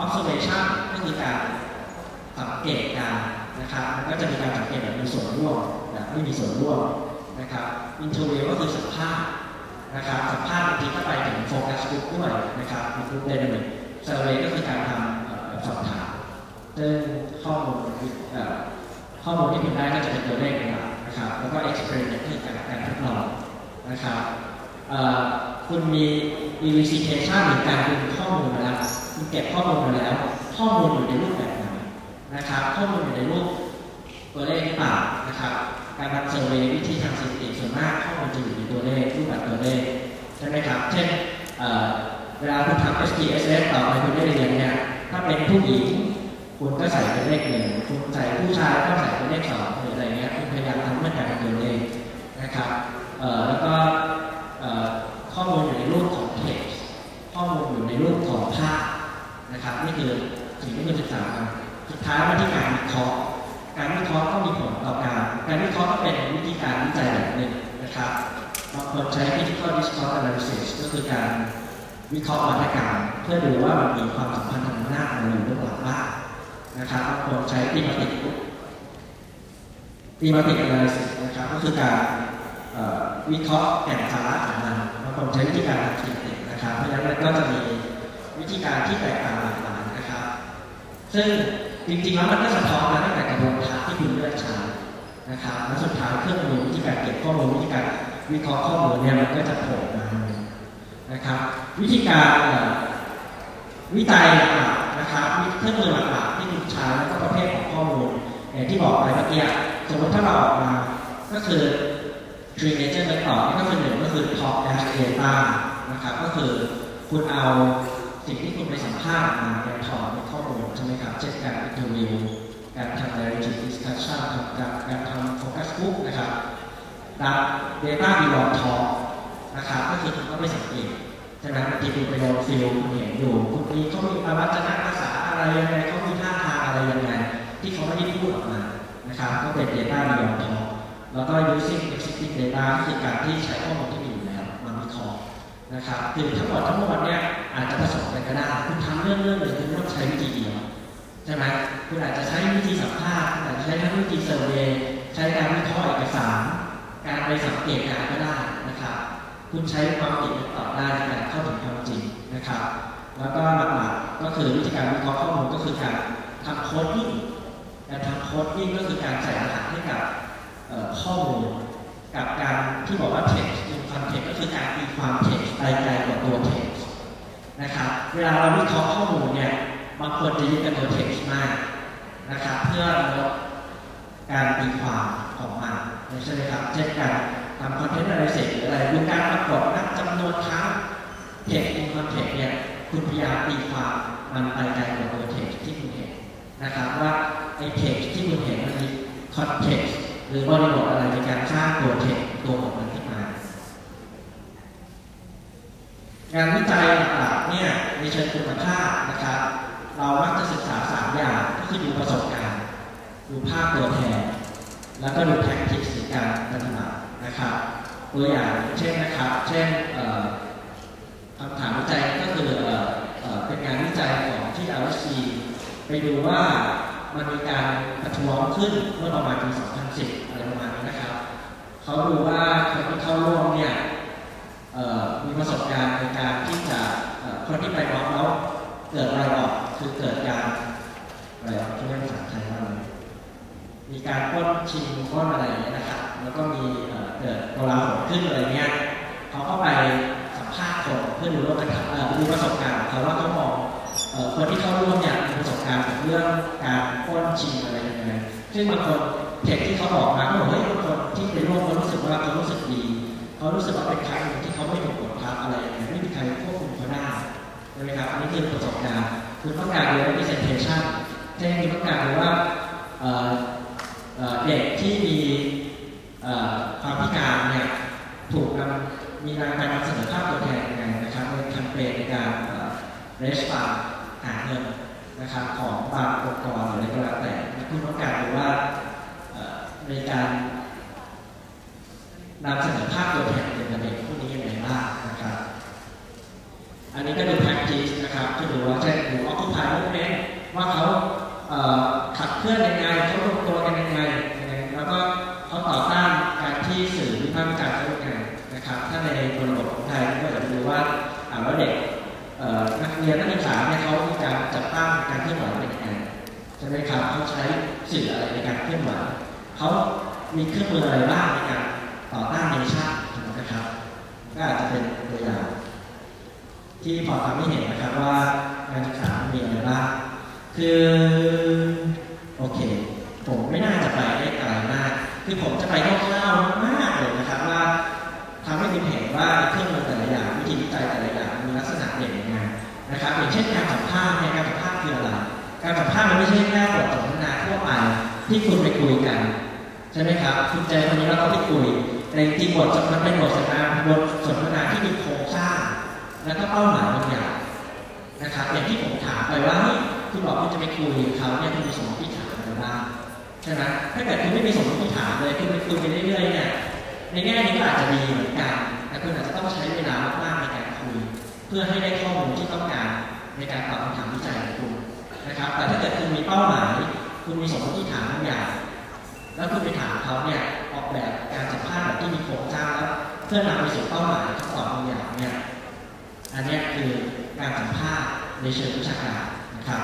observation ก็คือการสังเกตการณ์นะครับก็จะมีการสังเกตแบบมีส่วนร่วมแบบไม่มีส่วนร่วมนะครับ interview ก็คือสัมภาษณ์นะครับสัมภาษณ์บางทีก็ไปถึง focus group ด้วยนะครับมี group dynamic survey ก็คือการทำสอบถาม ซึ่งข้อมูลเอ่อข้อมูลที่คุณได้ก็จะเป็นตัวเลขเป็นหลักนะครับ แล้วก็ experiment คือการการทดลองนะครับเอ่อคุณมี elicitation หรือการดึงข้อมูลมาแล้วคุณเก็บข้อมูลมาแล้ว ข้อมูลอยู่ในรูปแบบไหนนะครับ ข้อมูลอยู่ในรูปตัวเลขหรือเปล่านะครับ การทำเซอร์เวยวิธีทำสถิติส่วนมากข้อมูลจะอยู่ในตัวเลขรูปแบบตัวเลขใช่ไหมครับ เช่นเอ่อเวลาคุณทำ SPSS ต่อไปคุณได้เรียนเนี่ยถ้าเป็นผู้หญิง คุณก็ใส่เป็นเลขหนึ่งคุณใส่ผู้ชายก็ใส่เป็นเลขสองหรืออะไรเงี้ยคุณพยายามทำเพื่อการเป็นตัวเลขนะครับแล้วก็ข้อมูลอยู่ในรูปของ text ข้อมูลอยู่ในรูปของภาพนะครับนี่คือสิ่งที่คุณศึกษาสุดท้ายมาที่การวิเคราะห์การวิเคราะห์ก็มีผลต่อการการวิเคราะห์ก็เป็นวิธีการวิจัยแบบหนึ่งนะครับบางคนใช้ critical discourse analysis ก็คือการวิเคราะห์วัฒกรรเพื่อดูว่ามันมีความสัมพันธ์ทางอำนาอะไรอยู่หรือเปล่าบ้าง นะครับบางคนใช้ตีมาติกตีมาติกอะไรสินะครับก็คือการวิเคราะห์แก่นสาระของมันบางคนใช้วิธีการทางคิดนะครับ เพราะฉะนั้นมันก็จะมีวิธีการที่แตกต่างหลากหลายนะครับ ซึ่งจริงๆแล้วมันก็สะท้อนมาตั้งแต่กระบวนการที่คุณเลือกใช้นะครับและสุดท้ายเครื่องมือวิธีการเก็บข้อมูลวิธีการวิเคราะห์ข้อมูลเนี่ยมันก็จะโผล่มานะครับ วิธีการวิจัยหลักๆนะครับเครื่องมือหลักๆที่ คุณใช้แล้วก็ประเภทของข้อมูลอย่างที่บอกไปเมื่อกี้สมมติถ้าเราออกมาก็คือ three major method นี่ก็คือหนึ่งก็คือ talk as data นะครับก็คือคุณเอาสิ่งที่คุณไปสัมภาษณ์มาในถอดในข้อมูลใช่ไหมครับเช่นการ interview การทำ narrative discussion ทำการการทำ focus group นะครับดับ data beyond talk นะครับก็คือคุณต้องไปสังเกตใช่ไหมบางทีคุณไปลง field คุณเห็นอยู่คุณมีเขามีอวัจนภาษาอะไรยังไงเขา อะไรยังไง ที่เขาไม่ได้พูดออกมานะครับก็เป็น data beyond talk แล้วก็ using existing data คือการที่ใช้ข้อมูลที่มีอยู่แล้วมาวิเคราะห์นะครับคือทั้งหมดทั้งมวลเนี่ยอาจจะผสมกันก็ได้คุณทำเรื่องเรื่องหนึ่งคุณไม่ต้องใช้วิธีเดียวใช่ไหมคุณอาจจะใช้วิธีสัมภาษณ์คุณอาจจะใช้ทั้งวิธี survey ใช้การวิเคราะห์เอกสาร การไปสังเกตการณ์ก็ได้นะครับ คุณใช้ความคิดต่อได้ในการเข้าถึงความจริงนะครับ แล้วก็หลักๆก็คือวิธีการวิเคราะห์ข้อมูลก็คือการ ทำ coding การทำ coding ก็คือการใส่รหัสให้กับข้อมูลกับการที่บอกว่า text in context ก็คือการตีความ text ไปไกลกว่าตัว text นะครับเวลาเราวิเคราะห์ข้อมูลเนี่ยบางคนจะยึดกับตัว text มากนะครับเพื่อลดการตีความของมันใช่ไหมครับเช่นการทำคอนเทนต์อะไรเสร็จหรืออะไรดูการปรากฏนับจำนวนครั้ง text in context เนี่ยคุณพยายามตีความมันไปไกลกว่าตัว text ที่ นะครับว่าไอ้ text ที่คุณเห็นมันมี context หรือบริบทอะไรในการสร้างตัวเทคตัวของมันขึ้นมางานวิจัยหลักๆเนี่ยในเชิงคุณภาพนะครับ เรามักจะศึกษาสามอย่างก็คือดูประสบการณ์ ดูภาพตัวแทน แล้วก็ดูแท็กติกในการปฏิบัตินะครับ ตัวอย่างเช่นนะครับ เช่นคำถามวิจัยก็คือเป็นงานวิจัยของที่ LSC ไปดูว่ามันมีการประท้วงขึ้นเมื่อประมาณปี 2010 อะไรประมาณนี้นะครับ เขาดูว่าคนที่เข้าร่วมเนี่ยมีประสบการณ์ในการที่จะคนที่ไปร้องแล้วเกิดอะไรออกคือเกิดการอะไรออกที่เรียกภาษาไทยว่าอะไรมีการป้นชิงป้นอะไรอย่างเงี้ยนะครับ แล้วก็มีเกิดโกลาหลขึ้นอะไรเงี้ยเขาก็ไปสัมภาษณ์คนเพื่อดูโลกทัศน์เอ่อดูประสบการณ์เขาว่าเขามอง คนที่เข้าร่วมเนี่ยมีประสบการณ์กับเรื่องการป้นชิงอะไรยังไงซึ่งบางคนเทคที่เขาบอกมาก็บอกเฮ้ยบางคนที่ไปร่วมเขารู้สึกว่าเขารู้สึกดีเขารู้สึกว่าเป็นครั้งหนึ่งที่เขาไม่ถูกกดทับอะไรอย่างเงี้ยไม่มีใครควบคุมเขาได้ใช่ไหมครับอันนี้คือประสบการณ์คุณต้องการดู representation เช่นคุณต้องการดูว่าเอ่อเอ่อเด็กที่มีความพิการเนี่ยถูกนำมีการการนำเสนอภาพตัวแทนยังไงนะครับในแคมเปญในการเอ่อเรสฟา หาเงินนะครับของบางองค์กรหรืออะไรก็แล้วแต่คุณต้องการดูว่าในการนำเสนอภาพตัวแทนเป็นประเด็นพวกนี้ยังไงบ้างนะครับ อันนี้ก็ดู practice นะครับที่ดูว่าเช่นดู occupy movement ว่าเขาขับเคลื่อนยังไงเขารวมตัวกันยังไงยังไง แล้วก็เขาต่อต้านการที่สื่อวิพากษ์วิจารณ์เขายังไงนะครับ ถ้าในบริบทของไทยก็จะดูว่าอ่าว่าเด็ก นักเรียนนักศึกษาเนี่ยเขามีการจัดตั้งการเคลื่อนไหวเป็นยังไงใช่ไหมครับเขาใช้สื่ออะไรในการเคลื่อนไหวเขามีเครื่องมืออะไรบ้างในการต่อต้านเนชั่นนะครับ ก็อาจจะเป็นตัวอย่างที่พอทำให้เห็นนะครับว่าการศึกษามีอะไรบ้างคือโอเค ผมไม่น่าจะไปได้ไกลมาก คือผมจะไปคร่าวๆมากเลยนะครับว่าทำให้คุณเห็นว่าเครื่องมือแต่ละอย่างวิธีวิจัยแต่ละอย่างมีลักษณะเด่น นะครับอย่างเช่นการสัมภาษณ์เนี่ยการสัมภาษณ์คืออะไรการสัมภาษณ์มันไม่ใช่แค่บทสนทนาทั่วไปที่คุณไปคุยกันใช่ไหมครับคุณเจอคนนี้แล้วก็ไปคุยแต่จริงบทสนทนาเป็นบทสนทนาบทสนทนาที่มีโครงสร้างแล้วก็เป้าหมายบางอย่างนะครับอย่างที่ผมถามไปว่าคุณบอกคุณจะไปคุยเขาเนี่ยคุณมีสมมติฐานอะไรบ้างใช่ไหมถ้าเกิดคุณไม่มีสมมติฐานเลยคุณไปคุยไปเรื่อยๆเนี่ยในแง่นี้ก็อาจจะดีเหมือนกันแต่คุณอาจจะต้องใช้เวลามาก พื่อให้ได้ข้อมูลที่ต้องการในการตอบคำถามวิจัยของคุณนะครับ แต่ถ้าเกิดคุณมีเป้าหมาย คุณมีสมมติฐานบางอย่างแล้วคุณไปถามเขาเนี่ยออกแบบการสัมภาษณ์แบบที่มีโครงสร้างแล้วเพื่อนำไปสู่เป้าหมายคำตอบบางอย่างเนี่ยอันนี้คือการสัมภาษณ์ในเชิงวิชาการนะครับ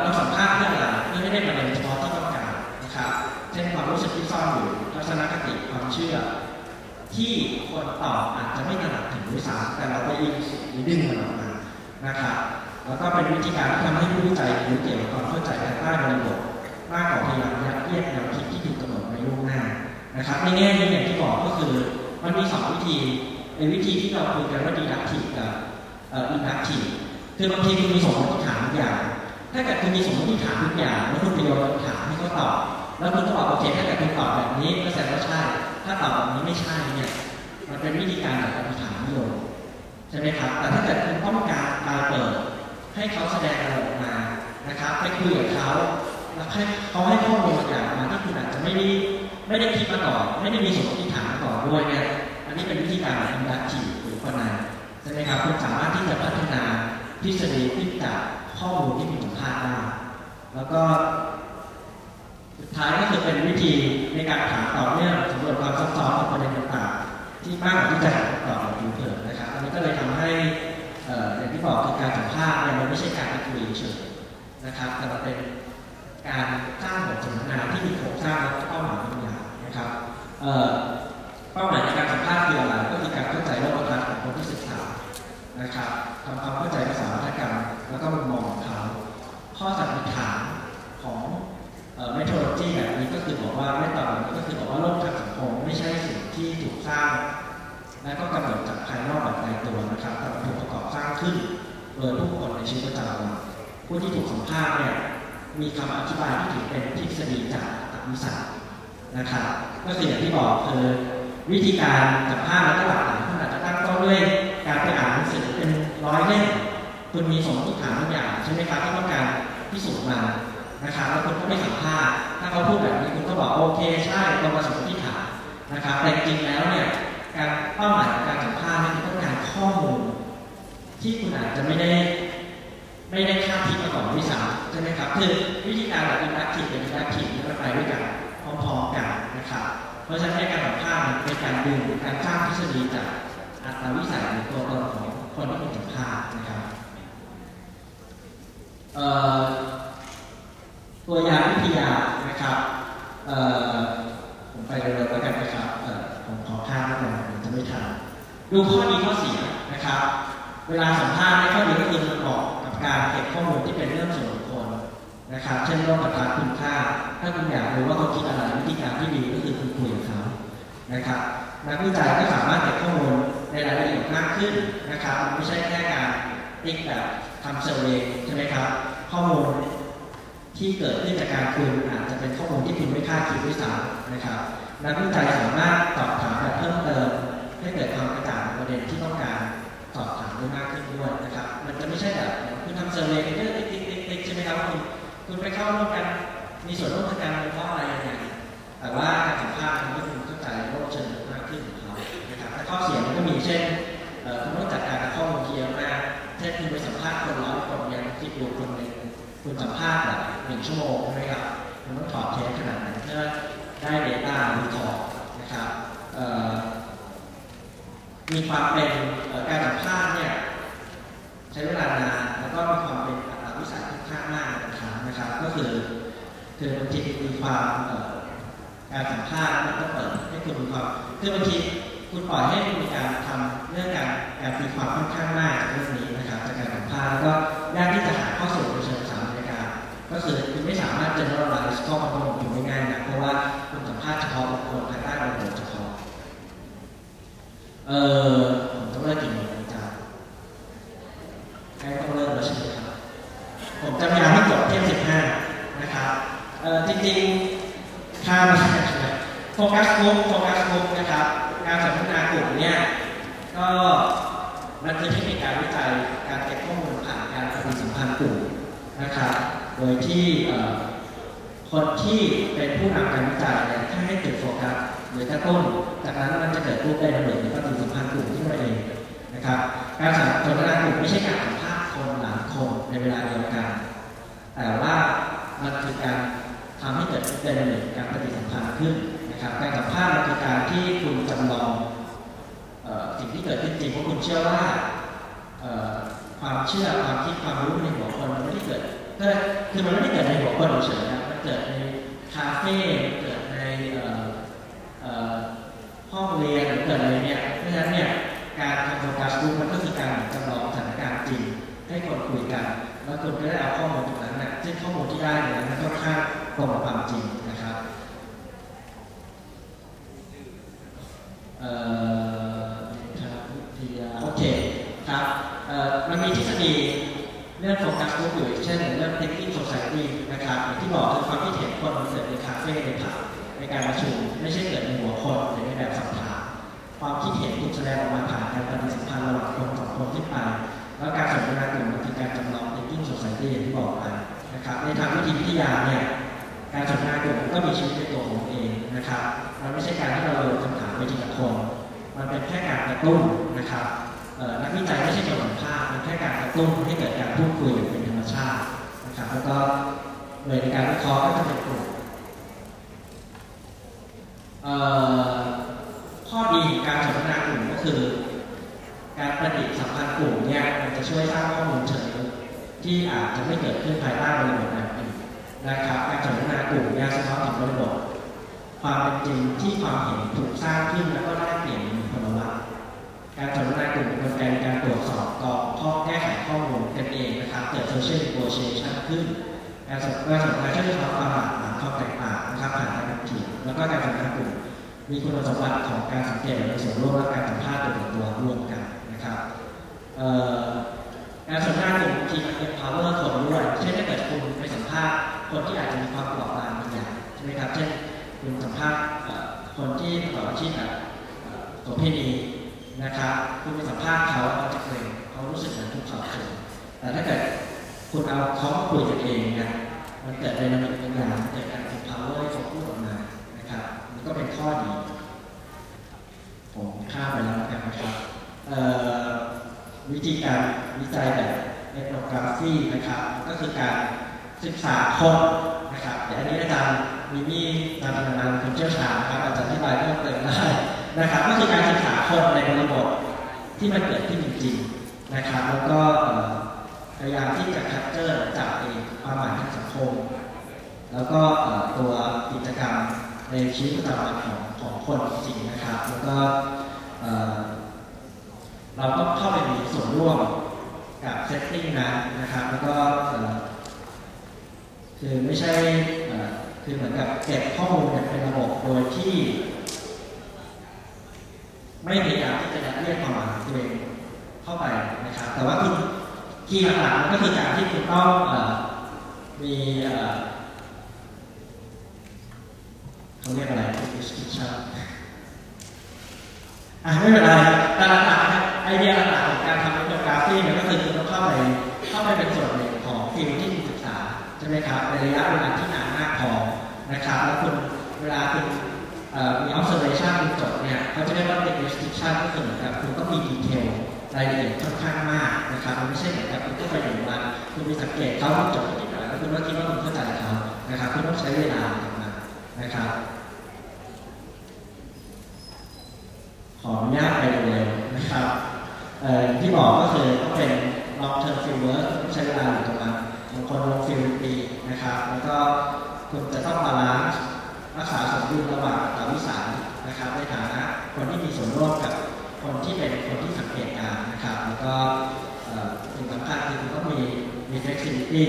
เราสัมภาษณ์เพื่ออะไรเพื่อให้ได้ประเด็นเฉพาะที่ต้องการนะครับ เช่นความรู้สึกที่ซ่อนอยู่ทัศนคติความเชื่อ ที่คนตอบอาจจะไม่ถนัดถึงด้วยซ้ำแต่เราไปอินหรือดึงมันออกมานะครับ แล้วก็เป็นวิธีการที่ทำให้ผู้วิจัยรู้เกี่ยวกับความเข้าใจภายใต้บริบทมากกว่าพยายามยัดเยียดแนวคิดที่ถูกกำหนดไว้ล่วงหน้านะครับในแง่นี้อย่างที่บอกก็คือมันมีสองวิธีเป็นวิธีที่เราคุยกันว่า deductive กับเอ่อ inductive คือบางทีคุณมีสมมติฐานอย่าง ถ้าเกิดคุณมีสมมติฐานทุกอย่างแล้วคุณไปโยนคำถามให้เขาตอบแล้วคุณก็บอกโอเคถ้าเกิดคุณตอบแบบนี้ก็แสดงว่าใช่าตอบแบบนี้ไม่ใช่เนี่ยมันเป็นวิธีการแบบอธิษฐานนิยมใช่ไหมครับ แต่ถ้าเกิดคุณต้องการการเปิด ให้เขาแสดงอะไรออกมานะครับไปคุยกับเขาแล้วให้เขาให้ข้อมูลบางอย่างมาที่คุณอาจจะไม่ได้ไม่ได้คิดมาก่อนไม่ได้มีสมมติฐานมาก่อนด้วยเนี่ยอันนี้เป็นวิธีการแบบดักทีหรือปนัยใช่ไหมครับคุณสามารถที่จะพัฒนาทฤษฎีที่จากข้อมูลที่มีคุณค่าได้แล้วก็ สุดท้ายก็คือเป็นวิธีในการถามต่อเนื่องสำรวจความซับซ้อนของประเด็นต่างๆ ที่มากกว่าที่จะหาคำตอบในผิวเผินนะครับ อันนี้ก็เลยทำให้อย่างที่บอกคือการสัมภาษณ์เนี่ยมันไม่ใช่การคุยเฉยนะครับ แต่มันเป็นการสร้างบทสนทนาที่มีโครงสร้างและเป้าหมายบางอย่างนะครับเป้าหมายในการสัมภาษณ์คืออะไรก็คือการเข้าใจโลกทัศน์ของคนที่ศึกษานะครับทำความเข้าใจภาษาวัฒนกรรมแล้วก็มุมมองของเขาข้อสันนิษฐาน เมท o โลจีแบบนี้ก็คือบอกว่าไม่ตอก็คือบอกว่าโลกทางสังคมไม่ใช่สิ่งที่ถูกสร้าง และก็กำหนดจากภายนอกแบบตายตัวนะครับแต่ถูกประกอบสร้างขึ้นโดยผู้คนในชีวิตประจำวันผู้ที่ถูกสัมภาษณ์เนี่ยมีคำอธิบายที่ถือเป็นทฤษฎีจากตรรกวิสัยนะครับก็คืออย่างที่บอกคือวิธีการสัมภาษณ์แล้วก็หลักฐานคุณอาจจะตั้งต้นด้วยการไปอ่านหนังสือเป็นร้อยเล่มคุณมีสมมติฐานบางอย่างใช่ไหมครับที่ต้องการพิสูจน์มา นะครับแล้วคุณก็ไม่สัมภาษณ์ถ้าเขาพูดแบบนี้คุณก็บอกโอเคใช่ตรงกับสมมติฐานนะครับแต่จริงแล้วเนี่ยการเป้าหมายของการสัมภาษณ์นี่ยคือต้องการข้อมูล ที่คุณอาจจะไม่ได้ไม่ได้คาดคิดมาก่อนด้วยซ้ำใช่ไหมครับคือวิธีการแบบอินดักทีฟกับอินดักทีฟนี่มันไปด้วยกันพร้อมๆกันนะครับเพราะฉะนั้นการสัมภาษณ์เนี่ยเป็นการดึงการสร้างทฤษฎีจากอัตราวิสัยหรือตัวตนของคนที่คุณสัมภาษณ์นะครับเอ่อ ตัวยาวิทยานะครับผมไปเร็วๆแล้วกันนะครับผมขอข้ามแล้วกันเดี๋ยวจะไม่ทันดูข้อดีข้อเสียนะครับ เวลาสัมภาษณ์ในข้อดีก็คือมันเหมาะกับการเก็บข้อมูลที่เป็นเรื่องส่วนบุคคลนะครับ เช่นโลกกระทาคุณค่า ถ้าคุณอยากรู้ว่าเขาคิดอะไรวิธีการที่ดีก็คือคุณคุยกับเขานะครับนักวิจัยก็สามารถเก็บข้อมูลในรายละเอียดมากขึ้นนะครับ ไม่ใช่แค่การติ๊กแบบทำเซอร์เวย์ใช่ไหมครับ ข้อมูล ที่เกิดขึ้นจากการคุยอาจจะเป็นข้อมูลที่คุณไม่คาดคิดด้วยซ้ำนะครับนักวิจัยสามารถสอบถามแบบเพิ่มเติมให้เกิดความกระจ่างประเด็นที่ต้องการสอบถามได้มากขึ้นด้วยนะครับ มันจะไม่ใช่แบบคุณทำ survey เรื่อยติ๊กติ๊กติ๊กติ๊กใช่ไหมครับคุณคุณไปเข้าร่วมกันมีส่วนร่วมทางการเมืองเพราะอะไรยังไงแต่ว่าการสัมภาษณ์มันก็คุณเข้าใจโลกเชิงลึกมากขึ้นของเขานะครับแต่ข้อเสียมันก็มีเช่นเอ่อคุณต้องจัดการข้อมูลเยอะมากเช่นคุณไปสัมภาษณ์คนร้อยคนยังคิดดูคนหนึ่ง คุณสัมภาษณ์แบบหนึ่งชั่วโมงใช่ไหมครับคุณต้องถอดเทปขนาดไหนเพื่อได้ Data รีพอร์ตนะครับมีความเป็นการสัมภาษณ์เนี่ยใช้เวลานานแล้วก็มีความเป็นอัตราวิสัยค่อนข้างมากนะครับนะครับ ก็คือคือบางทีมีความการสัมภาษณ์มันก็เปิดให้คุณมีความคือบางทีคุณปล่อยให้มีการทำเรื่องการการตีความค่อนข้างมากจากเรื่องนี้นะครับจากการสัมภาษณ์แล้วก็ยากที่จะหาข้อสรุปเชิงสามราย ก็คือคุณไม่สามารถ generalize ข้อมูลของคุณได้ง่ายนะเพราะว่าคุณสัมภาษณ์เฉพาะบุคคลภายใต้บริบทเฉพาะเออผมต้องเลิกกินหมูอาจารย์ใกล้ต้องเลิกแล้วใช่ไหมครับผมจะพยายามให้จบเที่ยงสิบห้านะครับเอ่อจริงๆข้ามโฟกัสกลุ่มโฟกัสกลุ่มนะครับการสนทนากลุ่มเนี่ยก็มันคือเทคนิคการวิจัยการเก็บข้อมูลผ่านการปฏิสัมพันธ์กลุ่มนะครับ โดยที่คนที่เป็นผู้นำการวิจัยเนี่ยถ้าให้จุดโฟกัสหรือกระตุ้นจากนั้นมันจะเกิดรูปได้ระเบิดหรือปฏิสัมพันธ์กลุ่มที่มาเองนะครับ การสนทนากลุ่มไม่ใช่การสัมภาษณ์คนหลายคนในเวลาเดียวกัน แต่ว่ามันคือการทำให้เกิดเป็นหนึ่งการปฏิสัมพันธ์ขึ้นนะครับการสัมภาษณ์มันคือการที่คุณจำลองสิ่งที่เกิดขึ้นจริงเพราะคุณเชื่อว่าความเชื่อความคิดความรู้ในหัวคนมันไม่ได้เกิด ก็คือมันไม่ได้เกิดในหัวคนเฉยๆนะมันเกิดในคาเฟ่เกิดในห้องเรียนหรือเกิดอะไรเนี่ยเพราะฉะนั้นเนี่ยการทำโฟกัสกลุ่มมันก็คือการจำลองสถานการณ์จริงให้คนคุยกันแล้วคุณก็ได้เอาข้อมูลตรงนั้นน่ะซึ่งข้อมูลที่ได้เนี่ยมันค่อนข้างตรงกับความจริงนะครับเอ่อครับทยาโอเคครับเอ่อมันมีทฤษฎี เรื่องโฟกัสกลุ่มอยู่เช่นเรื่อง thinking society นะครับอย่างที่บอกคือความคิดเห็นคนมันเกิดในคาเฟ่ในผับในการประชุมไม่ใช่เกิดในหัวคนหรือในแบบสอบถามความคิดเห็นถูกแสดงออกมาผ่านการปฏิสัมพันธ์ระหว่างคนสองคนที่ไป แล้วการสนทนากลุ่มมันคือการจำลอง thinking society อย่างที่บอกไปนะครับในทางวิทยวิทยาเนี่ยการสนทนากลุ่มก็มีชีวิตในตัวของเองนะครับมันไม่ใช่การที่เราโยนคำถามไปทีละคนมันเป็นแค่การกระตุ้นนะครับ นักวิจัยไม่ใช่ตัวสัมภาษณ์มันแค่การกระตุ้นให้เกิดการพูดคุยอย่างเป็นธรรมชาตินะครับแล้วก็หน่วยในการวิเคราะห์ก็จะเป็นกลุ่มข้อดีของการสนทนากลุ่มก็คือ การประดิษฐ์สัมพันธ์กลุ่มเนี่ยมันจะช่วยสร้างข้อมูลเชิงลึกที่อาจจะไม่เกิดขึ้นภายใต้บริบทแบบอื่นนะครับการสนทนากลุ่มเนี่ยสะท้อนถึงบริบทความเป็นจริงที่ความเห็นถูกสร้างขึ้นแล้วก็ได้เปลี่ยน การสนทนากลุ่มเป็นกลไกการตรวจสอบกรองข้อแก้ไขข้อมูลกันเองนะครับเกิด social negotiation ขึ้นการสนการสนทนาช่วยสะท้อนความหลากหลายความแตกต่างนะครับผ่านการถกเถียงแล้วก็การสนทนากลุ่มมีคุณสมบัติของการสังเกตในส่วนร่วมและการสัมภาษณ์ตัวต่อตัวร่วมกันนะครับเอ่อการสนทนากลุ่มทีมันเป็น power คนด้วยเช่นถ้าเกิดคุณไปสัมภาษณ์คนที่อาจจะมีความเปราะบางบางอย่างใช่ไหมครับเช่นคุณสัมภาษณ์คนที่ประกอบอาชีพแบบโสเภณี นะครับคุณไปสัมภาษณ์เขาเขาจะเกรงเขารู้สึกเหมือนถูกสอบสวนแต่ถ้าเกิดคุณเอาเขาคุยกันเองเนี่ยมันเกิดเป็นระเบิดเป็นอย่างเกิดการเป็น power ให้เขาพูดออกมานะครับมันก็เป็นข้อดีผมข้ามไปแล้วกันนะครับวิธีการวิจัยแบบเอ t โนกราฟีนะครับ ก็คือการศึกษาคนนะครับเดี๋ยวอันนี้อาจารย์มิมี่นามธนาคนเชี่ยวชาญครับอาจจะอธิบายเพิ่มเติมได้ นะครับก็คือการศึกษาคนในบริบทที่มันเกิดขึ้นจริงๆนะครับแล้วก็พยายามที่จะคัดเจอร์จับเองความหมายทางสังคม แล้วก็ตัวกิจกรรมในชีวิตประจำวันของของคนจริงนะครับ แล้วก็เราต้องเข้าไปมีส่วนร่วมกับ setting นั้นนะครับ แล้วก็คือไม่ใช่คือเหมือนกับเก็บข้อมูลเป็นระบบโดยที่ ไม่พยายามที่จะยัดเยียดความหมายของตัวเองเข้าไปนะครับ แต่ว่าคุณ key หลักๆก็คือการที่คุณต้องมีเขาเรียกอะไร description อะไม่เป็นไรแต่หลักๆไอเดียหลักๆของการทำ ethnography เนี่ยก็คือคุณต้องเข้าไปเข้าไปเป็นส่วนหนึ่งของ field ที่คุณศึกษาใช่ไหมครับในระยะเวลาที่นานมากพอนะครับแล้วคุณเวลาคุณเอ่อ มี observation คุณจบเนี่ยเขาจะเรียกว่าเป็น description ก็คือเหมือนกับคุณต้องมี detail รายละเอียดค่อนข้างมากนะครับมันไม่ใช่เหมือนกับคุณก็ไปอยู่วันคุณไปสังเกตเขาจบไปแล้วแล้วคุณก็คิดว่าคุณเข้าใจเขานะครับคุณต้องใช้เวลากับมันนะครับขออนุญาตไปเร็วๆนะครับเอ่อที่บอกก็คือต้องเป็น long term field work ใช้เวลาอยู่ประมาณบางคนลง field ปีนะครับแล้วก็คุณจะต้อง balance รักษาสมดุลระหว่างอัตวิสัยนะครับในฐานะคนที่มีส่วนร่วมกับคนที่เป็นคนที่สังเกตการณ์นะครับ แล้วก็เอ่อสิ่งสำคัญคือต้องมีมี flexibility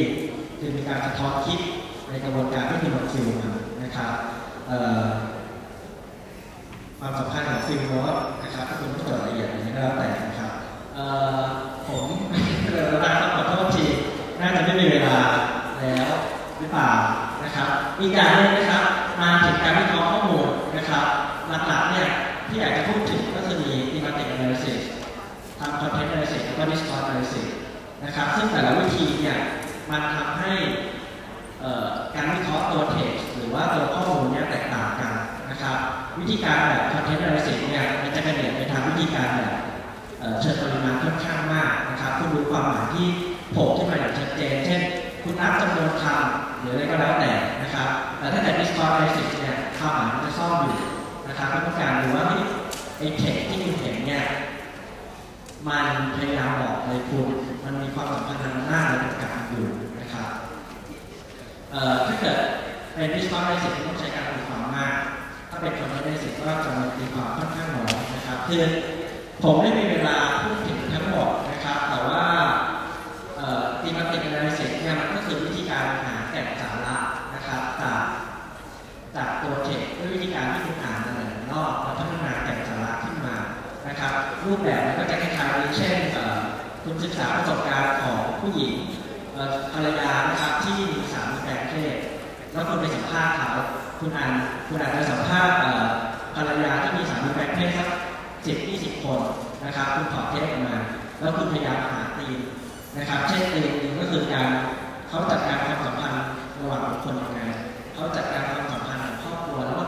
คือมีการสะท้อนคิดในกระบวนการที่คุณลงฟิลมนะครับความสำคัญของฟิลโน้ตนะครับถ้าคุณผู้จดละเอียดอย่างนี้ก็แล้วแต่นะครับเอ่อผมเร็วต้องขอโทษทีน่าจะไม่มีเวลาแล้วหรือเปล่านะครับ อีกอย่างหนึงนะครับ มาถึงการวิเคราะห์ข้อมูลนะครับหลักๆเนี่ยที่อยากจะพูดถึงก็คือมี thematic analysis ทำ content analysis แล้วก็ discourse analysis นะครับซึ่งแต่ละวิธีเนี่ยมันทำให้การวิเคราะห์ตัว text หรือว่าตัวข้อมูลเนี่ยแตกต่างกันนะครับวิธีการแบบ content analysis เนี่ยมันจะกระเดียดไปทางวิธีการแบบเชิงปริมาณค่อนข้างมากนะครับคุณดูความหมายที่โผล่ขึ้นมาอย่างชัดเจนเช่น คุณนับจำนวนคำหรืออะไรก็แล้วแต่นะครับ แต่ถ้าเกิด discord basic เนี่ยความหมายมันจะซ่อนอยู่นะครับเพื่อต้องการดูว่าไอ้เทคที่คุณเห็นเนี่ยมันพยายามบอกอะไรคุณมันมีความสัมพันธ์ทางหน้าและเป็นการอยู่นะครับเอ่อถ้าเกิดเป็นวิศวะเบสิกที่ต้องใช้การตีความมาก ถ้าเป็นคอนเทนต์เบสิกก็จะมีตีความค่อนข้างน้อยนะครับคือผมไม่มีเวลาพูดถึงทั้งหมด รูปแบบมันก็จะคล้ายๆเช่นเอ่อคุณศึกษาประสบการณ์ของผู้หญิงภรรยานะครับที่มีสามีแปลงเพศแล้วคุณไปสัมภาษณ์เขาคุณอ่านคุณอาจจะสัมภาษณ์ภรรยาที่มีสามีแปลงเพศสักสิบยี่สิบคนนะครับคุณถอดเทปออกมา แล้วคุณพยายามหาตีมนะครับ เช่นตีมนึงก็คือการเขาจัดการความสัมพันธ์ระหว่างบุคคลยังไงเขาจัดการความสัมพันธ์ของครอบครัวแล้วก็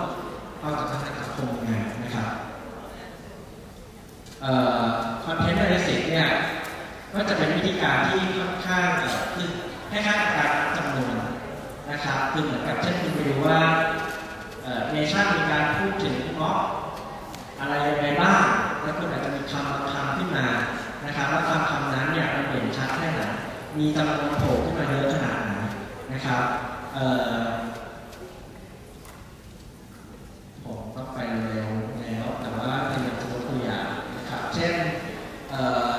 ความสัมพันธ์ทางสังคมยังไงนะครับ คอนเทนต์ a น a ิ y เนี่ยก็จะเป็นวิธีการที่ค่อนข้างเอ่อคือให้ค่ากับการจำนวนนะครับคือเหมือนกับเช่นคุณไปดูว่าเนชั่นมีการพูดถึงม็อบอะไรยังไงบ้างแล้วคุณอาจจะมีคำบางคำขึ้นมานะครับแล้วคำคำนั้นเนี่ยมันเด่นชัดแค่ไหนมีจำนวนโผล่ขึ้นมาเยอะขนาดไหนนะครับเอ่อผมต้องไปเร็วแล้วแต่ว่าพยายามจะยกตัวอย่างนะครับ เช่นเอ่อ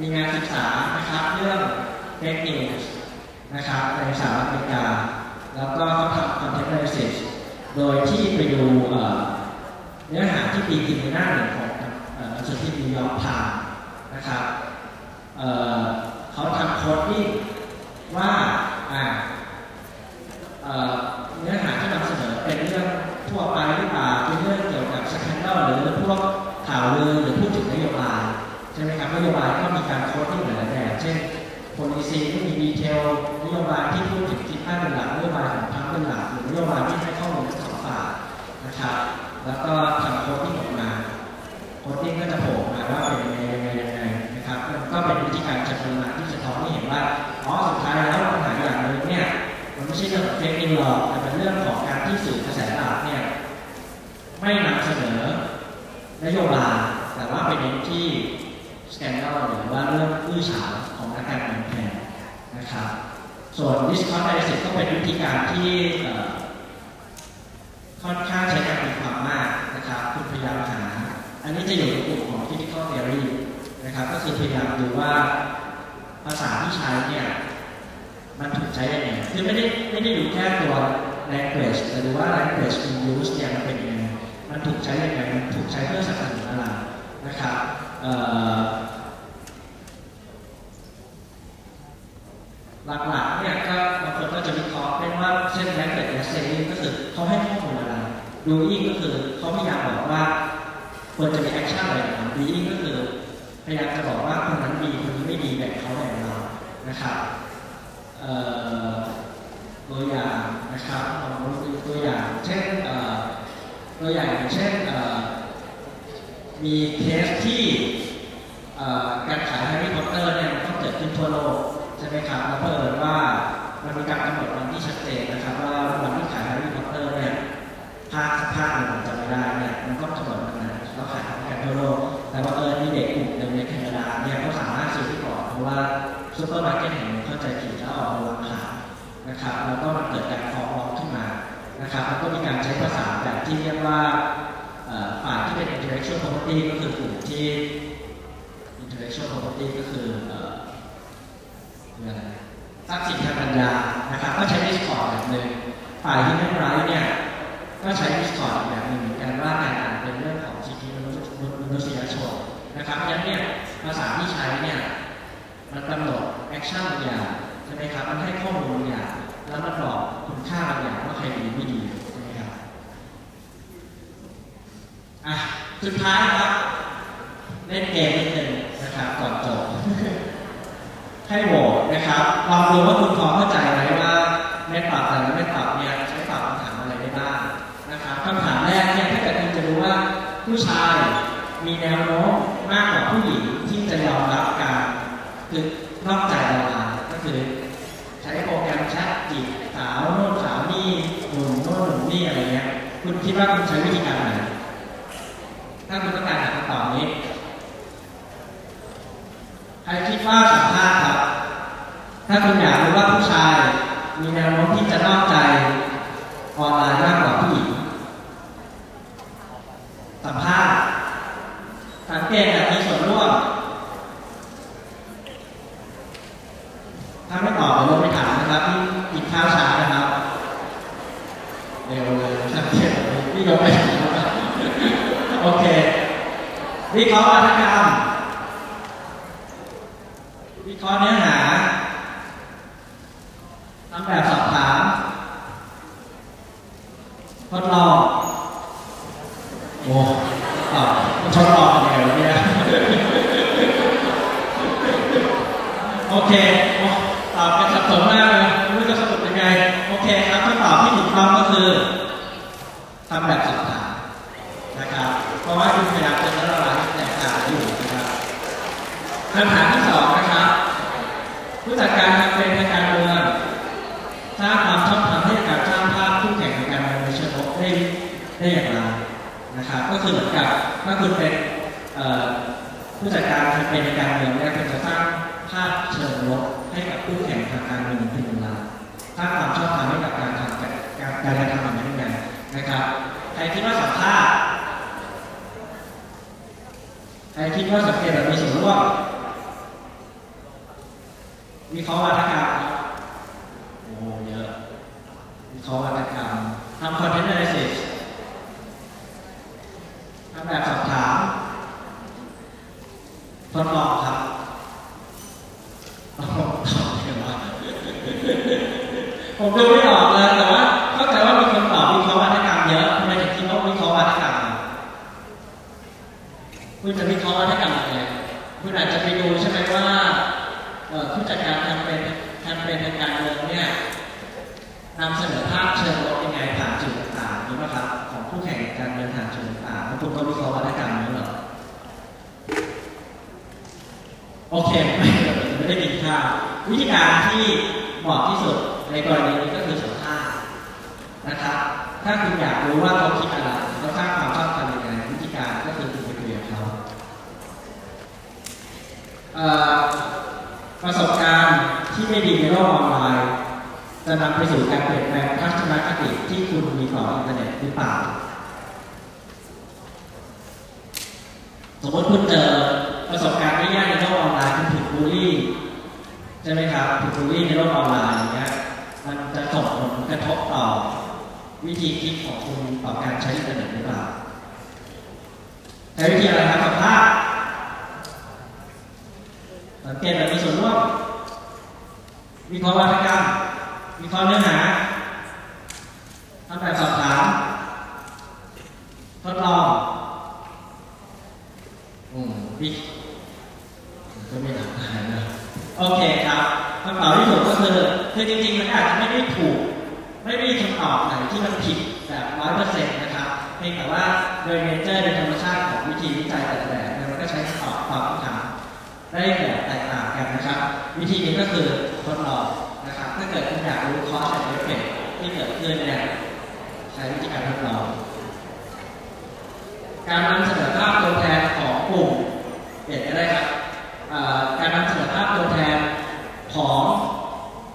มีงานศึก ษานะครับเรื่อง fake news นะครับในสหรัฐอเมริกา แล้วก็เขาทำ content analysis โดยที่ไปดูเนื้อหาที่ตีพิมพ์ในหน้าหนึ่งของเอ่อหนังสือพิมพ์นิวยอร์กไทม์นะครับเขาทำ coding ว่าเนื้อหาที่นำเสนอเป็นเรื่องทั่วไปหรือเปล่าเป็นเรื่องเกี่ยวกับ scandal หรือพวกข่าวลือหรือพูดถึงนโยบายช่ไหมครับ นโยบายก็มีการ coding หลายๆแบบเช่น policy ที่มี detail นโยบายที่พูดถึงทิศทางเป็นหลักนโยบายของพรรคเป็นหลักหรือนโยบายที่ให้ข้อมูลทั้งสองฝ่ายนะครับแล้วก็ทำ coding ออกมาโค้ดที่ก็จะโผล่มาว่าเป็นยังไงยังไงยังไงนะครับก็เป็นวิธีการจัดปริมาณที่สะท้อนให้เห็นว่าอ๋อสุดท้ายแล้วปัญหาอย่างหนึ่งเนี่ยมันไม่ใช่เรื่องของเฟกนิวหรอกแต่เป็นเรื่องของการที่สื่อกระแสหลักเนี่ยไม่นำเสนอนโยบายแต่ว่าไปเน้นที่ สแกนเดลหรือว่าเรื่องอื้อฉาวของนักการเมืองแทนนะครับ ส่วน Discord Analysis ก็เป็นวิธีการที่ค่อนข้างใช้การตีความมากนะครับคุณพยายามหา อันนี้จะอยู่ในกลุ่มของ Critical Theory นะครับก็คือพยายามดูว่าภาษาที่ใช้เนี่ยมันถูกใช้ยังไงคือไม่ได้ไม่ได้ดูแค่ตัว language แต่ดูว่า language in use เนี่ยมันเป็นยังไงมันถูกใช้ยังไงมันถูกใช้เพื่อสนับสนุนอะไรนะครับ หลักๆเนี่ยก็บางคนก็จะวิเคราะห์เป็นว่าเช่น language essay ก็คือเขาให้ข้อมูลอะไร doing ก็คือเขาพยายามบอกว่าควรจะมี action อะไรอย่าง being ก็คือพยายามจะบอกว่าคนนั้นดีคนนี้ไม่ดีแบ่งเขาแบ่งเรานะครับตัวอย่างนะครับลองดูตัวอย่าง เช่นตัวอย่างอย่างเช่น มีเคสที่การขายแฮร์รี่พอตเตอร์เนี่ยมันต้องเกิดขึ้นทั่วโลกใช่ไหมครับแล้วเพิ่มว่ามันมีการกำหนดวันที่ชัดเจนนะครับว่าวันที่ขายแฮร์รี่พอตเตอร์เนี่ยภาคภาคหนึ่งจำไม่ได้เนี่ยมันก็กำหนดวันนั้นแล้วขายพร้อมกันทั่วโลกแต่ว่าเออมีเด็กกลุ่มหนึ่งในแคนาดาเนี่ยเขาสามารถซื้อได้ก่อนเพราะว่าซูเปอร์มาร์เก็ตแห่งหนึ่งเข้าใจผิดแล้วออกมาวางขายนะครับแล้วก็มันเกิดการฟ้องร้องขึ้นมานะครับแล้วก็มีการใช้ภาษาแบบที่เรียกว่า ฝ่ายที่เป็น intellectual property ก็คือกลุ่มที่ intellectual property ก็คือทรัพย์สินทางปัญญานะครับก็ใช้ Discord แบบหนึ่งฝ่าย human rights เนี่ยก็ใช้ Discord แบบหนึ่งเหมือนกันว่าการอ่านเป็นเรื่องของสิทธิมนุษยชนนะครับเพราะฉะนั้นเนี่ยภาษาที่ใช้เนี่ยมันกำหนด action บางอย่างใช่ไหมครับมันให้ข้อมูลบางอย่างแล้วมันบอกคุณค่าบางอย่างว่าใครดีไม่ดีใช่ไหมครับ อะสุดท้ายครับเล่นเกมนิดนึงนะครับก่อนจบให้โหวตนะครับลองดูว่าคุณพอเข้าใจไหมว่าเม็ดปรับแต่ละเม็ดปรับเนี่ยใช้ตอบคำถามอะไรได้บ้างนะครับคำถามแรกเนี่ยถ้าเกิดคุณจะรู้ว่าผู้ชายมีแนวโน้มมากกว่าผู้หญิงที่จะยอมรับการคือนอกใจเรามาก็คือ ใช้โปรแกรมแชทจีบสาวโน่นสาวนี่หนุ่มโน่นหนุ่มนี่อะไรเงี้ยคุณคิดว่าคุณใช้วิธีการไหน ถ้าคุณต้องการหาคำตอบนี้ใครคิดว่าสัมภาษณ์ครับ ถ้าคุณอยากรู้ว่าผู้ชาย มีแนวโน้มที่จะนอกใจออนไลน์มากกว่าผู้หญิงสัมภาษณ์สังเกตแบบมีส่วนร่วมถ้าไม่ตอบเดี๋ยวลงไปถามนะครับที่กินข้าวช้านะครับเร็วเลยสังเกตแบบนี้นี่ยกไปถามนะครับ โอเค วิเคราะห์วัฒกรรม วิเคราะห์เนื้อหาทำแบบสอบถามทดลองโอ้ตอบทดลองยังไงวะเนี่ยโอเคตอบกันสับสนมากเลยไม่รู้จะสรุปยังไง โอเคครับคำตอบที่ถูกต้องก็คือทำแบบสอบถามนะครับ เพราะว่าคุณพยายามจะละลายแตกต่างอยู่นะครับคำถามที่สองนะครับ ผู้จัดการแคมเปญทางการเมืองสร้างความชอบธรรมให้กับสร้างภาพคู่แข่งทางการเมืองในเชิงลบได้ได้อย่างไรนะครับ ก็คือเหมือนกับถ้าคุณเป็นผู้จัดการแคมเปญทางการเมืองเนี่ยคุณจะสร้างภาพเชิงลบให้กับคู่แข่งทางการเมืองเป็นเวลาสร้างความชอบธรรมให้กับการทำการการทำแบบนี้กันนะครับใครคิดว่าสัมภาษณ์ ใครคิดว่าสังเกตแบบมีส่วนร่วมวิเคราวัฒกรรมครับโอ้เยอะวิเคราะห์วัฒกรรมทำ content analysis ทำแบบสอบถามทดลองครับตอบเดี๋ยวว่าผมดูไม่ออกเลยแต่ว่าเข้าใจว่า คุณอาจจะไปดูใช่ไหมว่าผู้จัดการแคมเปญแคมเปญทางการเมืองเนี่ยนำเสนอภาพเชิงลบยังไงผ่านจุดต่างๆนี้นะครับของคู่แข่งการเมืองผ่านจุดต่างๆแล้วคุณก็วิเคราะห์วัฒกรรมนี้เหรอโอเคไม่ไม่ได้กินข้าววิธีการที่เหมาะที่สุดในกรณีนี้ก็คือสัมภาษณ์นะครับ ถ้าคุณอยากรู้ว่าเขาคิดอะไรเขาสร้างความชอบธรรมยังไงวิธีการก็คือคุณไปคุยกับเขาเอ่อ ประสบการณ์ที่ไม่ดีในโลกออนไลน์จะนำไปสู่การเปลี่ยนแปลงทัศนคติที่คุณมีต่ออินเทอร์เน็ตหรือเปล่า สมมติคุณเจอประสบการณ์ไม่แย่ในโลกออนไลน์คุณถูกบูลลี่ใช่ไหมครับถูกบูลลี่ในโลกออนไลน์อย่างเงี้ยมันจะส่งผลกระทบต่อวิธีคิดของคุณต่อการใช้อินเทอร์เน็ตหรือเปล่าใช้วิธีอะไรครับสัมภาษณ์ สังเกตแบบมีส่วนร่วมวิเคราะห์วัฒกรรมวิเคราะห์เนื้อหาทำแบบสอบถามทดลองอืมวิก็ไม่ถามอะไรนะโอเคครับคำตอบที่ถูกก็คือคือจริงๆมันอาจจะไม่ได้ถูก ไม่ได้มีคำตอบไหนที่มันผิดแบบร้อยเปอร์เซ็นต์นะครับเพียงแต่ว่าโดย nature โดยธรรมชาติของวิธีวิจัยแต่ละแบบมันก็ใช้คำตอบตอบคำถาม ได้แบบแตกต่างกันนะครับ วิธีนี้ก็คือทดลองนะครับ ถ้าเกิดคุณอยากรู้ cause และเอฟเฟกที่เกิดขึ้นเนี่ยใช้วิธีการทดลองการนำเสนอภาพตัวแทนของกลุ่มเปลี่ยนก็ได้ครับการนำเสนอภาพตัวแทนของ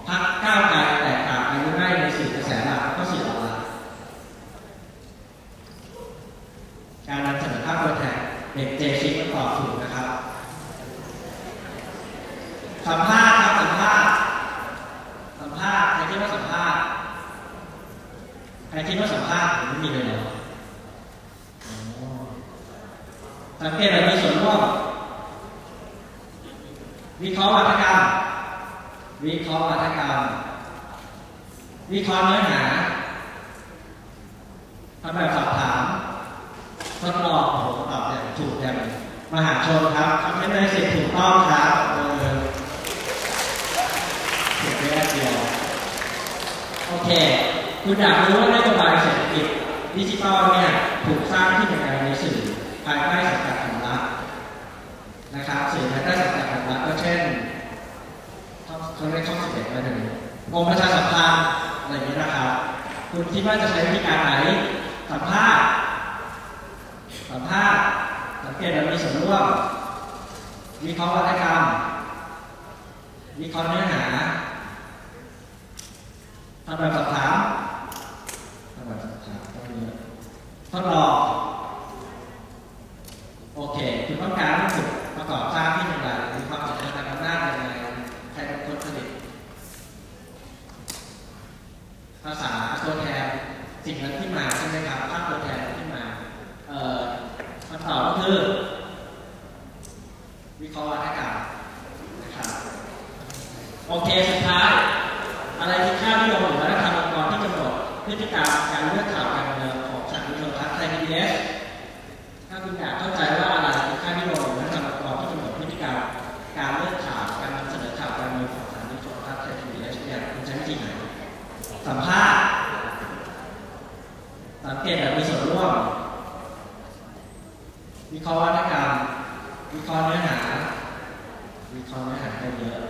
พรรคก้าวไกลแตกต่างกันหรือไม่ในสื่อกระแสหลักก็สื่อออนไลน์การนำเสนอภาพตัวแทนเด็กเจชิปก็ตอบถูกนะครับ สัมภาษณ์ครับสัมภาษณ์สัมภาษณ์ใครคิดว่าสัมภาษณ์ใครคิดว่าสัมภาษณ์ผมไม่มีเลยเหรออ๋อสังเกตแบบมีส่วนร่วมวิเคราะห์วัฒกรรม วิเคราะห์วัฒกรรม วิเคราะห์เนื้อหาทำแบบสอบถามทดลองโอ้โหตอบแบบถูกแบบมหาชนครับทำให้ได้สิทธิถูกต้องครับเออ เก็บไว้แค่เดียวโอ เคคุณอยากรู้ว่านโยบายเศรษฐกิจดิจิทัลเนี่ยถูกสร้างขึ้นยังไงในสื่อภายใต้สังกัดของรัฐนะครับสื่อรายได้สังกัดของรัฐก็เช่นช่องเขาเรียกช่องสิบเอ็ดไปหนึ่งกรมประชาสัมพันธ์อะไรอย่างนี้นะครับ คุณคิดว่าจะใช้วิธีการไหนสัมภาษณ์สัมภาษณ์สังเกตและมีส่วนร่วมวิเคราะห์วัฒกรรมวิเคราะห์เนื้อหา ทำแบบสอบถามทำแบบสอบถามต้องเยอะทดลองโอเคคุณต้องการให้ฝึกประกอบสร้างที่อย่างไรมีความสำคัญทางอำนาจยังไงใครเป็นคนผลิตภาษาตัวแทนสิ่งนั้นที่มาใช่ไหมครับภาพตัวแทนที่มาเอ่อคำตอบก็คือวิเคราะห์วัฒกรรนะครับโอเคสุดท้าย อะไรคือค่านิยมหรือ ติกรรมการเลือกข่าวการเมืองของสถานีโทรทัศน์ไทยพีบีเอสถ้าคุณอยากเข้าใจว่าอะไรคือค่านิยมหรือวัฒนธรรมองค์กรที่กำหนดพฤติกรรมการเลือกข่าวการนำเสนอข่าวการเมืองของสถานีโทรทัศน์ไทยพีบีเอสเนี่ยคุณใช้วิธีไหนสัมภาษณ์สังเกตแบบมีส่วนร่วมวิเคราะห์วัฒกรรมวิเคราะห์เนื้อหาวิเคราะห์เนื้อหาได้เยอะ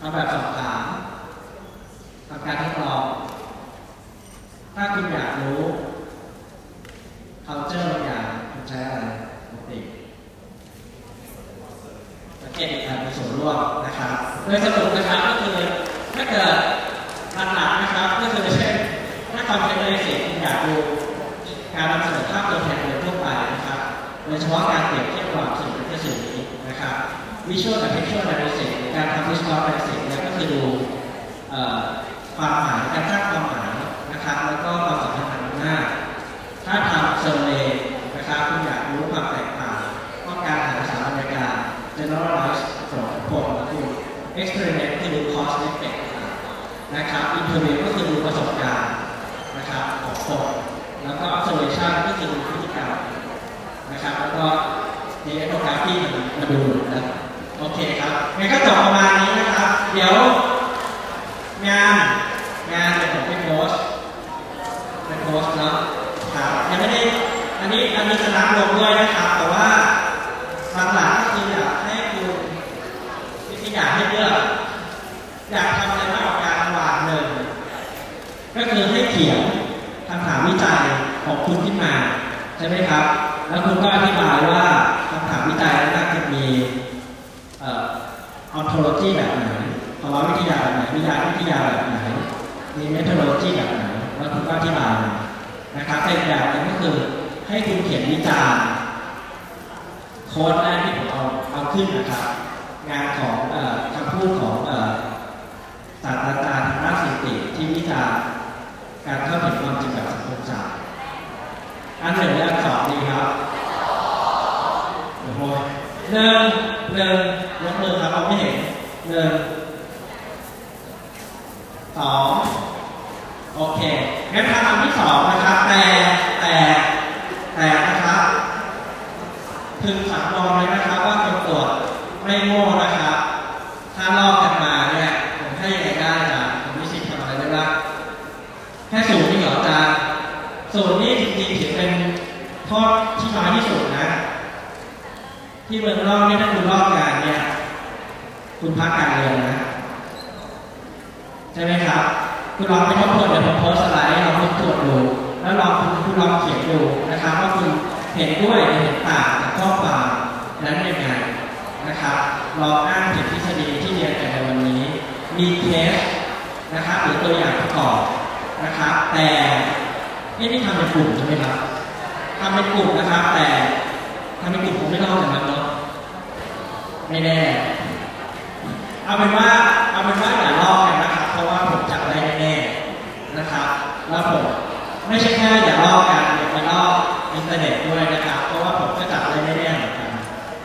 ทำแบบสอบถามทำการทดลอง ถ้าคุณอยากรู้ culture บางอย่างคุณใช้อะไรปกติสังเกตการมีส่วนร่วมนะครับโดยสรุปนะครับก็คือถ้าเกิดหลักๆนะครับก็คือเช่นถ้าคอนเทนต์ในสิ่งคุณอยากดูการนำเสนอภาพตัวแทนโดยทั่วไปนะครับโดยเฉพาะการเปรียบเทียบระหว่างสื่อกับสื่อนี้นะครับวิชวลกับเทคชวลในสิ่งการทำวิชวลในสิ่งเนี่ยก็คือดูความหมายการสร้างความหมาย ครับแล้วก็ควาสัมพันธ์ทางอำนาถ้าทำเซอร์เวย์นะครับคุณอยากรู้ความแตกต่างต้องการหาสาระบรรยากาศ generalize ของผลและคุณ experiment คือดู cause effect นะครับ interview ก็คือดูประสบการณ์นะครับของคนแล้วก็ observation ก็คือดูพฤติกรรมนะครับ แล้วก็ d e o g r a p h y มาดูนะโอเคครับงั้นก็จบประมาณนี้นะครับ เดี๋ยวงานงานเดี๋ยวผมไปโพสต์ไปโพ สต์เนาะครับยังไม่ได้อันนี้อันนี้จะรับลงด้วยนะครับแต่ว่าหลักๆก็คืออยากให้คุณวิธีอยากให้เลือกอยากทำอะไรมากกว่าการวางหนึ่งก็คือให้เขียนคำถามวิจัยของคุณขึ้นมาใช่ไหมครับ แล้วคุณก็อธิบายว่าคำถามวิจัยนั้นจะมีเอ่อ ontology แบบไหนภาวะวิทยาแบบไหนวิทยาวิทยาแบบไหนมี methodology แบบไหนแล้วคุณก็อธิบาย นะครับเป็นแบบหนึงก็คือให้คุณเขียนวิจารณ์โค้ดแรกที่ผมเอาเอาขึ้นนะครับ งานของเออคำพูดของเออศาสตราจารย์ทางด้านสิติที่วิจารณ์การเข้าถึงความจริงแบบสังคมศาสตร์อันหนึ่งและอันสองดีครับโอ้โหหนึ่งหนึ่งยกมือครับเราไม่เห็นหนึ่งสอง โอเคงั้นทำอันที่สองนะครับแต่แต่แต่นะครับพึงสังวรเลยนะครับว่าคนตรวจไม่โง่นะครับ ถ้าลอกกันมาเนี่ยผมให้ยังไงได้จ้ะผมไมีสิทธิ์ทำอะไรได้บ้างแค่ศูนย์นี่เหรออาจารย์ศูนย์นี่จริงๆถือเป็นโทษที่น้อยที่สุดนะ ที่เมืองนอกเนี่ยถ้าคุณลอกงานเนี่ย คุณพักการเรียนนะ ใช่ไหมครับ คุณลองไปทบทวนเดี๋ยวผมโพสต์สไลด์ลองทบทวนดูแล้วลองคุณลองเขียนดูนะครับว่าคุณเห็นด้วยเห็นต่างกับข้อความนั้นยังไงนะครับลองอ้างถึงทฤษฎีที่เรียนกันในวันนี้ มีเคสนะครับหรือตัวอย่างประกอบนะครับ แต่นี่นี่ทำเป็นกลุ่มใช่ไหมครับทำเป็นกลุ่มนะครับ แต่ทำเป็นกลุ่มผมไม่ต้องจากนั้นเนาะไม่แน่เอาเป็นว่าเอาเป็นว่าอย่าลอกกันนะครับเพราะว่าผมจับได้ แล้วผมไม่ใช่แค่อย่าลอกกันอย่าไปลอกอินเทอร์เน็ตด้วยนะครับ เพราะว่าผมก็จับได้แน่เหมือนกัน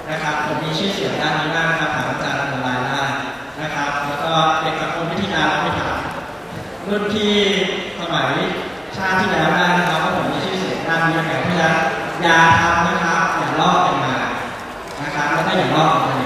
นะครับ ผมมีชื่อเสียงด้านนี้มากนะครับถามอาจารย์ออนไลน์ได้นะครับ แล้วก็เด็กสังคมวิทยาเราไม่ถามรุ่นที่สมัยชาติที่แล้วได้นะครับว่าผมมีชื่อเสียงด้านนี้ยังไงเพราะฉะนั้นอย่าทำนะครับอย่าลอกกันมานะครับแล้วก็อย่าลอกกัน